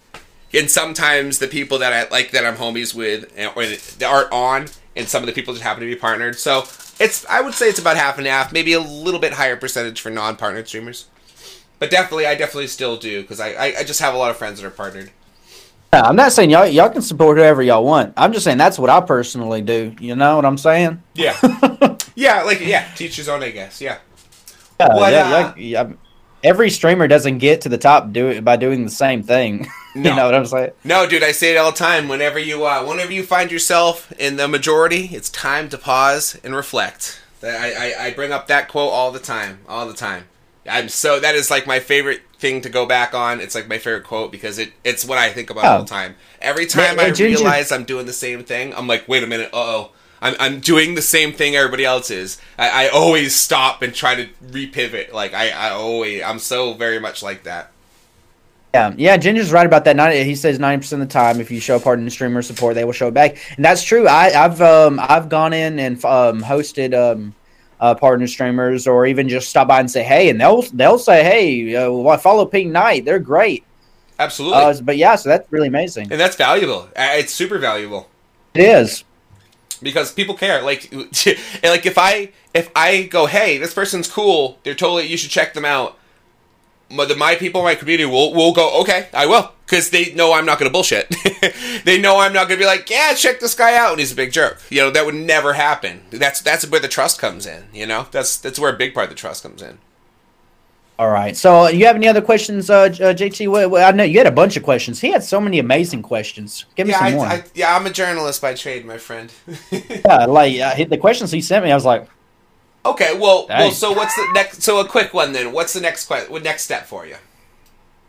Speaker 1: And sometimes the people that I like that I'm homies with or that aren't on, and some of the people just happen to be partnered. So it's I would say it's about half and half, maybe a little bit higher percentage for non-partnered streamers. But definitely, I definitely still do because I, I, I just have a lot of friends that are partnered.
Speaker 4: I'm not saying y'all y'all can support whoever y'all want. I'm just saying that's what I personally do. You know what I'm saying?
Speaker 1: Yeah, yeah, like yeah, teachers own, I guess. Yeah.
Speaker 4: Yeah, yeah, uh, yeah, every streamer doesn't get to the top do it by doing the same thing. No. you know what I'm saying?
Speaker 1: No, dude, I say it all the time. Whenever you uh, whenever you find yourself in the majority, it's time to pause and reflect. I, I, I bring up that quote all the time, all the time. I'm so that is like my favorite thing to go back on. It's like my favorite quote because it it's what I think about oh. all the time. Every time I realize I'm doing the same thing, I'm like, wait a minute, uh oh I'm, I'm doing the same thing everybody else is. I, I always stop and try to repivot. Like I, I always, I'm so very much like that.
Speaker 4: Yeah, yeah, Ginger's right about that. he says ninety percent of the time, if you show partner streamer support, they will show it back, and that's true. I, have um, I've gone in and um, hosted um, uh, partner streamers, or even just stop by and say hey, and they'll they'll say hey, uh, follow Pink Knight, they're great.
Speaker 1: Absolutely.
Speaker 4: Uh, but yeah, so that's really amazing,
Speaker 1: and that's valuable. Uh, it's super valuable.
Speaker 4: It is
Speaker 1: because people care. Like, like if I if I go, hey, this person's cool, they're totally you should check them out. My, my people, my community will will go, okay, I will, because they know I'm not to bullshit. they know I'm not to be like, yeah, check this guy out, and he's a big jerk. You know that would never happen. That's that's where the trust comes in. You know, that's that's where a big part of the trust comes in.
Speaker 4: All right. So, uh, you have any other questions, uh, uh JT? I know you had a bunch of questions. He had so many amazing questions. Give me
Speaker 1: yeah,
Speaker 4: some
Speaker 1: I,
Speaker 4: more.
Speaker 1: I, yeah, I'm a journalist by trade, my friend.
Speaker 4: yeah, like uh, the questions he sent me, I was like,
Speaker 1: okay, well, well, so what's the next? So a quick one then. What's the next question? What next step for you?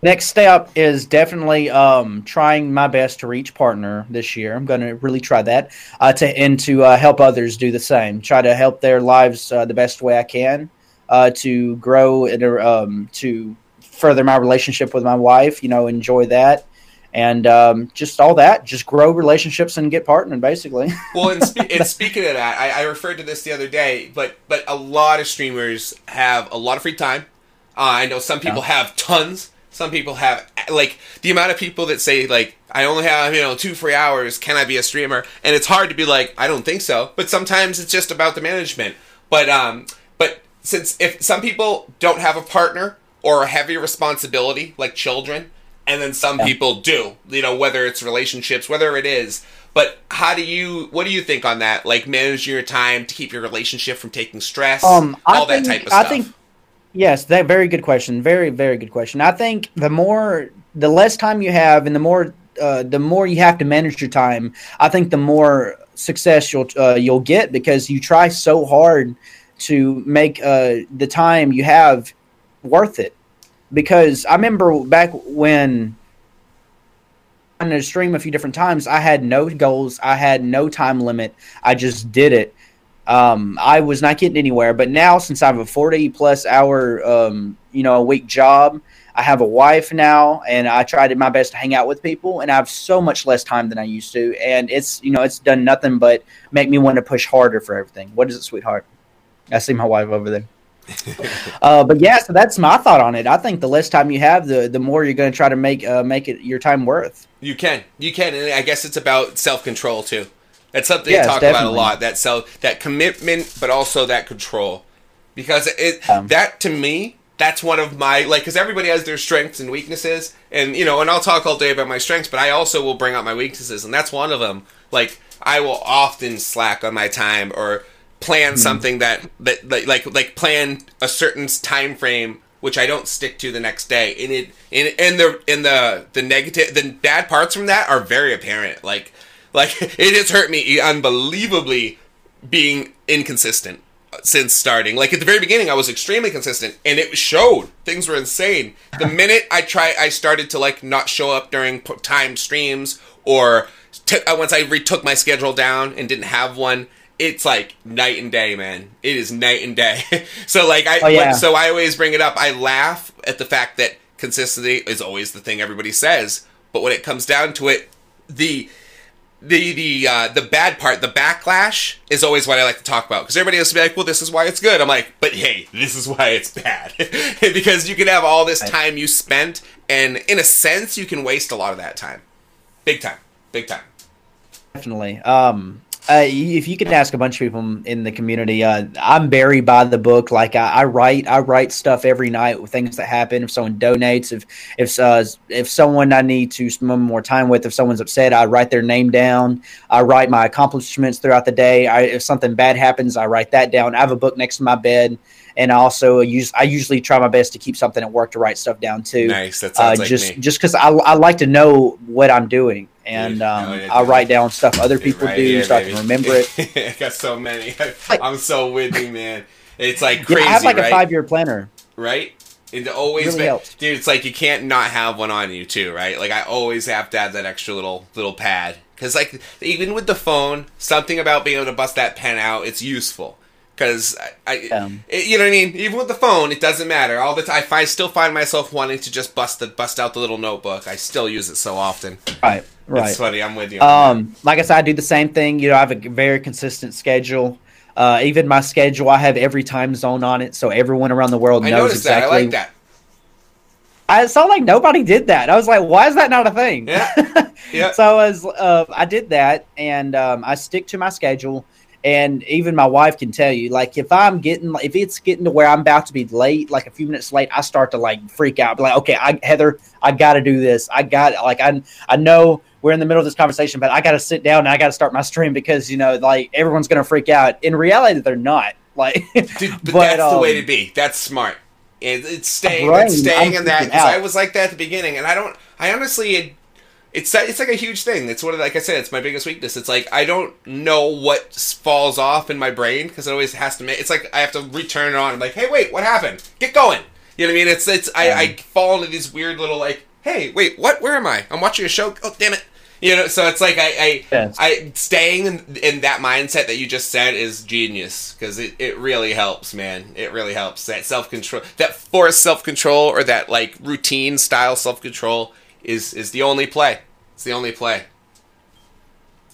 Speaker 4: Next step is definitely um, trying my best to reach partner this year. I'm going to really try that uh, to and to uh, help others do the same. Try to help their lives uh, the best way I can uh, to grow and um, to further my relationship with my wife. You know, enjoy that, and um, just all that. Just grow relationships and get partnered, basically.
Speaker 1: well, and, spe- and, speaking of that, I, I, referred to this the other day, but but a lot of streamers have a lot of free time. Uh, I know some people yeah. have tons. Some people have like the amount of people that say like I only have you know two free hours. Can I be a streamer? And it's hard to be like I don't think so. But sometimes it's just about the management. But um, since if some people don't have a partner or a heavy responsibility like children and then some yeah. people do you know whether it's relationships whether it is but how do you what do you think on that? Like managing your time to keep your relationship from taking stress? Um, all I that type of stuff. i think
Speaker 4: yes that very good question very very good question. I think the more the less time you have and the more uh, the more you have to manage your time i think the more success you'll uh, you'll get because you try so hard to make uh, the time you have worth it. Because I remember back when on a stream a few different times, I had no goals, I had no time limit, I just did it. Um, I was not getting anywhere, but now since I have a forty plus hour, um, you know, a week job, I have a wife now, and I to my best to hang out with people, and I have so much less time than I used to, and it's you know it's done nothing but make me want to push harder for everything. What is it, sweetheart? I see my wife over there. uh, but yeah, so that's my thought on it. I think the less time you have, the the more you're going to try to make uh, make it your time worth.
Speaker 1: You can, you can, and I guess it's about self control too. That's something yes, talk definitely. about a lot. That self, that commitment, but also that control, because it um, that to me, that's one of my like because everybody has their strengths and weaknesses, and you know, and I'll talk all day about my strengths, but I also will bring out my weaknesses, and that's one of them. Like I will often slack on my time or plan mm-hmm. something that, that like like plan a certain time frame which I don't stick to the next day. And it and, and the and the the negative the bad parts from that are very apparent. Like like it has hurt me unbelievably being inconsistent since starting. Like at the very beginning I was extremely consistent and it showed. Things were insane. The minute I try I started to like not show up during time streams or t- once I retook my schedule down and didn't have one it's like night and day, man. It is night and day. so like I, oh, yeah. so I always bring it up. I laugh at the fact that consistency is always the thing everybody says, but when it comes down to it, the the the uh, the bad part, the backlash, is always what I like to talk about because everybody has to be like, "Well, this is why it's good." I'm like, "But hey, this is why it's bad," because you can have all this time you spent, and in a sense, you can waste a lot of that time, big time, big time.
Speaker 4: Definitely. Um, uh, if you could ask a bunch of people in the community, uh, I'm buried by the book. Like I, I, write, I write stuff every night with things that happen. If someone donates, if if uh, if someone I need to spend more time with, if someone's upset, I write their name down. I write my accomplishments throughout the day. I, if something bad happens, I write that down. I have a book next to my bed, and I also use. I usually try my best to keep something at work to write stuff down too.
Speaker 1: Nice. That sounds uh,
Speaker 4: like just
Speaker 1: me.
Speaker 4: just because I, I like to know what I'm doing and um, yeah, I write down stuff other people right do here, so baby. I can remember it.
Speaker 1: I got so many. I'm so with you, man. It's like crazy. Yeah, I
Speaker 4: have like
Speaker 1: right?
Speaker 4: a five year planner.
Speaker 1: Right. It always
Speaker 4: really been, helps.
Speaker 1: dude. It's like you can't not have one on you too, right? Like I always have to have that extra little little pad because, like, even with the phone, something about being able to bust that pen out, it's useful because I, I um, it, you know what I mean. Even with the phone, it doesn't matter. All the time, I still find myself wanting to just bust the bust out the little notebook. I still use it so often.
Speaker 4: Right. Right.
Speaker 1: It's funny. I'm with you.
Speaker 4: Um, like I said, I do the same thing. You know, I have a very consistent schedule. Uh, even my schedule, I have every time zone on it, so everyone around the world
Speaker 1: I
Speaker 4: knows exactly.
Speaker 1: that. I like that.
Speaker 4: I saw like nobody did that. I was like, why is that not a thing?
Speaker 1: Yeah. Yeah.
Speaker 4: so I was, uh, I did that, and um, I stick to my schedule. And even my wife can tell you, like, if I'm getting, if it's getting to where I'm about to be late, like a few minutes late, I start to like freak out. Be like, okay, I, Heather, I got to do this. I got like, I, I know we're in the middle of this conversation, but I got to sit down and I got to start my stream because you know, like, everyone's gonna freak out. In reality, they're not. Like,
Speaker 1: Dude, but,
Speaker 4: But,
Speaker 1: that's the way
Speaker 4: um,
Speaker 1: to be. That's smart. It, it's staying,
Speaker 4: Right,
Speaker 1: it's staying
Speaker 4: I'm
Speaker 1: in that. I was like that at the beginning, and I don't. I honestly, it's it's like a huge thing. It's one of like I said, it's my biggest weakness. It's like I don't know what falls off in my brain because it always has to. Make, it's like I have to return it on. I'm like, hey, wait, what happened? Get going. You know what I mean? It's it's I, I fall into these weird little like, hey, wait, what? Where am I? I'm watching a show. Oh, damn it. You know, so it's like I, I,
Speaker 4: Yes.
Speaker 1: I staying in, in that mindset that you just said is genius because it, it really helps, man. It really helps that self control, that forced self control or that like routine style self control is is the only play. It's the only play.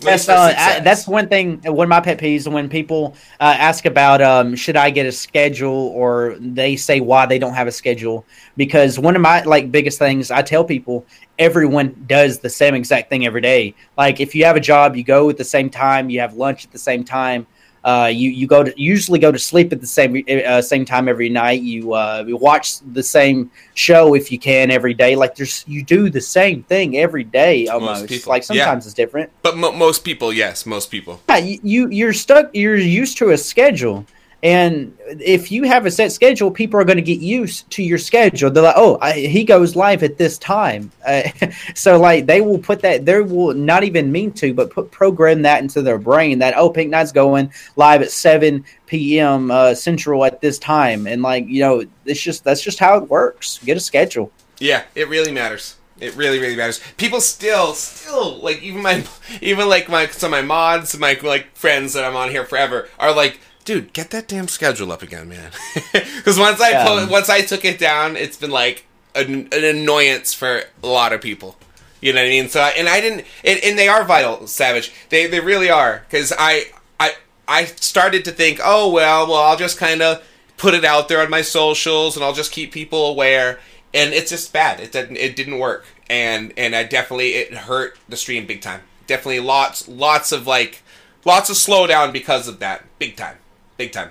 Speaker 4: That's, uh, I, that's one thing. One of my pet peeves when people uh, ask about um, should I get a schedule or they say why they don't have a schedule. Because one of my like biggest things I tell people, everyone does the same exact thing every day. Like if you have a job, you go at the same time, you have lunch at the same time. Uh, you you go to usually go to sleep at the same uh, same time every night. You uh, you watch the same show if you can every day. Like there's you do the same thing every day almost. Like
Speaker 1: Yeah.
Speaker 4: sometimes it's different.
Speaker 1: but mo- most people, yes, most people.
Speaker 4: Yeah, you you're stuck. You're used to a schedule, and if you have a set schedule, people are going to get used to your schedule. They're like, "Oh, I, he goes live at this time," uh, so like they will put that. They will not even mean to, but put program that into their brain that oh, Pink Knight's going live at seven p.m. Uh, Central at this time, and like you know, it's just that's just how it works. Get a schedule.
Speaker 1: Yeah, it really matters. It really, really matters. People still, still like even my, even like my some of my mods, my like friends that I'm on here forever are like, dude, get that damn schedule up again, man. Because once I
Speaker 4: Yeah.
Speaker 1: pull, once I took it down, it's been like an, an annoyance for a lot of people. You know what I mean? So, I, and I didn't, and, and they are vital, Savage. They they really are. Because I I I started to think, oh well, well I'll just kind of put it out there on my socials, and I'll just keep people aware. And it's just bad. It didn't it didn't work, and and I definitely it hurt the stream big time. Definitely lots lots of like lots of slowdown because of that. Big time, big time.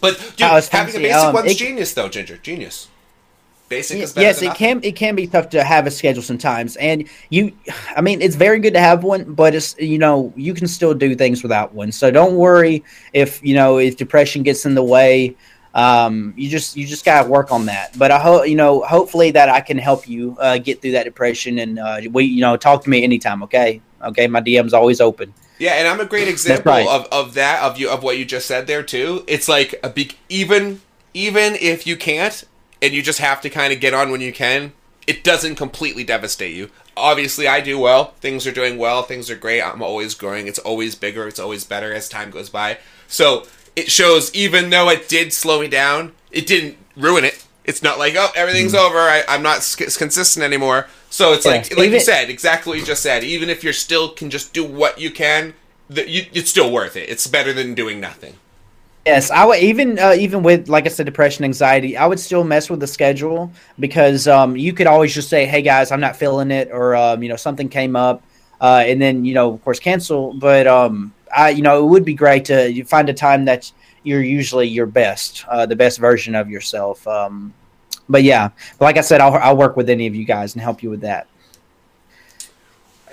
Speaker 1: But dude, having a basic
Speaker 4: um,
Speaker 1: one's
Speaker 4: it-
Speaker 1: genius though, Ginger. Genius. Basic is better
Speaker 4: yes,
Speaker 1: than
Speaker 4: it
Speaker 1: nothing.
Speaker 4: can it can be tough to have a schedule sometimes, and you, I mean, it's very good to have one, but it's you know you can still do things without one. So don't worry if you know if depression gets in the way. Um, you just you just gotta work on that. But I hope you know hopefully that I can help you uh, get through that depression, and uh, we you know talk to me anytime. Okay, okay, my DM's always open.
Speaker 1: Yeah, and I'm a great example
Speaker 4: right.
Speaker 1: of, of that of you of what you just said there too. It's like a big even even if you can't and you just have to kind of get on when you can, it doesn't completely devastate you. Obviously, I do well. Things are doing well. Things are great. I'm always growing. It's always bigger. It's always better as time goes by. So it shows, even though it did slow me down, it didn't ruin it. It's not like oh everything's mm. over. I, I'm not consistent anymore. So it's
Speaker 4: Yeah,
Speaker 1: like like you said exactly what you just said. Even if you're still can just do what you can, the, you, it's still worth it. It's better than doing nothing.
Speaker 4: Yes, I would even uh, even with like I said, depression, anxiety. I would still mess with the schedule because um, you could always just say, "Hey guys, I'm not feeling it," or um, you know something came up, uh, and then you know of course cancel. But um, I you know it would be great to find a time that you're usually your best, uh, the best version of yourself. Um, but yeah, like I said, I'll, I'll work with any of you guys and help you with that.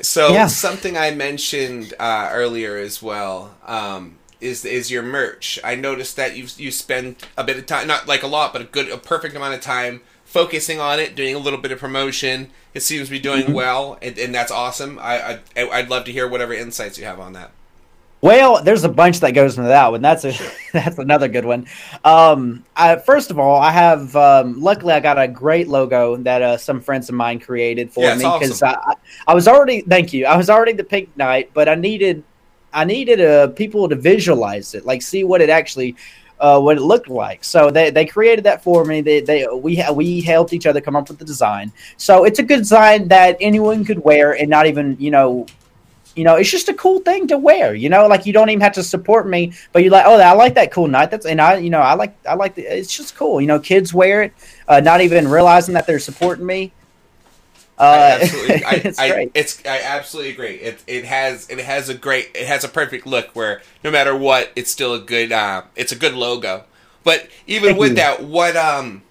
Speaker 1: So
Speaker 4: Yeah.
Speaker 1: something I mentioned uh, earlier as well um, is is your merch. I noticed that you you spend a bit of time, not like a lot, but a good, a perfect amount of time focusing on it, doing a little bit of promotion. It seems to be doing
Speaker 4: Mm-hmm.
Speaker 1: well, and, and that's awesome. I, I I'd love to hear whatever insights you have on that.
Speaker 4: Well, there's a bunch that goes into that one. That's a that's another good one. Um, I, first of all, I have um, luckily I got a great logo that uh, some friends of mine created for
Speaker 1: Yeah,
Speaker 4: me because
Speaker 1: awesome.
Speaker 4: I, I was already thank you I was already the pink knight, but I needed I needed uh, people to visualize it, like see what it actually. Uh, what it looked like, so they, they created that for me. They, they we ha- we helped each other come up with the design. So it's a good design that anyone could wear and not even you know you know, it's just a cool thing to wear. You know, like you don't even have to support me, but you're like, oh, I like that cool knight. That's and I, you know, I like I like the, it's just cool. You know, kids wear it, uh, not even realizing that they're supporting me.
Speaker 1: Uh, I absolutely, I, it's I. It's I absolutely agree. It it has it has a great it has a perfect look where no matter what, it's still a good uh, it's a good logo. But even Thank with you. that, what um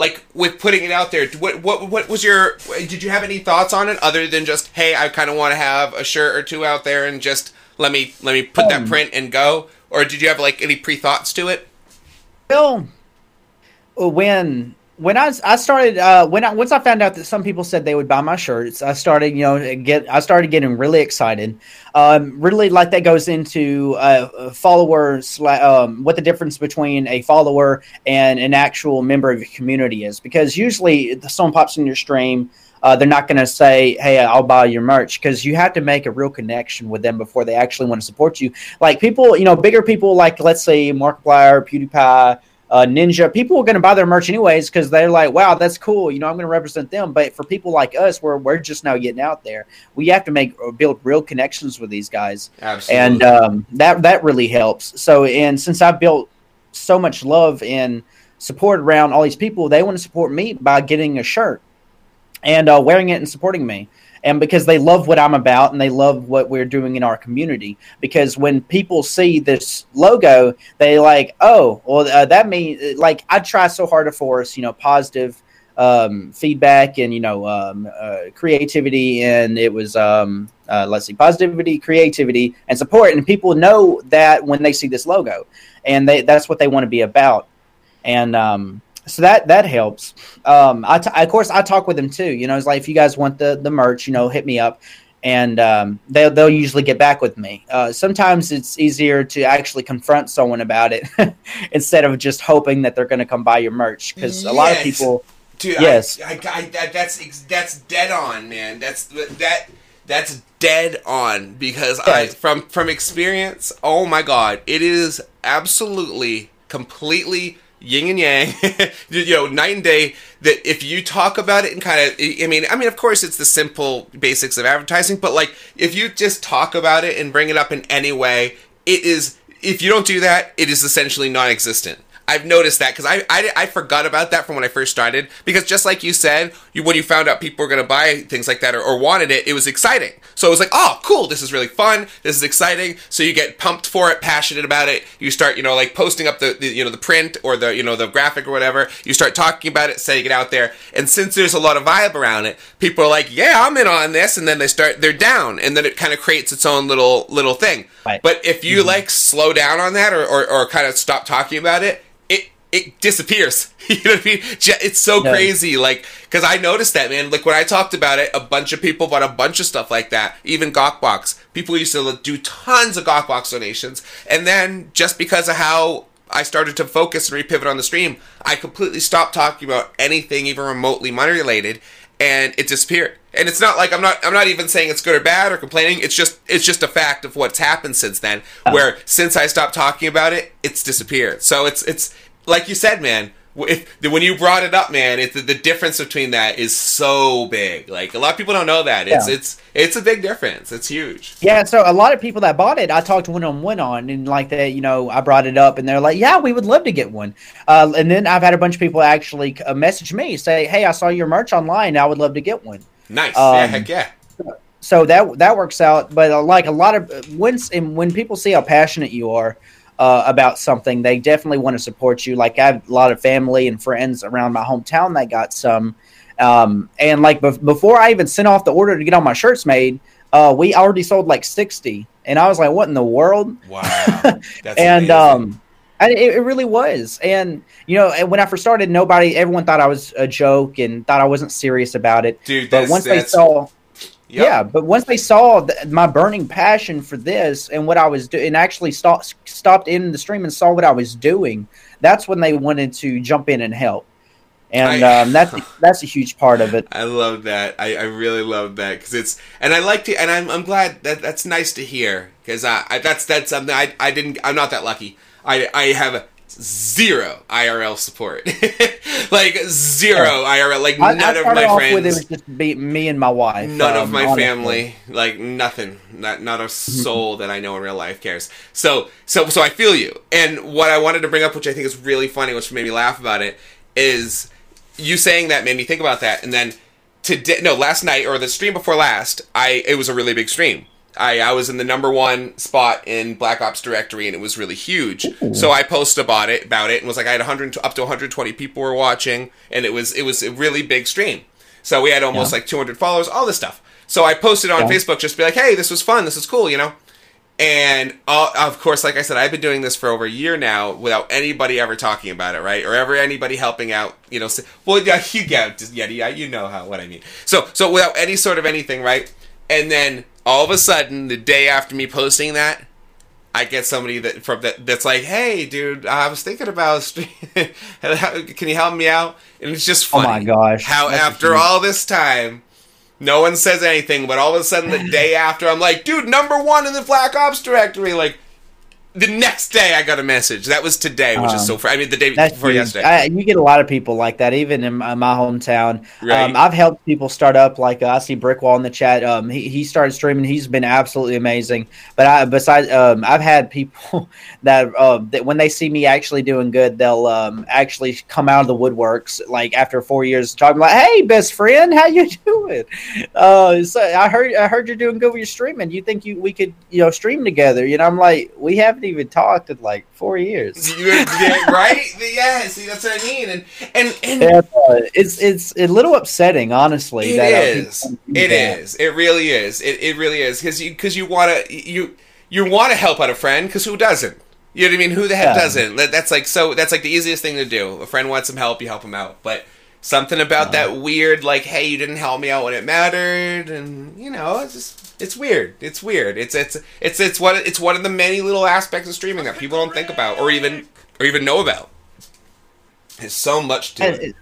Speaker 1: like with putting it out there, what what what was your? Did you have any thoughts on it other than just hey, I kind of want to have a shirt or two out there and just let me let me put um, that print and go, or did you have like any pre thoughts to it?
Speaker 4: Well, when when I, I started uh, when I once I found out that some people said they would buy my shirts, I started you know get I started getting really excited. Um, really like that goes into uh, followers um, what the difference between a follower and an actual member of your community is because usually someone pops in your stream. Uh, they're not going to say, "Hey, I'll buy your merch," because you have to make a real connection with them before they actually want to support you. Like people, you know, bigger people like let's say Markiplier, PewDiePie, uh, Ninja, people are going to buy their merch anyways because they're like, wow, that's cool. You know, I'm going to represent them. But for people like us, where we're just now getting out there, we have to make uh, build real connections with these guys. Absolutely. And um, that that really helps. So, and since I've built so much love and support around all these people, they want to support me by getting a shirt and uh, wearing it and supporting me and because they love what I'm about and they love what we're doing in our community. Because when people see this logo, they like, oh, well, uh, that means like I try so hard to force, you know, positive um, feedback and you know um, uh, creativity, and it was um, uh, let's see, positivity, creativity, and support. And people know that when they see this logo, and they that's what they want to be about. And um, so that that helps. Um, I, t- of course I talk with them too. You know, it's like if you guys want the the merch, you know, hit me up, and um, they'll they'll usually get back with me. Uh, sometimes it's easier to actually confront someone about it instead of just hoping that they're going to come buy your merch because yes. a lot of people.
Speaker 1: Dude, yes, I, I, I, that's that's dead on, man. That's that that's dead on because I from from experience. Oh my god, it is absolutely completely yin and yang, you know, night and day. That if you talk about it and kind of, I mean, I mean, of course, it's the simple basics of advertising, but like if you just talk about it and bring it up in any way, it is. If you don't do that, it is essentially non-existent. I've noticed that because I, I, I forgot about that from when I first started because just like you said, you, when you found out people were going to buy things like that or, or, wanted it, it was exciting. So it was like, oh, cool, this is really fun, this is exciting. So you get pumped for it, passionate about it. You start, you know, like posting up the, the you know the print or the you know the graphic or whatever. You start talking about it, setting it out there, and since there's a lot of vibe around it, people are like, yeah, I'm in on this, and then they start they're down, and then it kind of creates its own little little thing. Right. But if you mm-hmm. like slow down on that or, or, or kind of stop talking about it it disappears. you know what I mean? It's so yeah. crazy. Like, because I noticed that, man. Like, when I talked about it, a bunch of people bought a bunch of stuff like that. Even Gawkbox. People used to do tons of Gawkbox donations. And then, just because of how I started to focus and repivot on the stream, I completely stopped talking about anything even remotely money related. And it disappeared. And it's not like I'm not I'm not even saying it's good or bad or complaining. It's just it's just a fact of what's happened since then. Oh. Where since I stopped talking about it, it's disappeared. So it's it's like you said, man, if, when you brought it up, man, it, the, the, difference between that is so big. Like a lot of people don't know that. It's yeah. it's it's a big difference. It's huge.
Speaker 4: Yeah. So a lot of people that bought it, I talked one on one on, and like that, you know, I brought it up, and they're like, "Yeah, we would love to get one." Uh, and then I've had a bunch of people actually uh, message me say, "Hey, I saw your merch online. I would love to get one."
Speaker 1: Nice. Um, yeah. Heck yeah.
Speaker 4: So that that works out, but uh, like a lot of once and when people see how passionate you are, uh, about something, they definitely want to support you. Like I have a lot of family and friends around my hometown that got some, um, and like be- before I even sent off the order to get all my shirts made, uh, we already sold like sixty, and I was like, "What in the world?"
Speaker 1: Wow,
Speaker 4: and um, it, it, really was. And you know, when I first started, nobody, everyone thought I was a joke and thought I wasn't serious about it.
Speaker 1: Dude,
Speaker 4: but once they saw Yep. Yeah, but once they saw th- my burning passion for this and what I was doing, and actually stopped stopped in the stream and saw what I was doing, that's when they wanted to jump in and help. And I, um, that's that's a huge part of it.
Speaker 1: I love that. I, I really love that because it's and I like to and I'm I'm glad that that's nice to hear because I, I, that's that's something I I didn't I'm not that lucky. I I have zero IRL support, like zero IRL, like I, none I of my friends. With it was
Speaker 4: just be me and my wife.
Speaker 1: None um, of my honestly. family, like nothing, not not a soul that I know in real life cares. So so so I feel you. And what I wanted to bring up, which I think is really funny, which made me laugh about it, is you saying that made me think about that, and then today, no, last night or the stream before last, I it was a really big stream I, I was in the number one spot in Black Ops directory and it was really huge. Ooh. So I posted about it about it and was like I had 100 up to 120 people were watching and it was it was a really big stream. So we had almost yeah. like 200 followers, all this stuff. So I posted on yeah. Facebook just to be like, "Hey, this was fun. This is cool," you know. And uh, of course, like I said, I've been doing this for over a year now without anybody ever talking about it, right? Or ever anybody helping out, you know. Well, yeah, you get, yeah, yeah, you know how what I mean. So, so without any sort of anything, right? And then all of a sudden, the day after me posting that, I get somebody that from that that's like, "Hey, dude, I was thinking about can you help me out?" And it's just funny.
Speaker 4: Oh my gosh!
Speaker 1: How after all this time, no one says anything, but all of a sudden, the day after, I'm like, "Dude, number one in the Black Ops directory!" Like, the next day I got a message. That was today, which um, is so. Fr- I mean, the day before yesterday. I,
Speaker 4: you get a lot of people like that, even in my, my hometown. Right. Um, I've helped people start up. Like uh, I see Brickwall in the chat. Um, he, he started streaming. He's been absolutely amazing. But I, besides, um, I've had people that uh, that when they see me actually doing good, they'll um, actually come out of the woodworks like after four years talking like, "Hey, best friend, how you doing?" Uh, so I heard I heard you're doing good with your streaming. You think you we could you know stream together? You know, I'm like, we have haven't even talked in like four years.
Speaker 1: right? Yeah. See, that's what I mean. And and, and
Speaker 4: uh, it's it's a little upsetting, honestly.
Speaker 1: It uh. It that. is. It really is. It, it really is because you because you want to you you want to help out a friend because who doesn't? You know what I mean? Who the heck yeah. doesn't? That's like so. That's like the easiest thing to do. A friend wants some help, you help them out. But something about uh, that weird, like, hey, you didn't help me out when it mattered, and you know, it's just it's weird. It's weird. It's it's it's it's what it's one of the many little aspects of streaming that people don't think about or even or even know about. There's so much to it.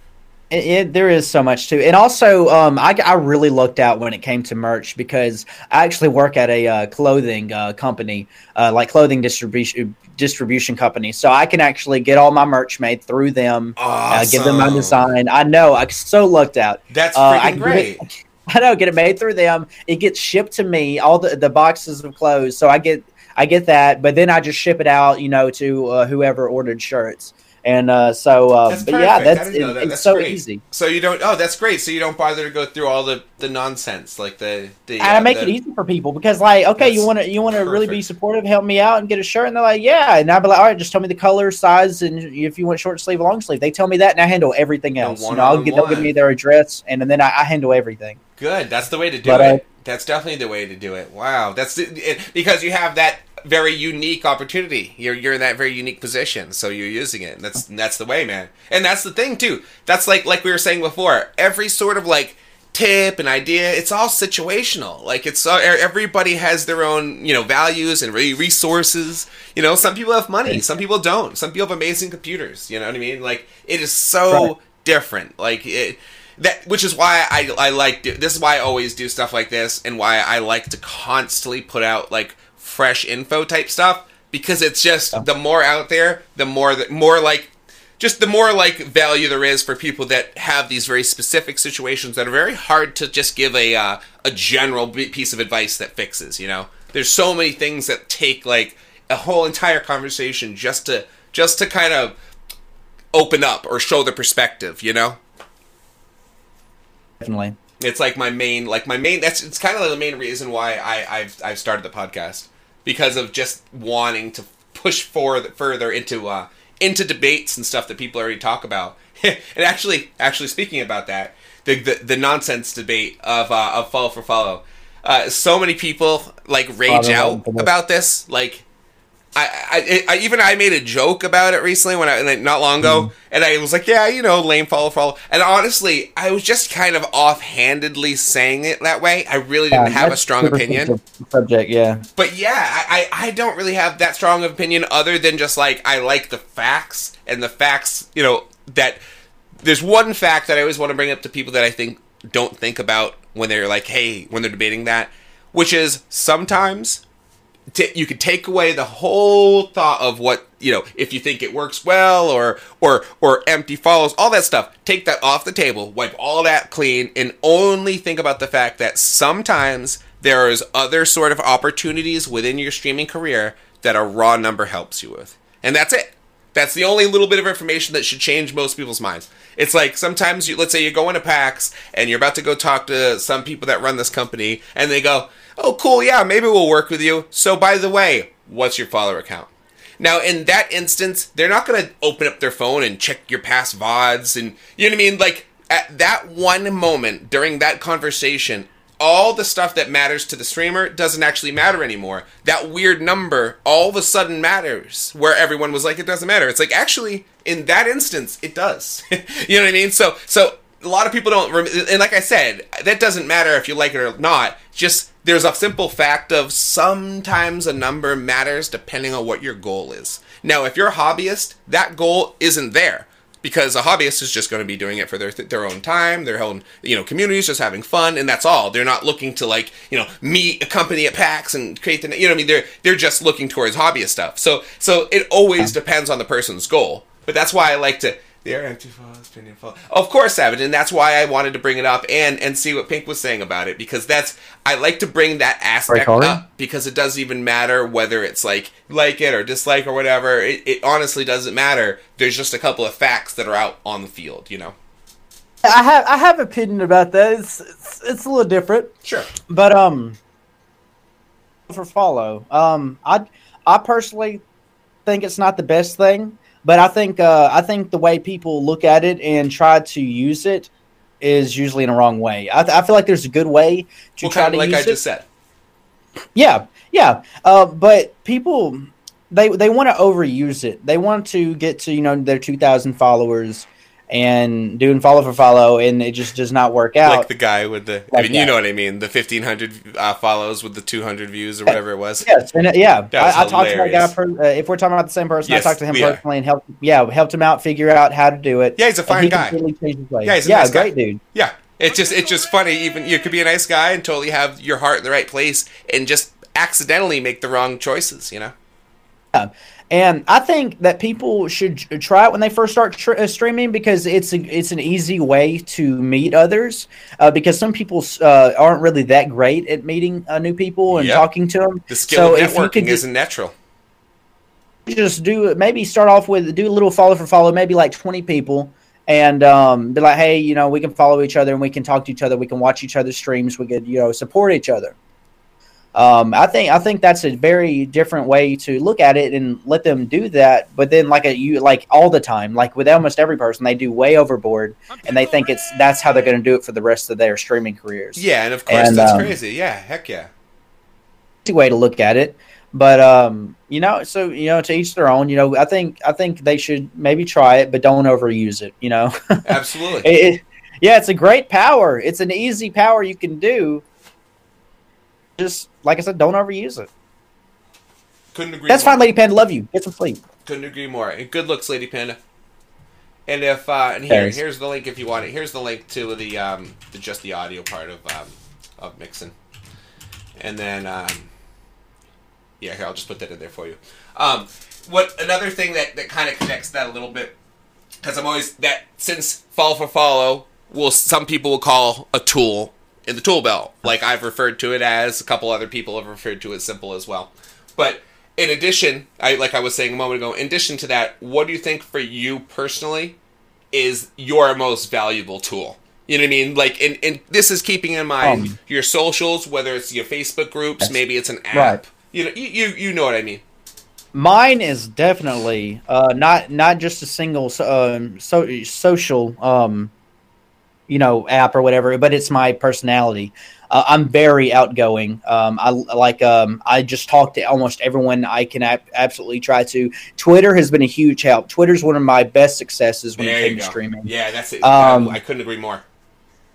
Speaker 4: It, it, there is so much too, and also um, I, I really looked out when it came to merch because I actually work at a uh, clothing uh, company, uh, like clothing distribution distribution company, so I can actually get all my merch made through them, awesome. give them my design. I know I so looked out.
Speaker 1: That's uh, freaking great. It,
Speaker 4: I know, get it made through them. It gets shipped to me, all the, the boxes of clothes. So I get I get that, but then I just ship it out, you know, to uh, whoever ordered shirts. And uh, so, uh, but perfect. yeah, that's, it, that. it's that's so great. easy.
Speaker 1: So you don't. Oh, that's great. So you don't bother to go through all the, the nonsense like the the.
Speaker 4: I make the, it easy for people because, like, okay, you want to you want to really be supportive, help me out, and get a shirt, and they're like, yeah, and I'll be like, all right, just tell me the color, size, and if you want short sleeve, long sleeve, they tell me that, and I handle everything else. You know, I'll get, they'll give me their address, and, and then I, I handle everything.
Speaker 1: Good. That's the way to do but, it. Uh, that's definitely the way to do it. Wow. That's it, because you have that very unique opportunity. You're you're in that very unique position, so you're using it. That's that's the way, man. And that's the thing too. That's like like we were saying before. Every sort of like tip and idea, it's all situational. Like it's all, everybody has their own you know values and resources. You know, some people have money, some people don't. Some people have amazing computers. You know what I mean? Like it is so right. different. Like it that which is why I I like do, this is why I always do stuff like this and why I like to constantly put out like fresh info type stuff because it's just the more out there the more the more like just the more like value there is for people that have these very specific situations that are very hard to just give a uh, a general piece of advice that fixes you know there's so many things that take like a whole entire conversation just to just to kind of open up or show the perspective you know
Speaker 4: Definitely.
Speaker 1: It's like my main, like my main. That's it's kind of like the main reason why I I've I've started the podcast because of just wanting to push forward further into uh into debates and stuff that people already talk about. and actually, actually speaking about that, the the, the nonsense debate of uh, of follow for follow. Uh, so many people like rage out about this. Like I, I, I, even I made a joke about it recently when I not long ago, mm. and I was like, yeah, you know, lame follow follow. And honestly, I was just kind of offhandedly saying it that way. I really didn't have a strong opinion.
Speaker 4: Subject, yeah.
Speaker 1: But yeah, I, I don't really have that strong of opinion other than just like I like the facts and the facts. You know that there's one fact that I always want to bring up to people that I think don't think about when they're like, hey, when they're debating that, which is sometimes t- you could take away the whole thought of what you know if you think it works well or or or empty follows all that stuff. Take that off the table wipe all that clean and only think about the fact that sometimes there is other sort of opportunities within your streaming career that a raw number helps you with. And that's it. That's the only little bit of information that should change most people's minds. It's like sometimes you let's say you go into PAX and you're about to go talk to some people that run this company and they go, "Oh cool, yeah, maybe we'll work with you." So by the way, what's your follower account? Now, in that instance, they're not going to open up their phone and check your past VODs and, you know what I mean? Like, at that one moment during that conversation, all the stuff that matters to the streamer doesn't actually matter anymore. That weird number all of a sudden matters, where everyone was like, it doesn't matter. It's like, actually, in that instance, it does. you know what I mean? So, so a lot of people don't, and like I said, that doesn't matter if you like it or not. Just there's a simple fact of sometimes a number matters depending on what your goal is. Now, if you're a hobbyist, that goal isn't there because a hobbyist is just going to be doing it for their their own time, their own you know communities, just having fun, and that's all. They're not looking to like you know meet a company at PAX and create the you know I mean they're they're just looking towards hobbyist stuff. So so it always depends on the person's goal. But that's why I like to the air empty falls, opinion fall. Of course, Savage, and that's why I wanted to bring it up and and see what Pink was saying about it because that's I like to bring that aspect up because it doesn't even matter whether it's like like it or dislike or whatever. It, it honestly doesn't matter. There's just a couple of facts that are out on the field, you know.
Speaker 4: I have I have opinion about that. It's it's, it's a little different.
Speaker 1: Sure.
Speaker 4: But um for follow. Um I I personally think it's not the best thing but I think uh, I think the way people look at it and try to use it is usually in a wrong way. I, th- I feel like there's a good way to
Speaker 1: well,
Speaker 4: try
Speaker 1: kind
Speaker 4: to
Speaker 1: like
Speaker 4: use
Speaker 1: I
Speaker 4: it.
Speaker 1: just said.
Speaker 4: Yeah, yeah. Uh, but people they they want to overuse it. They want to get to you know their two thousand followers and doing follow for follow, and it just does not work out.
Speaker 1: Like the guy with the, I
Speaker 4: Like
Speaker 1: mean, you know what I mean, the fifteen hundred uh, follows with the two hundred views or whatever it was.
Speaker 4: Yes, and uh, yeah, I, I talked to that guy. Per, uh, if we're talking about the same person,
Speaker 1: Yes,
Speaker 4: I talked to him
Speaker 1: we are.
Speaker 4: personally and helped. Yeah, helped him out figure out how to do it.
Speaker 1: Yeah, he's a fine
Speaker 4: he
Speaker 1: guy.
Speaker 4: completely changed his ways.
Speaker 1: Yeah, he's a
Speaker 4: yeah,
Speaker 1: nice guy.
Speaker 4: great dude.
Speaker 1: Yeah, it's just it's just funny. Even you could be a nice guy and totally have your heart in the right place, and just accidentally make the wrong choices. You know.
Speaker 4: And I think that people should try it when they first start tr- uh, streaming because it's a, it's an easy way to meet others. Uh, because some people uh, aren't really that great at meeting uh, new people and
Speaker 1: Yep.
Speaker 4: talking to them.
Speaker 1: The skill
Speaker 4: So
Speaker 1: of networking
Speaker 4: could just-
Speaker 1: isn't natural.
Speaker 4: just do maybe start off with do a little follow for follow, maybe like twenty people, and um, be like, hey, you know, we can follow each other and we can talk to each other, we can watch each other's streams, we could you know support each other. Um, I think I think that's a very different way to look at it and let them do that. But then, like a, you like all the time, like with almost every person, they do way overboard, and they think it's that's how they're going to do it for the rest of their streaming careers.
Speaker 1: Yeah, and of course
Speaker 4: And,
Speaker 1: that's
Speaker 4: um,
Speaker 1: crazy. Yeah, heck yeah.
Speaker 4: easy way to look at it. But um, you know, so you know, to each their own. You know, I think I think they should maybe try it, but don't overuse it. You know,
Speaker 1: Absolutely.
Speaker 4: It- it- yeah, it's a great power. It's an easy power you can do. Just like I said, don't overuse it.
Speaker 1: Couldn't agree.
Speaker 4: That's
Speaker 1: more.
Speaker 4: fine, Lady Panda. Love you. Get some sleep.
Speaker 1: Couldn't agree more. And good looks, Lady Panda. And if uh, and here here's the link if you want it. Here's the link to the um the just the audio part of um of mixing. And then um yeah, here I'll just put that in there for you. Um what another thing that that kind of connects that a little bit cuz I'm always that since follow for follow will some people will call a tool in the tool belt like I've referred to it as a couple other people have referred to it simple as well. But in addition, I like I was saying a moment ago, in addition to that, what do you think for you personally is your most valuable tool? You know what I mean? Like, and, and this is keeping in mind
Speaker 4: Um,
Speaker 1: your socials, whether it's your Facebook groups, maybe it's an app.
Speaker 4: Right.
Speaker 1: You know, you, you you know what I mean.
Speaker 4: Mine is definitely uh, not not just a single um, so, social um, you know app or whatever, but it's my personality. Uh, I'm very outgoing. Um, I like um, I just talk to almost everyone I can ab- absolutely try to. Twitter has been a huge help. Twitter's one of my best successes when
Speaker 1: There
Speaker 4: it came to streaming.
Speaker 1: Yeah, that's it.
Speaker 4: Um,
Speaker 1: I, I couldn't agree more.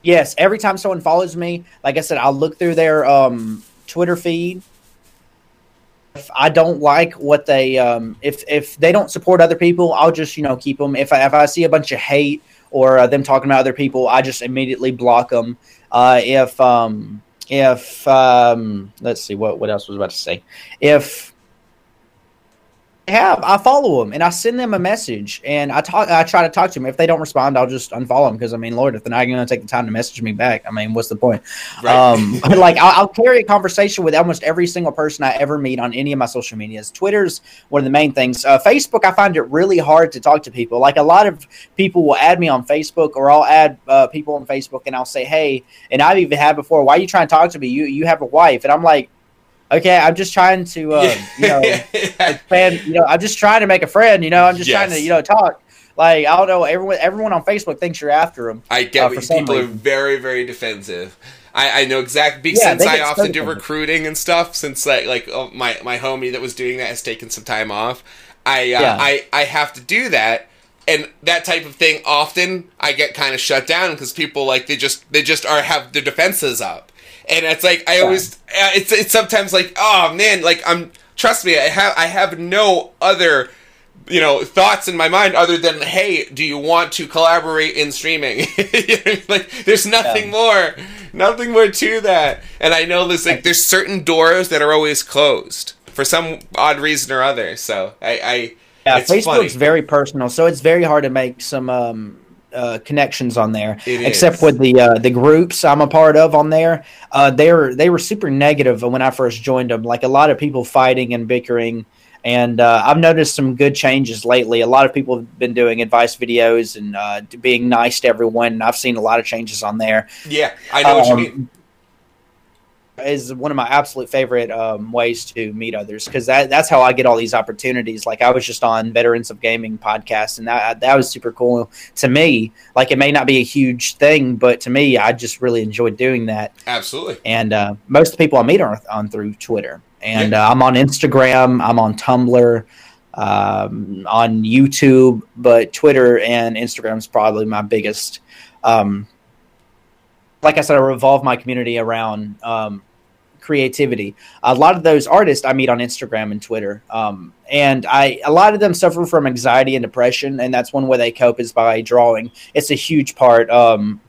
Speaker 4: Yes, every time someone follows me, like I said, I'll look through their um, Twitter feed. If I don't like what they, um, if if they don't support other people, I'll just you know keep them. If I if I see a bunch of hate or uh, them talking about other people, I just immediately block them. Uh, if um, if um, let's see what what else was I about to say. If have. I follow them and I send them a message and I talk I try to talk to them if they don't respond I'll just unfollow them because I mean Lord if they're not going to take the time to message me back I mean what's the point? Right. um like I'll, I'll, carry a conversation with almost every single person I ever meet on any of my social medias. Twitter's one of the main things. Uh, Facebook I find it really hard to talk to people. Like a lot of people will add me on Facebook or I'll add uh, people on Facebook and I'll say hey and I've even had before why are you trying to talk to me? You you have a wife and I'm like okay, I'm just trying to, uh, you know, expand. You know, I'm just trying to make a friend. You know, I'm just yes. trying to, you know, talk. Like I don't know, everyone, everyone on Facebook thinks you're after them.
Speaker 1: I get uh, people reason. are very, very defensive. I, I know exactly yeah, since I often do recruiting and stuff. Since like like oh, my my homie that was doing that has taken some time off. I uh, yeah. I I have to do that and that type of thing often I get kind of shut down because people like they just they just are have their defenses up and it's like I always uh, it's it's sometimes like oh man like I'm trust me I have I have no other you know thoughts in my mind other than hey do you want to collaborate in streaming? Like there's nothing yeah. more nothing more to that. And I know there's like there's certain doors that are always closed for some odd reason or other. So I, I
Speaker 4: yeah Facebook's funny. very personal so it's very hard to make some um uh, connections on there, it except is. with the uh, the groups I'm a part of on there. Uh, they were they were super negative when I first joined them. Like a lot of people fighting and bickering, and uh, I've noticed some good changes lately. A lot of people have been doing advice videos and uh, being nice to everyone. And I've seen a lot of changes on there.
Speaker 1: Yeah, I know um, what you um, mean
Speaker 4: is one of my absolute favorite um, ways to meet others because that, that's how I get all these opportunities. Like I was just on Veterans of Gaming podcast, and that that was super cool to me. Like it may not be a huge thing, but to me, I just really enjoyed doing that.
Speaker 1: Absolutely.
Speaker 4: And uh, most of the people I meet are on through Twitter, and yeah. uh, I'm on Instagram, I'm on Tumblr. Um, on YouTube, but Twitter and Instagram is probably my biggest um, like I said, I revolve my community around um, creativity. A lot of those artists I meet on Instagram and Twitter, um, and I a lot of them suffer from anxiety and depression, and that's one way they cope is by drawing. It's a huge part um,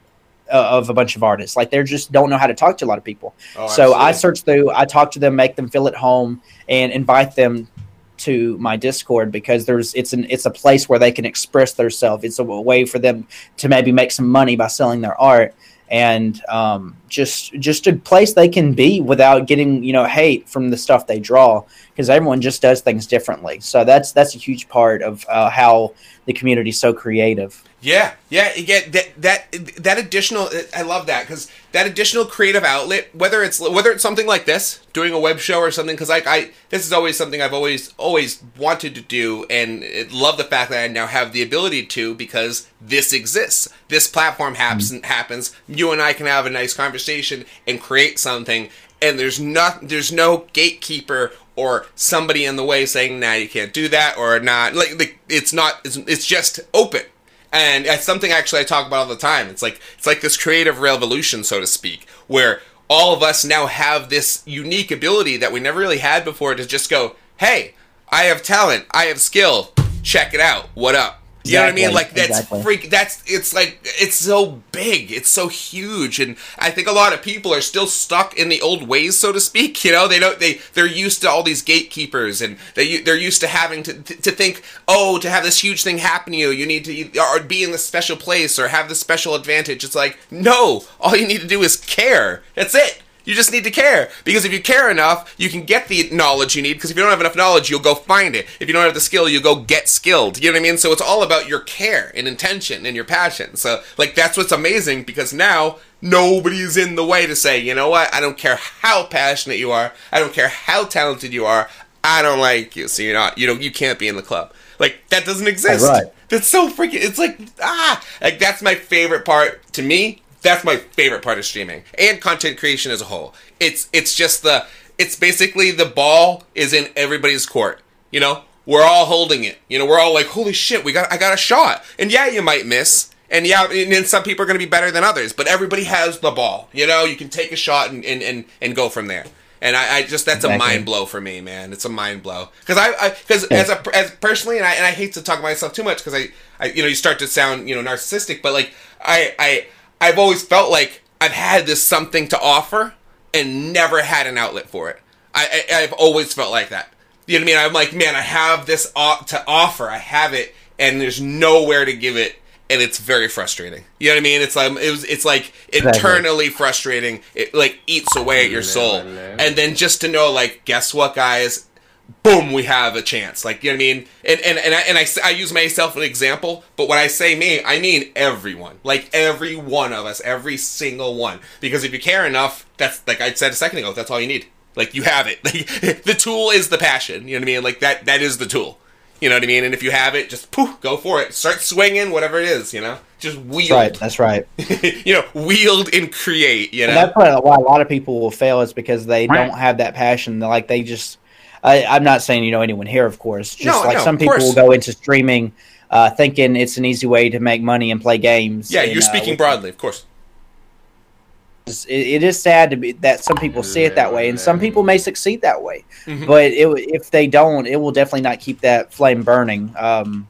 Speaker 4: of a bunch of artists. Like they just don't know how to talk to a lot of people. Oh, so I search through, I talk to them, make them feel at home, and invite them to my discord because there's it's an it's a place where they can express themselves it's a way for them to maybe make some money by selling their art and um, just just a place they can be without getting you know hate from the stuff they draw because everyone just does things differently. So that's that's a huge part of uh, how the community is so creative.
Speaker 1: Yeah, yeah, yeah. That that that additional, I love that because that additional creative outlet, whether it's whether it's something like this, doing a web show or something, because like I, this is always something I've always always wanted to do, and love the fact that I now have the ability to because this exists. This platform happens. Mm-hmm. Happens. You and I can have a nice conversation and create something, and there's not there's no gatekeeper or somebody in the way saying, "Nah, you can't do that," or not. Like, like it's not. It's, it's just open and it's something actually I talk about all the time. It's like it's like this creative revolution, so to speak, where all of us now have this unique ability that we never really had before to just go, "Hey, I have talent, I have skill, check it out. What up?" You know what I mean? Like that's exactly. freak. That's it's like it's so big, it's so huge, and I think a lot of people are still stuck in the old ways, so to speak. You know, they don't they they're used to all these gatekeepers, and they they're used to having to to think, oh, to have this huge thing happen to you, you need to or be in this special place or have this special advantage. It's like no, all you need to do is care. That's it. You just need to care. Because if you care enough, you can get the knowledge you need. Because if you don't have enough knowledge, you'll go find it. If you don't have the skill, you'll go get skilled. You know what I mean? So it's all about your care and intention and your passion. So, like, that's what's amazing because now nobody's in the way to say, you know what? I don't care how passionate you are. I don't care how talented you are. I don't like you. So you're not, you know, you can't be in the club. Like, that doesn't exist. Right. That's so freaking, it's like, ah, like, that's my favorite part to me that's my favorite part of streaming and content creation as a whole. It's it's just the it's basically the ball is in everybody's court. You know, we're all holding it. You know, we're all like, holy shit, we got I got a shot. And yeah, you might miss. And yeah, and then some people are going to be better than others, but everybody has the ball. You know, you can take a shot and and and, and go from there. And I, I just that's exactly. a mind blow for me, man. It's a mind blow because I because yeah. as a as personally, and I and I hate to talk about myself too much because I, I you know you start to sound you know narcissistic, but like I I I've always felt like I've had this something to offer and never had an outlet for it. I, I have always felt like that. You know what I mean? I'm like, man, I have this to offer. I have it, and there's nowhere to give it, and it's very frustrating. You know what I mean? It's like it was, it's like internally frustrating. It like eats away at your soul, and then just to know, like, guess what, guys? Boom, we have a chance. Like you know what I mean? And and and I, and I, I use myself as an example, but when I say me, I mean everyone. Like every one of us, every single one. Because if you care enough, that's like I said a second ago. That's all you need. Like you have it. Like, the tool is the passion. You know what I mean? Like that. That is the tool. You know what I mean? And if you have it, just poof, go for it. Start swinging, whatever it is. You know, just wield.
Speaker 4: That's right. That's
Speaker 1: right. you know, wield and create. You know,
Speaker 4: and that's why a lot of people will fail is because they don't have that passion. Like they just. I, I'm not saying you know anyone here, of course. Just no, like no, some people will go into streaming. Uh, thinking it's an easy way to make money and play games.
Speaker 1: Yeah,
Speaker 4: and,
Speaker 1: you're speaking uh, broadly, of course
Speaker 4: it is sad to be that some people see it that way, and some people may succeed that way. Mm-hmm. But it, if they don't, it will definitely not keep that flame burning. Um,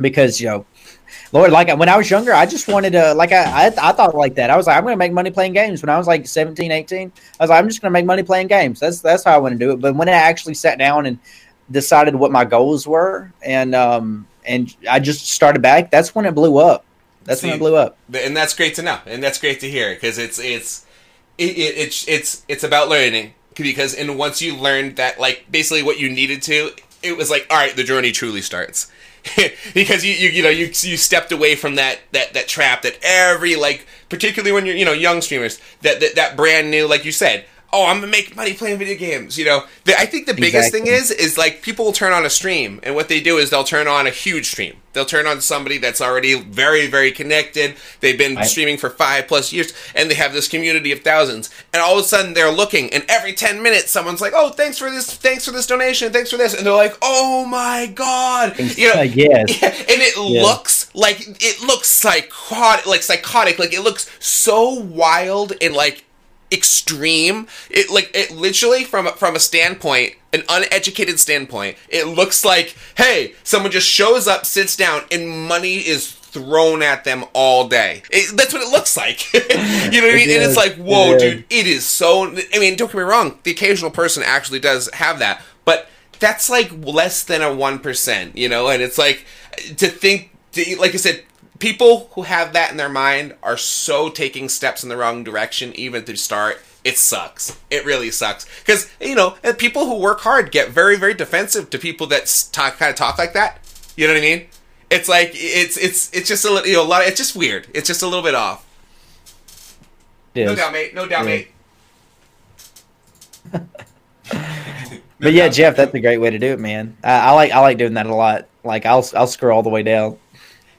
Speaker 4: because you know, Lord, like when I was younger, I just wanted to like I, I, I thought like that. I was like, I'm going to make money playing games. When I was like 17, 18, I was like, I'm just going to make money playing games. That's that's how I want to do it. But when I actually sat down and decided what my goals were, and um and I just started back, that's when it blew up. That's See, when it blew up,
Speaker 1: and that's great to know, and that's great to hear because it's it's it, it, it's it's it's about learning because and once you learned that like basically what you needed to, it was like all right, the journey truly starts. because you, you you know you you stepped away from that that that trap that every like particularly when you're you know young streamers that that, that brand new like you said oh, I'm gonna make money playing video games. You know, the, I think the biggest exactly. thing is is like people will turn on a stream, and what they do is they'll turn on a huge stream. They'll turn on somebody that's already very very connected. They've been right. streaming for five plus years, and they have this community of thousands. And all of a sudden they're looking, and every ten minutes someone's like, oh, thanks for this, thanks for this donation, thanks for this, and they're like, oh my god, you know,
Speaker 4: yes.
Speaker 1: yeah, and it yeah. looks like it looks psychotic, like psychotic, like it looks so wild and like extreme. It like it literally from from a standpoint, an uneducated standpoint, it looks like hey, someone just shows up, sits down, and money is thrown at them all day. It, that's what it looks like. you know what I mean? and it's like, whoa, it dude, it is so. I mean, don't get me wrong. The occasional person actually does have that, but that's like less than a one percent. You know, and it's like to think. To, like I said, people who have that in their mind are so taking steps in the wrong direction even to start. It sucks. It really sucks. Because you know people who work hard get very very defensive to people that talk kind of talk like that. You know what i mean? It's like it's it's it's just a little you know a lot of, it's just weird. It's just a little bit off. No doubt mate. No doubt mate.
Speaker 4: But yeah jeff that's a great way to do it man. I, I like i like doing that a lot. Like i'll i'll scroll all the way down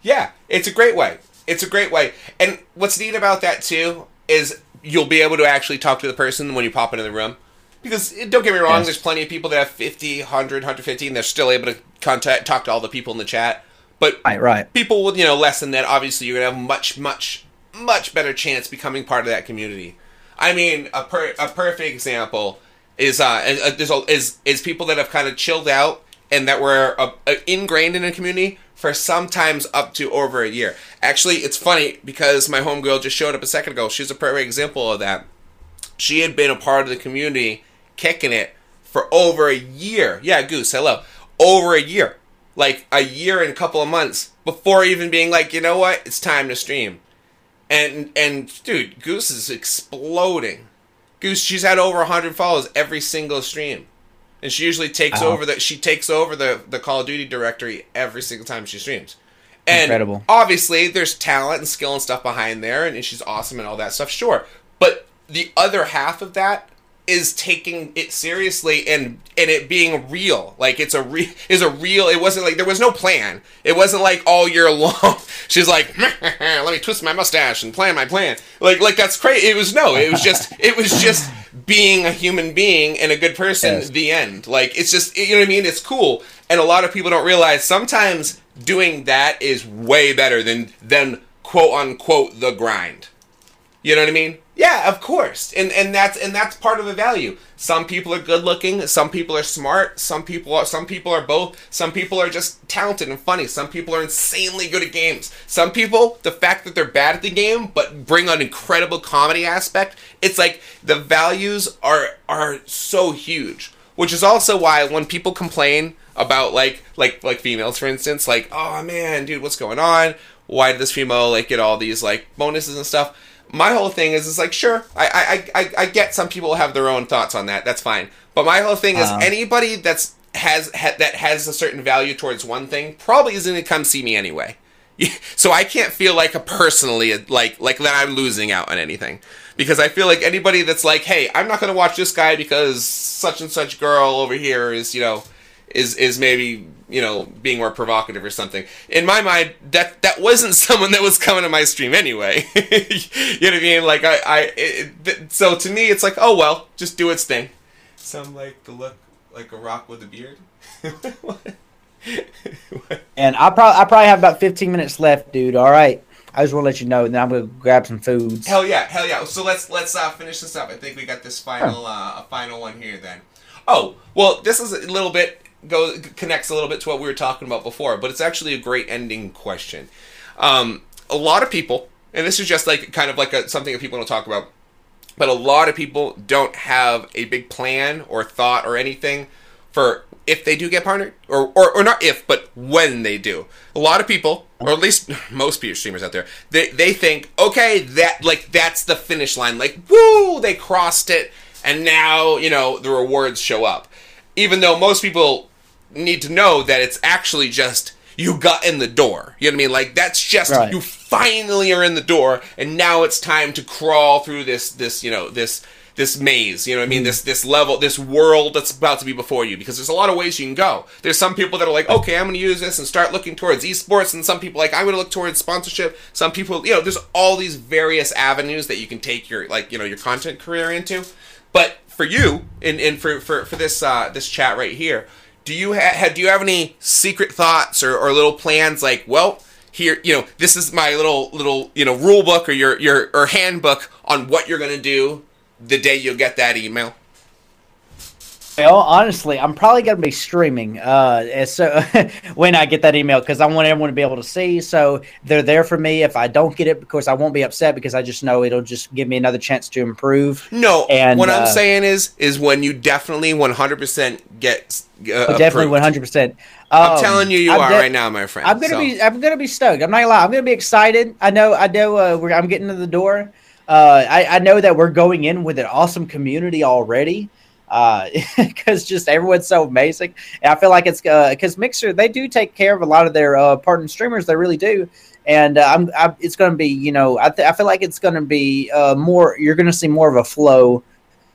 Speaker 1: yeah, it's a great way. It's a great way. And what's neat about that too is you'll be able to actually talk to the person when you pop into the room. Because don't get me wrong, yes. there's plenty of people that have 50, 100, 150, and they're still able to contact, talk to all the people in the chat. But
Speaker 4: right, right.
Speaker 1: people with you know less than that, obviously, you're gonna have much, much, much better chance becoming part of that community. I mean, a per, a perfect example is uh there's is is people that have kind of chilled out and that were uh, uh, ingrained in a community for sometimes up to over a year. Actually, it's funny because my homegirl just showed up a second ago. She's a perfect example of that. She had been a part of the community, kicking it for over a year. Yeah, Goose, hello. Over a year. Like a year and a couple of months before even being like, you know what, it's time to stream. And and dude, Goose is exploding. Goose, she's had over hundred follows every single stream and she usually takes uh-huh. over the she takes over the the Call of Duty directory every single time she streams. And Incredible. obviously, there's talent and skill and stuff behind there, and she's awesome and all that stuff. Sure, but the other half of that is taking it seriously and and it being real. Like it's a re- is a real. It wasn't like there was no plan. It wasn't like all year long. She's like, let me twist my mustache and plan my plan. Like like that's crazy. It was no. It was just it was just being a human being and a good person. Yes. The end. Like it's just you know what I mean. It's cool. And a lot of people don't realize sometimes doing that is way better than than quote unquote the grind. You know what I mean? Yeah, of course. And and that's and that's part of the value. Some people are good looking, some people are smart, some people are some people are both, some people are just talented and funny, some people are insanely good at games. Some people, the fact that they're bad at the game but bring an incredible comedy aspect, it's like the values are are so huge. Which is also why when people complain about like like like females for instance, like, oh man, dude, what's going on? Why did this female like get all these like bonuses and stuff? My whole thing is is like sure I, I I I get some people have their own thoughts on that that's fine. But my whole thing is uh, anybody that's has ha, that has a certain value towards one thing probably isn't gonna come see me anyway. So I can't feel like a personally like like that I'm losing out on anything. Because I feel like anybody that's like hey I'm not gonna watch this guy because such and such girl over here is you know is is maybe you know being more provocative or something. In my mind, that that wasn't someone that was coming to my stream anyway. you know what I mean? Like I, I it, so to me, it's like oh well, just do its thing. Some like the look like a rock with a beard.
Speaker 4: and I probably I probably have about fifteen minutes left, dude. All right. I just want to let you know, and then I'm gonna grab some foods.
Speaker 1: Hell yeah, hell yeah! So let's let's uh, finish this up. I think we got this final uh, a final one here then. Oh well, this is a little bit goes connects a little bit to what we were talking about before, but it's actually a great ending question. Um, a lot of people, and this is just like kind of like a, something that people don't talk about, but a lot of people don't have a big plan or thought or anything for if they do get partnered, or, or, or not if, but when they do. A lot of people, or at least most streamers out there, they, they think, okay, that like that's the finish line. Like, woo, they crossed it, and now, you know, the rewards show up even though most people need to know that it's actually just you got in the door. You know what I mean? Like that's just right. you finally are in the door, and now it's time to crawl through this this you know this this maze. You know what I mean? Mm. This this level, this world that's about to be before you. Because there's a lot of ways you can go. There's some people that are like, okay, I'm going to use this and start looking towards esports, and some people like I'm going to look towards sponsorship. Some people, you know, there's all these various avenues that you can take your like you know your content career into. But for you and, and for, for, for this uh, this chat right here, do you have do you have any secret thoughts or, or little plans like, well, here, you know, this is my little little, you know, rule book or your your or handbook on what you're gonna do the day you'll get that email?
Speaker 4: Well, honestly, I'm probably going to be streaming uh, so when I get that email because I want everyone to be able to see. So they're there for me. If I don't get it, because I won't be upset because I just know it'll just give me another chance to improve.
Speaker 1: No, and what uh, I'm saying is, is when you definitely 100 percent get uh,
Speaker 4: definitely 100. percent
Speaker 1: I'm um, telling you, you are de- right now, my friend.
Speaker 4: I'm gonna so. be, I'm gonna be stoked. I'm not gonna lie. I'm gonna be excited. I know, I know. Uh, I'm getting to the door. Uh, I, I know that we're going in with an awesome community already because uh, just everyone's so amazing. And I feel like it's because uh, Mixer they do take care of a lot of their uh, partner streamers. They really do, and uh, I'm, I'm, it's going to be you know I, th- I feel like it's going to be uh, more. You're going to see more of a flow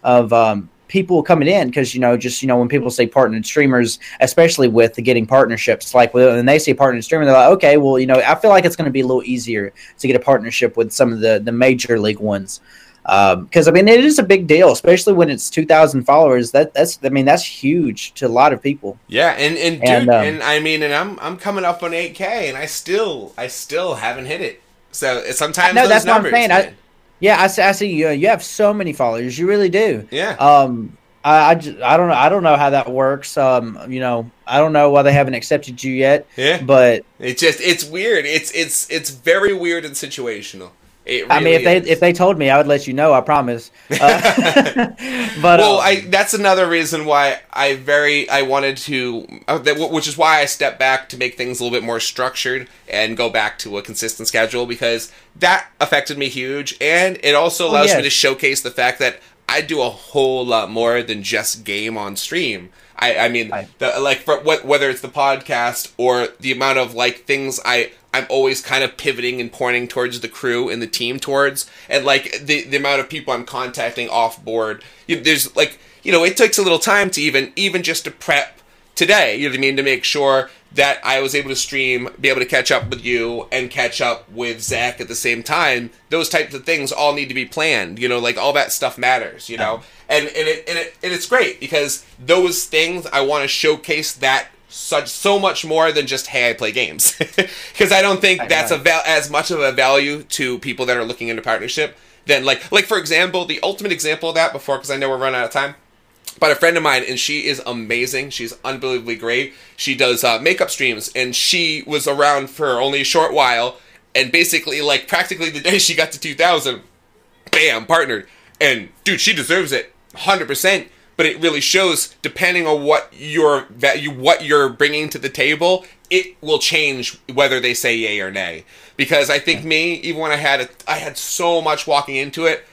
Speaker 4: of um, people coming in because you know just you know when people say partnered streamers, especially with the getting partnerships, like when they say partnered streamer, they're like okay, well you know I feel like it's going to be a little easier to get a partnership with some of the the major league ones because um, I mean it is a big deal, especially when it's two thousand followers. That that's I mean that's huge to a lot of people.
Speaker 1: Yeah, and and dude, and, um, and I mean, and I'm I'm coming up on eight k, and I still I still haven't hit it. So sometimes no, that's numbers, what I'm saying. I,
Speaker 4: yeah, I, I see you. You have so many followers. You really do.
Speaker 1: Yeah.
Speaker 4: Um, I, I, just, I don't know. I don't know how that works. Um, you know, I don't know why they haven't accepted you yet.
Speaker 1: Yeah.
Speaker 4: But
Speaker 1: it's just it's weird. It's it's it's very weird and situational. Really I
Speaker 4: mean, if they if they told me, I would let you know. I promise. Uh,
Speaker 1: but well, uh, I that's another reason why I very I wanted to, uh, which is why I stepped back to make things a little bit more structured and go back to a consistent schedule because that affected me huge, and it also oh, allows oh, yes. me to showcase the fact that I do a whole lot more than just game on stream. I, I mean, the, like for, whether it's the podcast or the amount of like things I I'm always kind of pivoting and pointing towards the crew and the team towards, and like the the amount of people I'm contacting off board. You there's like you know it takes a little time to even even just to prep today. You know what I mean to make sure that I was able to stream, be able to catch up with you, and catch up with Zach at the same time. Those types of things all need to be planned. You know, like all that stuff matters. You know, and and it and it and it's great because those things I want to showcase that such so much more than just hey I play games because I don't think that's a val- as much of a value to people that are looking into partnership than like like for example, the ultimate example of that before because I know we're running out of time. But a friend of mine, and she is amazing. She's unbelievably great. She does uh, makeup streams, and she was around for only a short while. And basically, like practically the day she got to 2000, bam, partnered. And dude, she deserves it, hundred percent but it really shows depending on what you're what you're bringing to the table it will change whether they say yay or nay. Because i think me even when i had a, i had so much walking into it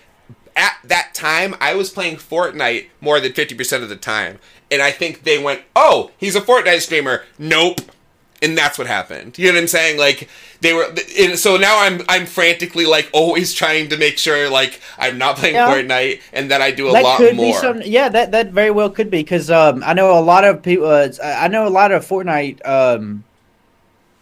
Speaker 1: at that time i was playing fortnite more than 50% of the time. And i think they went oh he's a fortnite streamer. Nope and that's what happened. You know what I'm saying? Like they were, and so now I'm I'm frantically like always trying to make sure like I'm not playing yeah. Fortnite and that I do a that lot
Speaker 4: could
Speaker 1: more.
Speaker 4: Be some, yeah, that that very well could be because um, I know a lot of people. Uh, I know a lot of Fortnite um,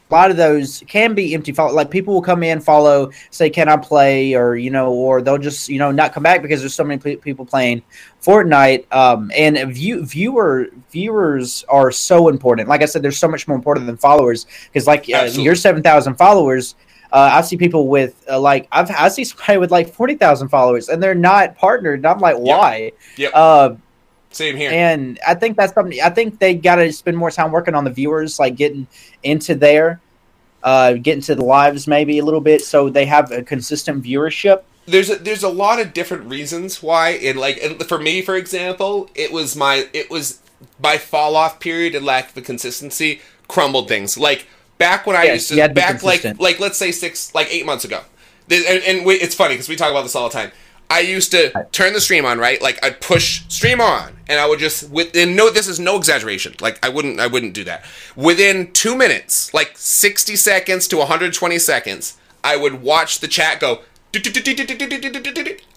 Speaker 4: a lot of those can be empty follow like people will come in follow say can i play or you know or they'll just you know not come back because there's so many people playing fortnite um, and view viewer viewers are so important like i said they're so much more important than followers because like uh, your 7000 followers uh, I see people with uh, like I've I see somebody with like forty thousand followers and they're not partnered. And I'm like, why?
Speaker 1: Yep. Uh, Same here.
Speaker 4: And I think that's something. I think they got to spend more time working on the viewers, like getting into there uh, get into the lives maybe a little bit so they have a consistent viewership?
Speaker 1: There's a, there's a lot of different reasons why. And like and for me, for example, it was my it was my fall off period and lack of consistency crumbled things. Like back when I yes, used to back like like let's say six like eight months ago. And, and we, it's funny because we talk about this all the time. I used to turn the stream on, right? Like I'd push stream on, and I would just within no, this is no exaggeration. Like I wouldn't, I wouldn't do that. Within two minutes, like sixty seconds to one hundred twenty seconds, I would watch the chat go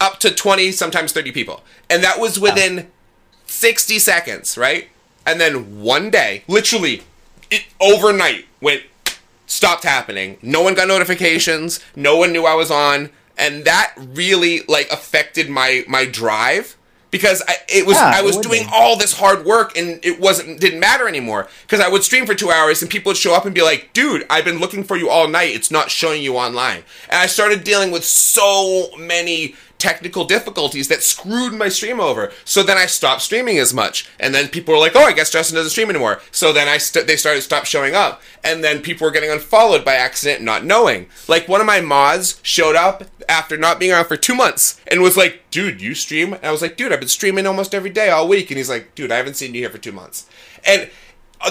Speaker 1: up to twenty, sometimes thirty people, and that was within sixty seconds, right? And then one day, literally, it overnight went stopped happening. No one got notifications. No one knew I was on and that really like affected my my drive because I, it was yeah, I was doing be. all this hard work and it wasn't didn't matter anymore because I would stream for two hours and people would show up and be like, "Dude, I've been looking for you all night. It's not showing you online." And I started dealing with so many technical difficulties that screwed my stream over. So then I stopped streaming as much, and then people were like, "Oh, I guess Justin doesn't stream anymore." So then I st- they started stop showing up, and then people were getting unfollowed by accident, not knowing. Like one of my mods showed up after not being around for two months and was like, "Dude, you stream?" And I was like, "Dude, I've been streaming almost every day all week," and he's like, "Dude, I haven't seen you here for two months," and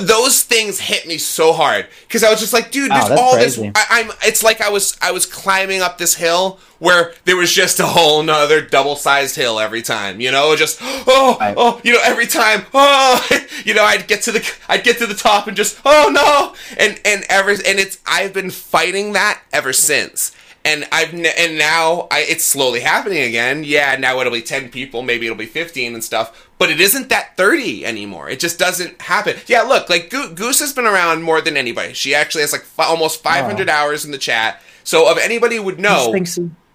Speaker 1: those things hit me so hard because I was just like, dude, there's all crazy. this. I, am It's like I was I was climbing up this hill where there was just a whole nother double sized hill every time. You know, just oh oh, you know, every time oh, you know, I'd get to the I'd get to the top and just oh no, and and ever and it's I've been fighting that ever since and I've and now I, it's slowly happening again. Yeah, now it'll be ten people, maybe it'll be fifteen and stuff, but it isn't that thirty anymore. It just doesn't happen. Yeah, look, like Go- Goose has been around more than anybody. She actually has like f- almost five hundred oh. hours in the chat. So if anybody would know,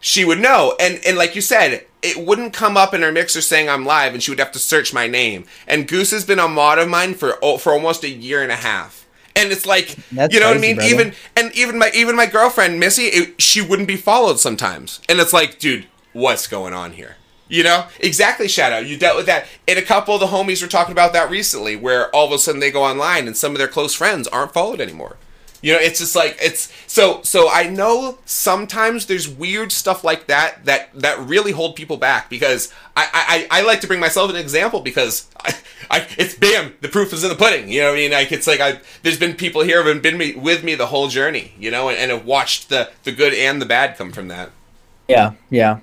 Speaker 1: she would know. And and like you said, it wouldn't come up in her mixer saying I'm live, and she would have to search my name. And Goose has been a mod of mine for oh, for almost a year and a half and it's like That's you know crazy, what I mean. Brother. Even and even my even my girlfriend Missy, it, she wouldn't be followed sometimes, and it's like, dude, what's going on here? You know exactly. Shadow, you dealt with that, and a couple of the homies were talking about that recently, where all of a sudden they go online and some of their close friends aren't followed anymore. You know, it's just like it's so so I know sometimes there's weird stuff like that that that really hold people back because I I, I like to bring myself an example because I, I it's bam the proof is in the pudding you know what I mean like it's like I there's been people here who have been me, with me the whole journey you know and, and have watched the the good and the bad come from that.
Speaker 4: Yeah, yeah.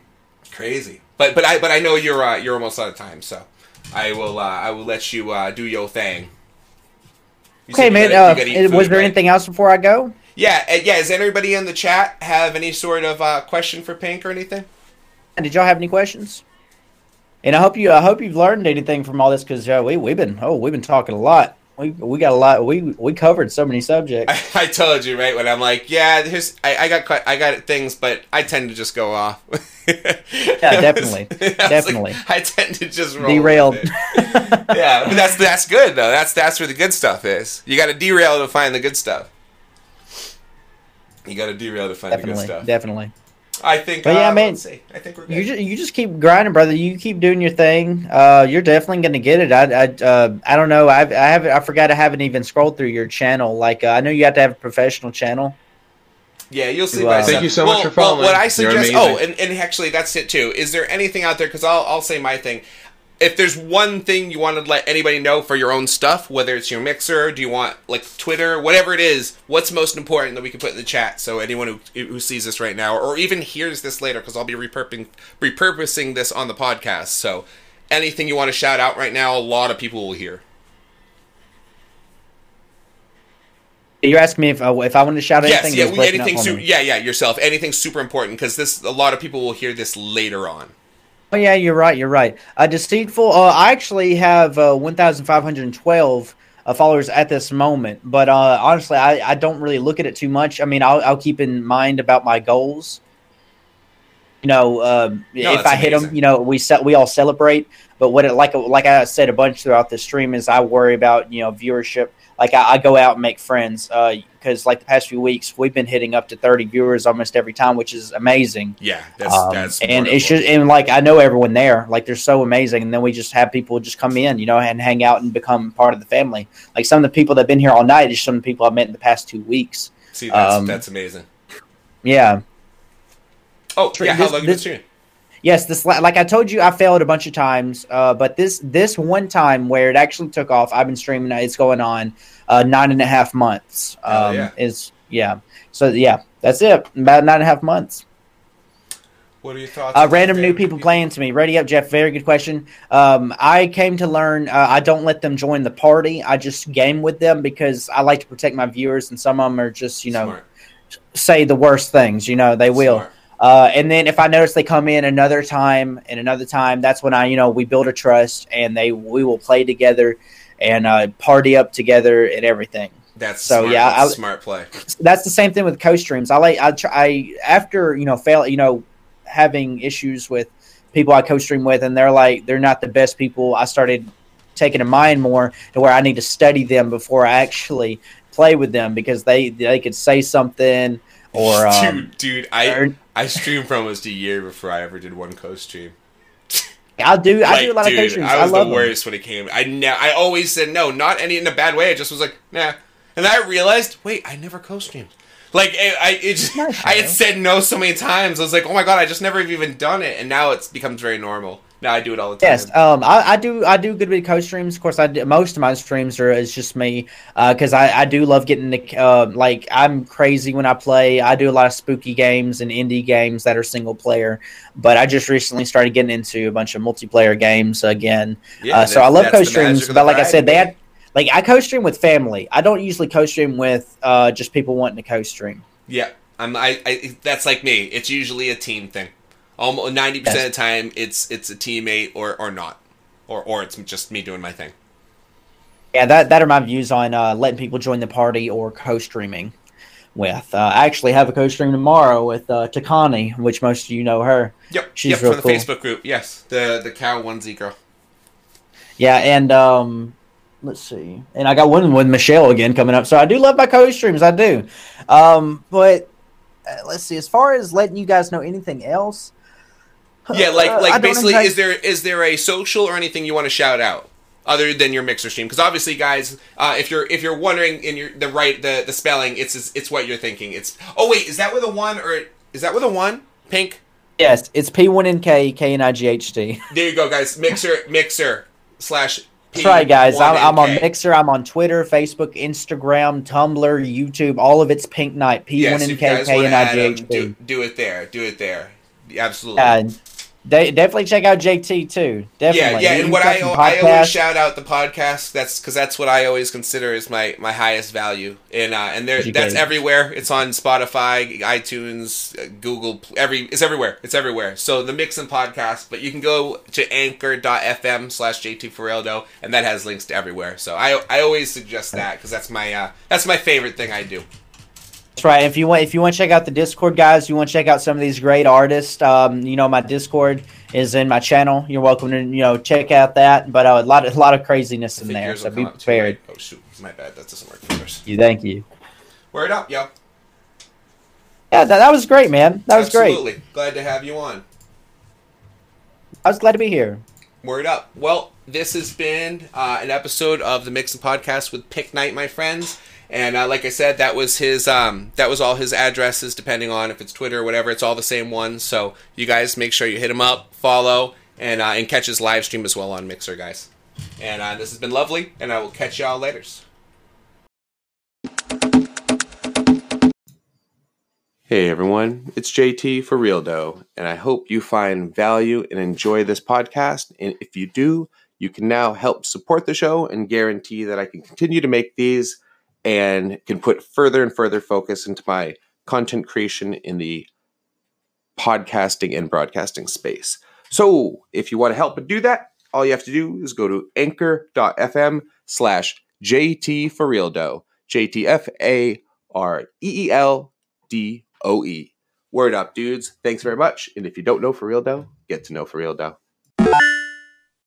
Speaker 1: Crazy, but but I but I know you're uh, you're almost out of time, so I will uh, I will let you uh, do your thing.
Speaker 4: You okay, man. Gotta, uh, food, was there right? anything else before I go?
Speaker 1: Yeah, uh, yeah. Does anybody in the chat have any sort of uh, question for Pink or anything?
Speaker 4: And did y'all have any questions? And I hope you, I hope you've learned anything from all this because uh, we we've been, oh, we've been talking a lot. We, we got a lot. We we covered so many subjects.
Speaker 1: I, I told you right when I'm like, yeah, here's I, I got I got things, but I tend to just go off.
Speaker 4: yeah, definitely, I definitely.
Speaker 1: Like, I tend to just
Speaker 4: derailed.
Speaker 1: yeah, but that's that's good though. That's that's where the good stuff is. You got to derail to find the good stuff. You got to derail to find
Speaker 4: definitely,
Speaker 1: the good stuff.
Speaker 4: Definitely.
Speaker 1: I think.
Speaker 4: But yeah,
Speaker 1: uh,
Speaker 4: man,
Speaker 1: let's see. I think we're good.
Speaker 4: You just, you just keep grinding, brother. You keep doing your thing. Uh, you're definitely gonna get it. I I, uh, I don't know. I I haven't. I forgot. I haven't even scrolled through your channel. Like uh, I know you have to have a professional channel.
Speaker 1: Yeah, you'll see.
Speaker 4: Wow.
Speaker 1: my
Speaker 3: Thank you so
Speaker 1: well,
Speaker 3: much for following.
Speaker 1: Well, what I suggest. Oh, and, and actually, that's it too. Is there anything out there? Because I'll I'll say my thing. If there's one thing you want to let anybody know for your own stuff, whether it's your mixer, do you want like Twitter, whatever it is, what's most important that we can put in the chat so anyone who who sees this right now or even hears this later, because I'll be repurposing repurposing this on the podcast. So anything you want to shout out right now, a lot of people will hear.
Speaker 4: You're asking me if uh, if I want to shout
Speaker 1: Yes,
Speaker 4: anything.
Speaker 1: Yes, yeah,
Speaker 4: Just
Speaker 1: we,
Speaker 4: breaking up
Speaker 1: anything. Su- yeah, yeah, yourself. Anything super important because this a lot of people will hear this later on.
Speaker 4: Oh yeah, you're right. You're right. Uh, deceitful. Uh, I actually have uh, 1,512 uh, followers at this moment, but uh, honestly, I, I don't really look at it too much. I mean, I'll, I'll keep in mind about my goals. You know, um,
Speaker 1: No,
Speaker 4: if I hit them, you know, we se- we all celebrate. But what it like like I said a bunch throughout the stream is I worry about you know viewership. Like I, I go out and make friends because like the past few weeks we've been hitting up to 30 viewers almost every time, which is amazing.
Speaker 1: Yeah, that's
Speaker 4: Um,
Speaker 1: that's
Speaker 4: and it's just and like I know everyone there, like they're so amazing, and then we just have people just come in, you know, and hang out and become part of the family. Like some of the people that've been here all night is some of the people I've met in the past two weeks.
Speaker 1: See, that's,
Speaker 4: um,
Speaker 1: that's amazing.
Speaker 4: Yeah,
Speaker 1: Oh, yeah. How
Speaker 4: this-
Speaker 1: long you been streaming?
Speaker 4: yes. This like I told you, I failed a bunch of times, uh, but this this one time where it actually took off, I've been streaming. It's going on uh, nine and a half months. Um,
Speaker 1: yeah.
Speaker 4: Is yeah. So yeah, that's it. About nine and a half months.
Speaker 1: What are your thoughts?
Speaker 4: Uh, random new people playing to me. Ready up, Jeff. Very good question. Um, I came to learn. Uh, I don't let them join the party. I just game with them because I like to protect my viewers, and some of them are just you know
Speaker 1: Smart.
Speaker 4: say the worst things. You know they will. Uh, and then if I notice they come in another time and another time, that's when I you know we build a trust, and they we will play together and uh, party up together and everything.
Speaker 1: That's
Speaker 4: So,
Speaker 1: smart.
Speaker 4: yeah, I-
Speaker 1: smart play.
Speaker 4: that's the same thing with co-streams. I like I try I, after you know fail you know having issues with people I co-stream with, and they're like they're not the best people. I started taking a mind more to where I need to study them before I actually play with them because they they could say something or um,
Speaker 1: dude, dude, I
Speaker 4: or-
Speaker 1: I streamed for almost a year before I ever did one co-stream.
Speaker 4: I do I
Speaker 1: Like,
Speaker 4: do a lot
Speaker 1: dude,
Speaker 4: of co-streams.
Speaker 1: I
Speaker 4: I,
Speaker 1: was
Speaker 4: love
Speaker 1: the
Speaker 4: them.
Speaker 1: worst when it came. I ne- I always said no, not any in a bad way. I just was like, nah. And then I realized, wait, I never co-streamed. Like I, I, it just, I had said no so many times. I was like, oh my god, I just never have even done it, and now it's becomes very normal. Now I do it all the time.
Speaker 4: Yes, um, I, I do. I do good with co-streams. Of course, I do, most of my streams are is just me because I, I do love getting the uh, like I'm crazy when I play. I do a lot of spooky games and indie games that are single player. But I just recently started getting into a bunch of multiplayer games again.
Speaker 1: Yeah,
Speaker 4: uh, so I love
Speaker 1: that's the
Speaker 4: co-streams. But like I said, they had like I co-stream with family. I don't usually co-stream with uh, just people wanting to co-stream.
Speaker 1: Yeah, I'm. I, I. That's like me. It's usually a team thing. Almost ninety percent of the time, it's it's a teammate or or not, or or it's just me doing my thing.
Speaker 4: Yeah, that that are my views on uh, letting people join the party or co-streaming with. Uh, I actually have a co-stream tomorrow with uh, Takani, which most of you know her.
Speaker 1: Yep.
Speaker 4: She's
Speaker 1: yep.
Speaker 4: real
Speaker 1: From the
Speaker 4: cool.
Speaker 1: Facebook group. Yes. The the cow onesie girl.
Speaker 4: Yeah, and um, let's see, and I got one with Michelle again coming up. So I do love my co-streams, I do. Um, but uh, let's see, as far as letting you guys know anything else.
Speaker 1: Yeah, like
Speaker 4: uh,
Speaker 1: like
Speaker 4: don't
Speaker 1: basically,
Speaker 4: exact-
Speaker 1: is there is there a social or anything you want to shout out other than your mixer stream? Because obviously, guys, uh, if you're if you're wondering in your the right the the spelling, it's it's what you're thinking. It's oh wait, is that with a one or is that with a one? Pink.
Speaker 4: Yes, it's P1NK, KNIGHT.
Speaker 1: There you go, guys. Mixer mixer slash.
Speaker 4: That's right, guys. I'm, I'm on Mixer. I'm on Twitter, Facebook, Instagram, Tumblr, YouTube. All of it's Pink Knight.
Speaker 1: Yes, if you
Speaker 4: P1NK,
Speaker 1: guys want to add 'em,
Speaker 4: KNIGHT.
Speaker 1: do, do it there. Do it there. Absolutely.
Speaker 4: And de- definitely check out JT too.
Speaker 1: yeah,
Speaker 4: Definitely.
Speaker 1: yeah,
Speaker 4: He
Speaker 1: and what I, I always shout out the podcast. That's because that's what I always consider is my, my highest value, and uh, and there that's everywhere. It's on Spotify, iTunes, uh, Google, every it's everywhere. It's everywhere. So the mix and podcast, but you can go to anchor.fm slash JT Ferreldo, and that has links to everywhere. So I I always suggest that because that's my uh, that's my favorite thing I do.
Speaker 4: That's right. If you want, if you want to check out the Discord, guys, you want to check out some of these great artists. Um, you know, my Discord is in my channel. You're welcome to you know check out that. But uh, a lot, of, a lot of craziness in there, so be prepared.
Speaker 1: Oh shoot, my bad. That doesn't work for yours.
Speaker 4: You, thank you.
Speaker 1: Word up, yo.
Speaker 4: Yeah, that, that was great, man. That was great.
Speaker 1: Absolutely.
Speaker 4: great.
Speaker 1: Glad to have you on.
Speaker 4: I was glad to be here.
Speaker 1: Word up. Well, this has been uh, an episode of the Mixing Podcast with Pink Knight, my friends. And uh, like I said, that was his. Um, that was all his addresses, depending on if it's Twitter or whatever. It's all the same one. So you guys make sure you hit him up, follow, and uh, and catch his live stream as well on Mixer, guys. And uh, this has been lovely, and I will catch y'all later. Hey everyone, it's JT for Real Dough, and I hope you find value and enjoy this podcast. And if you do, you can now help support the show and guarantee that I can continue to make these and can put further and further focus into my content creation in the podcasting and broadcasting space. So if you want to help and do that, all you have to do is go to anchor.fm slash JT for real dough. JTF A R E E L D O E. Word up, dudes. Thanks very much. And if you don't know for real dough, get to know for real dough.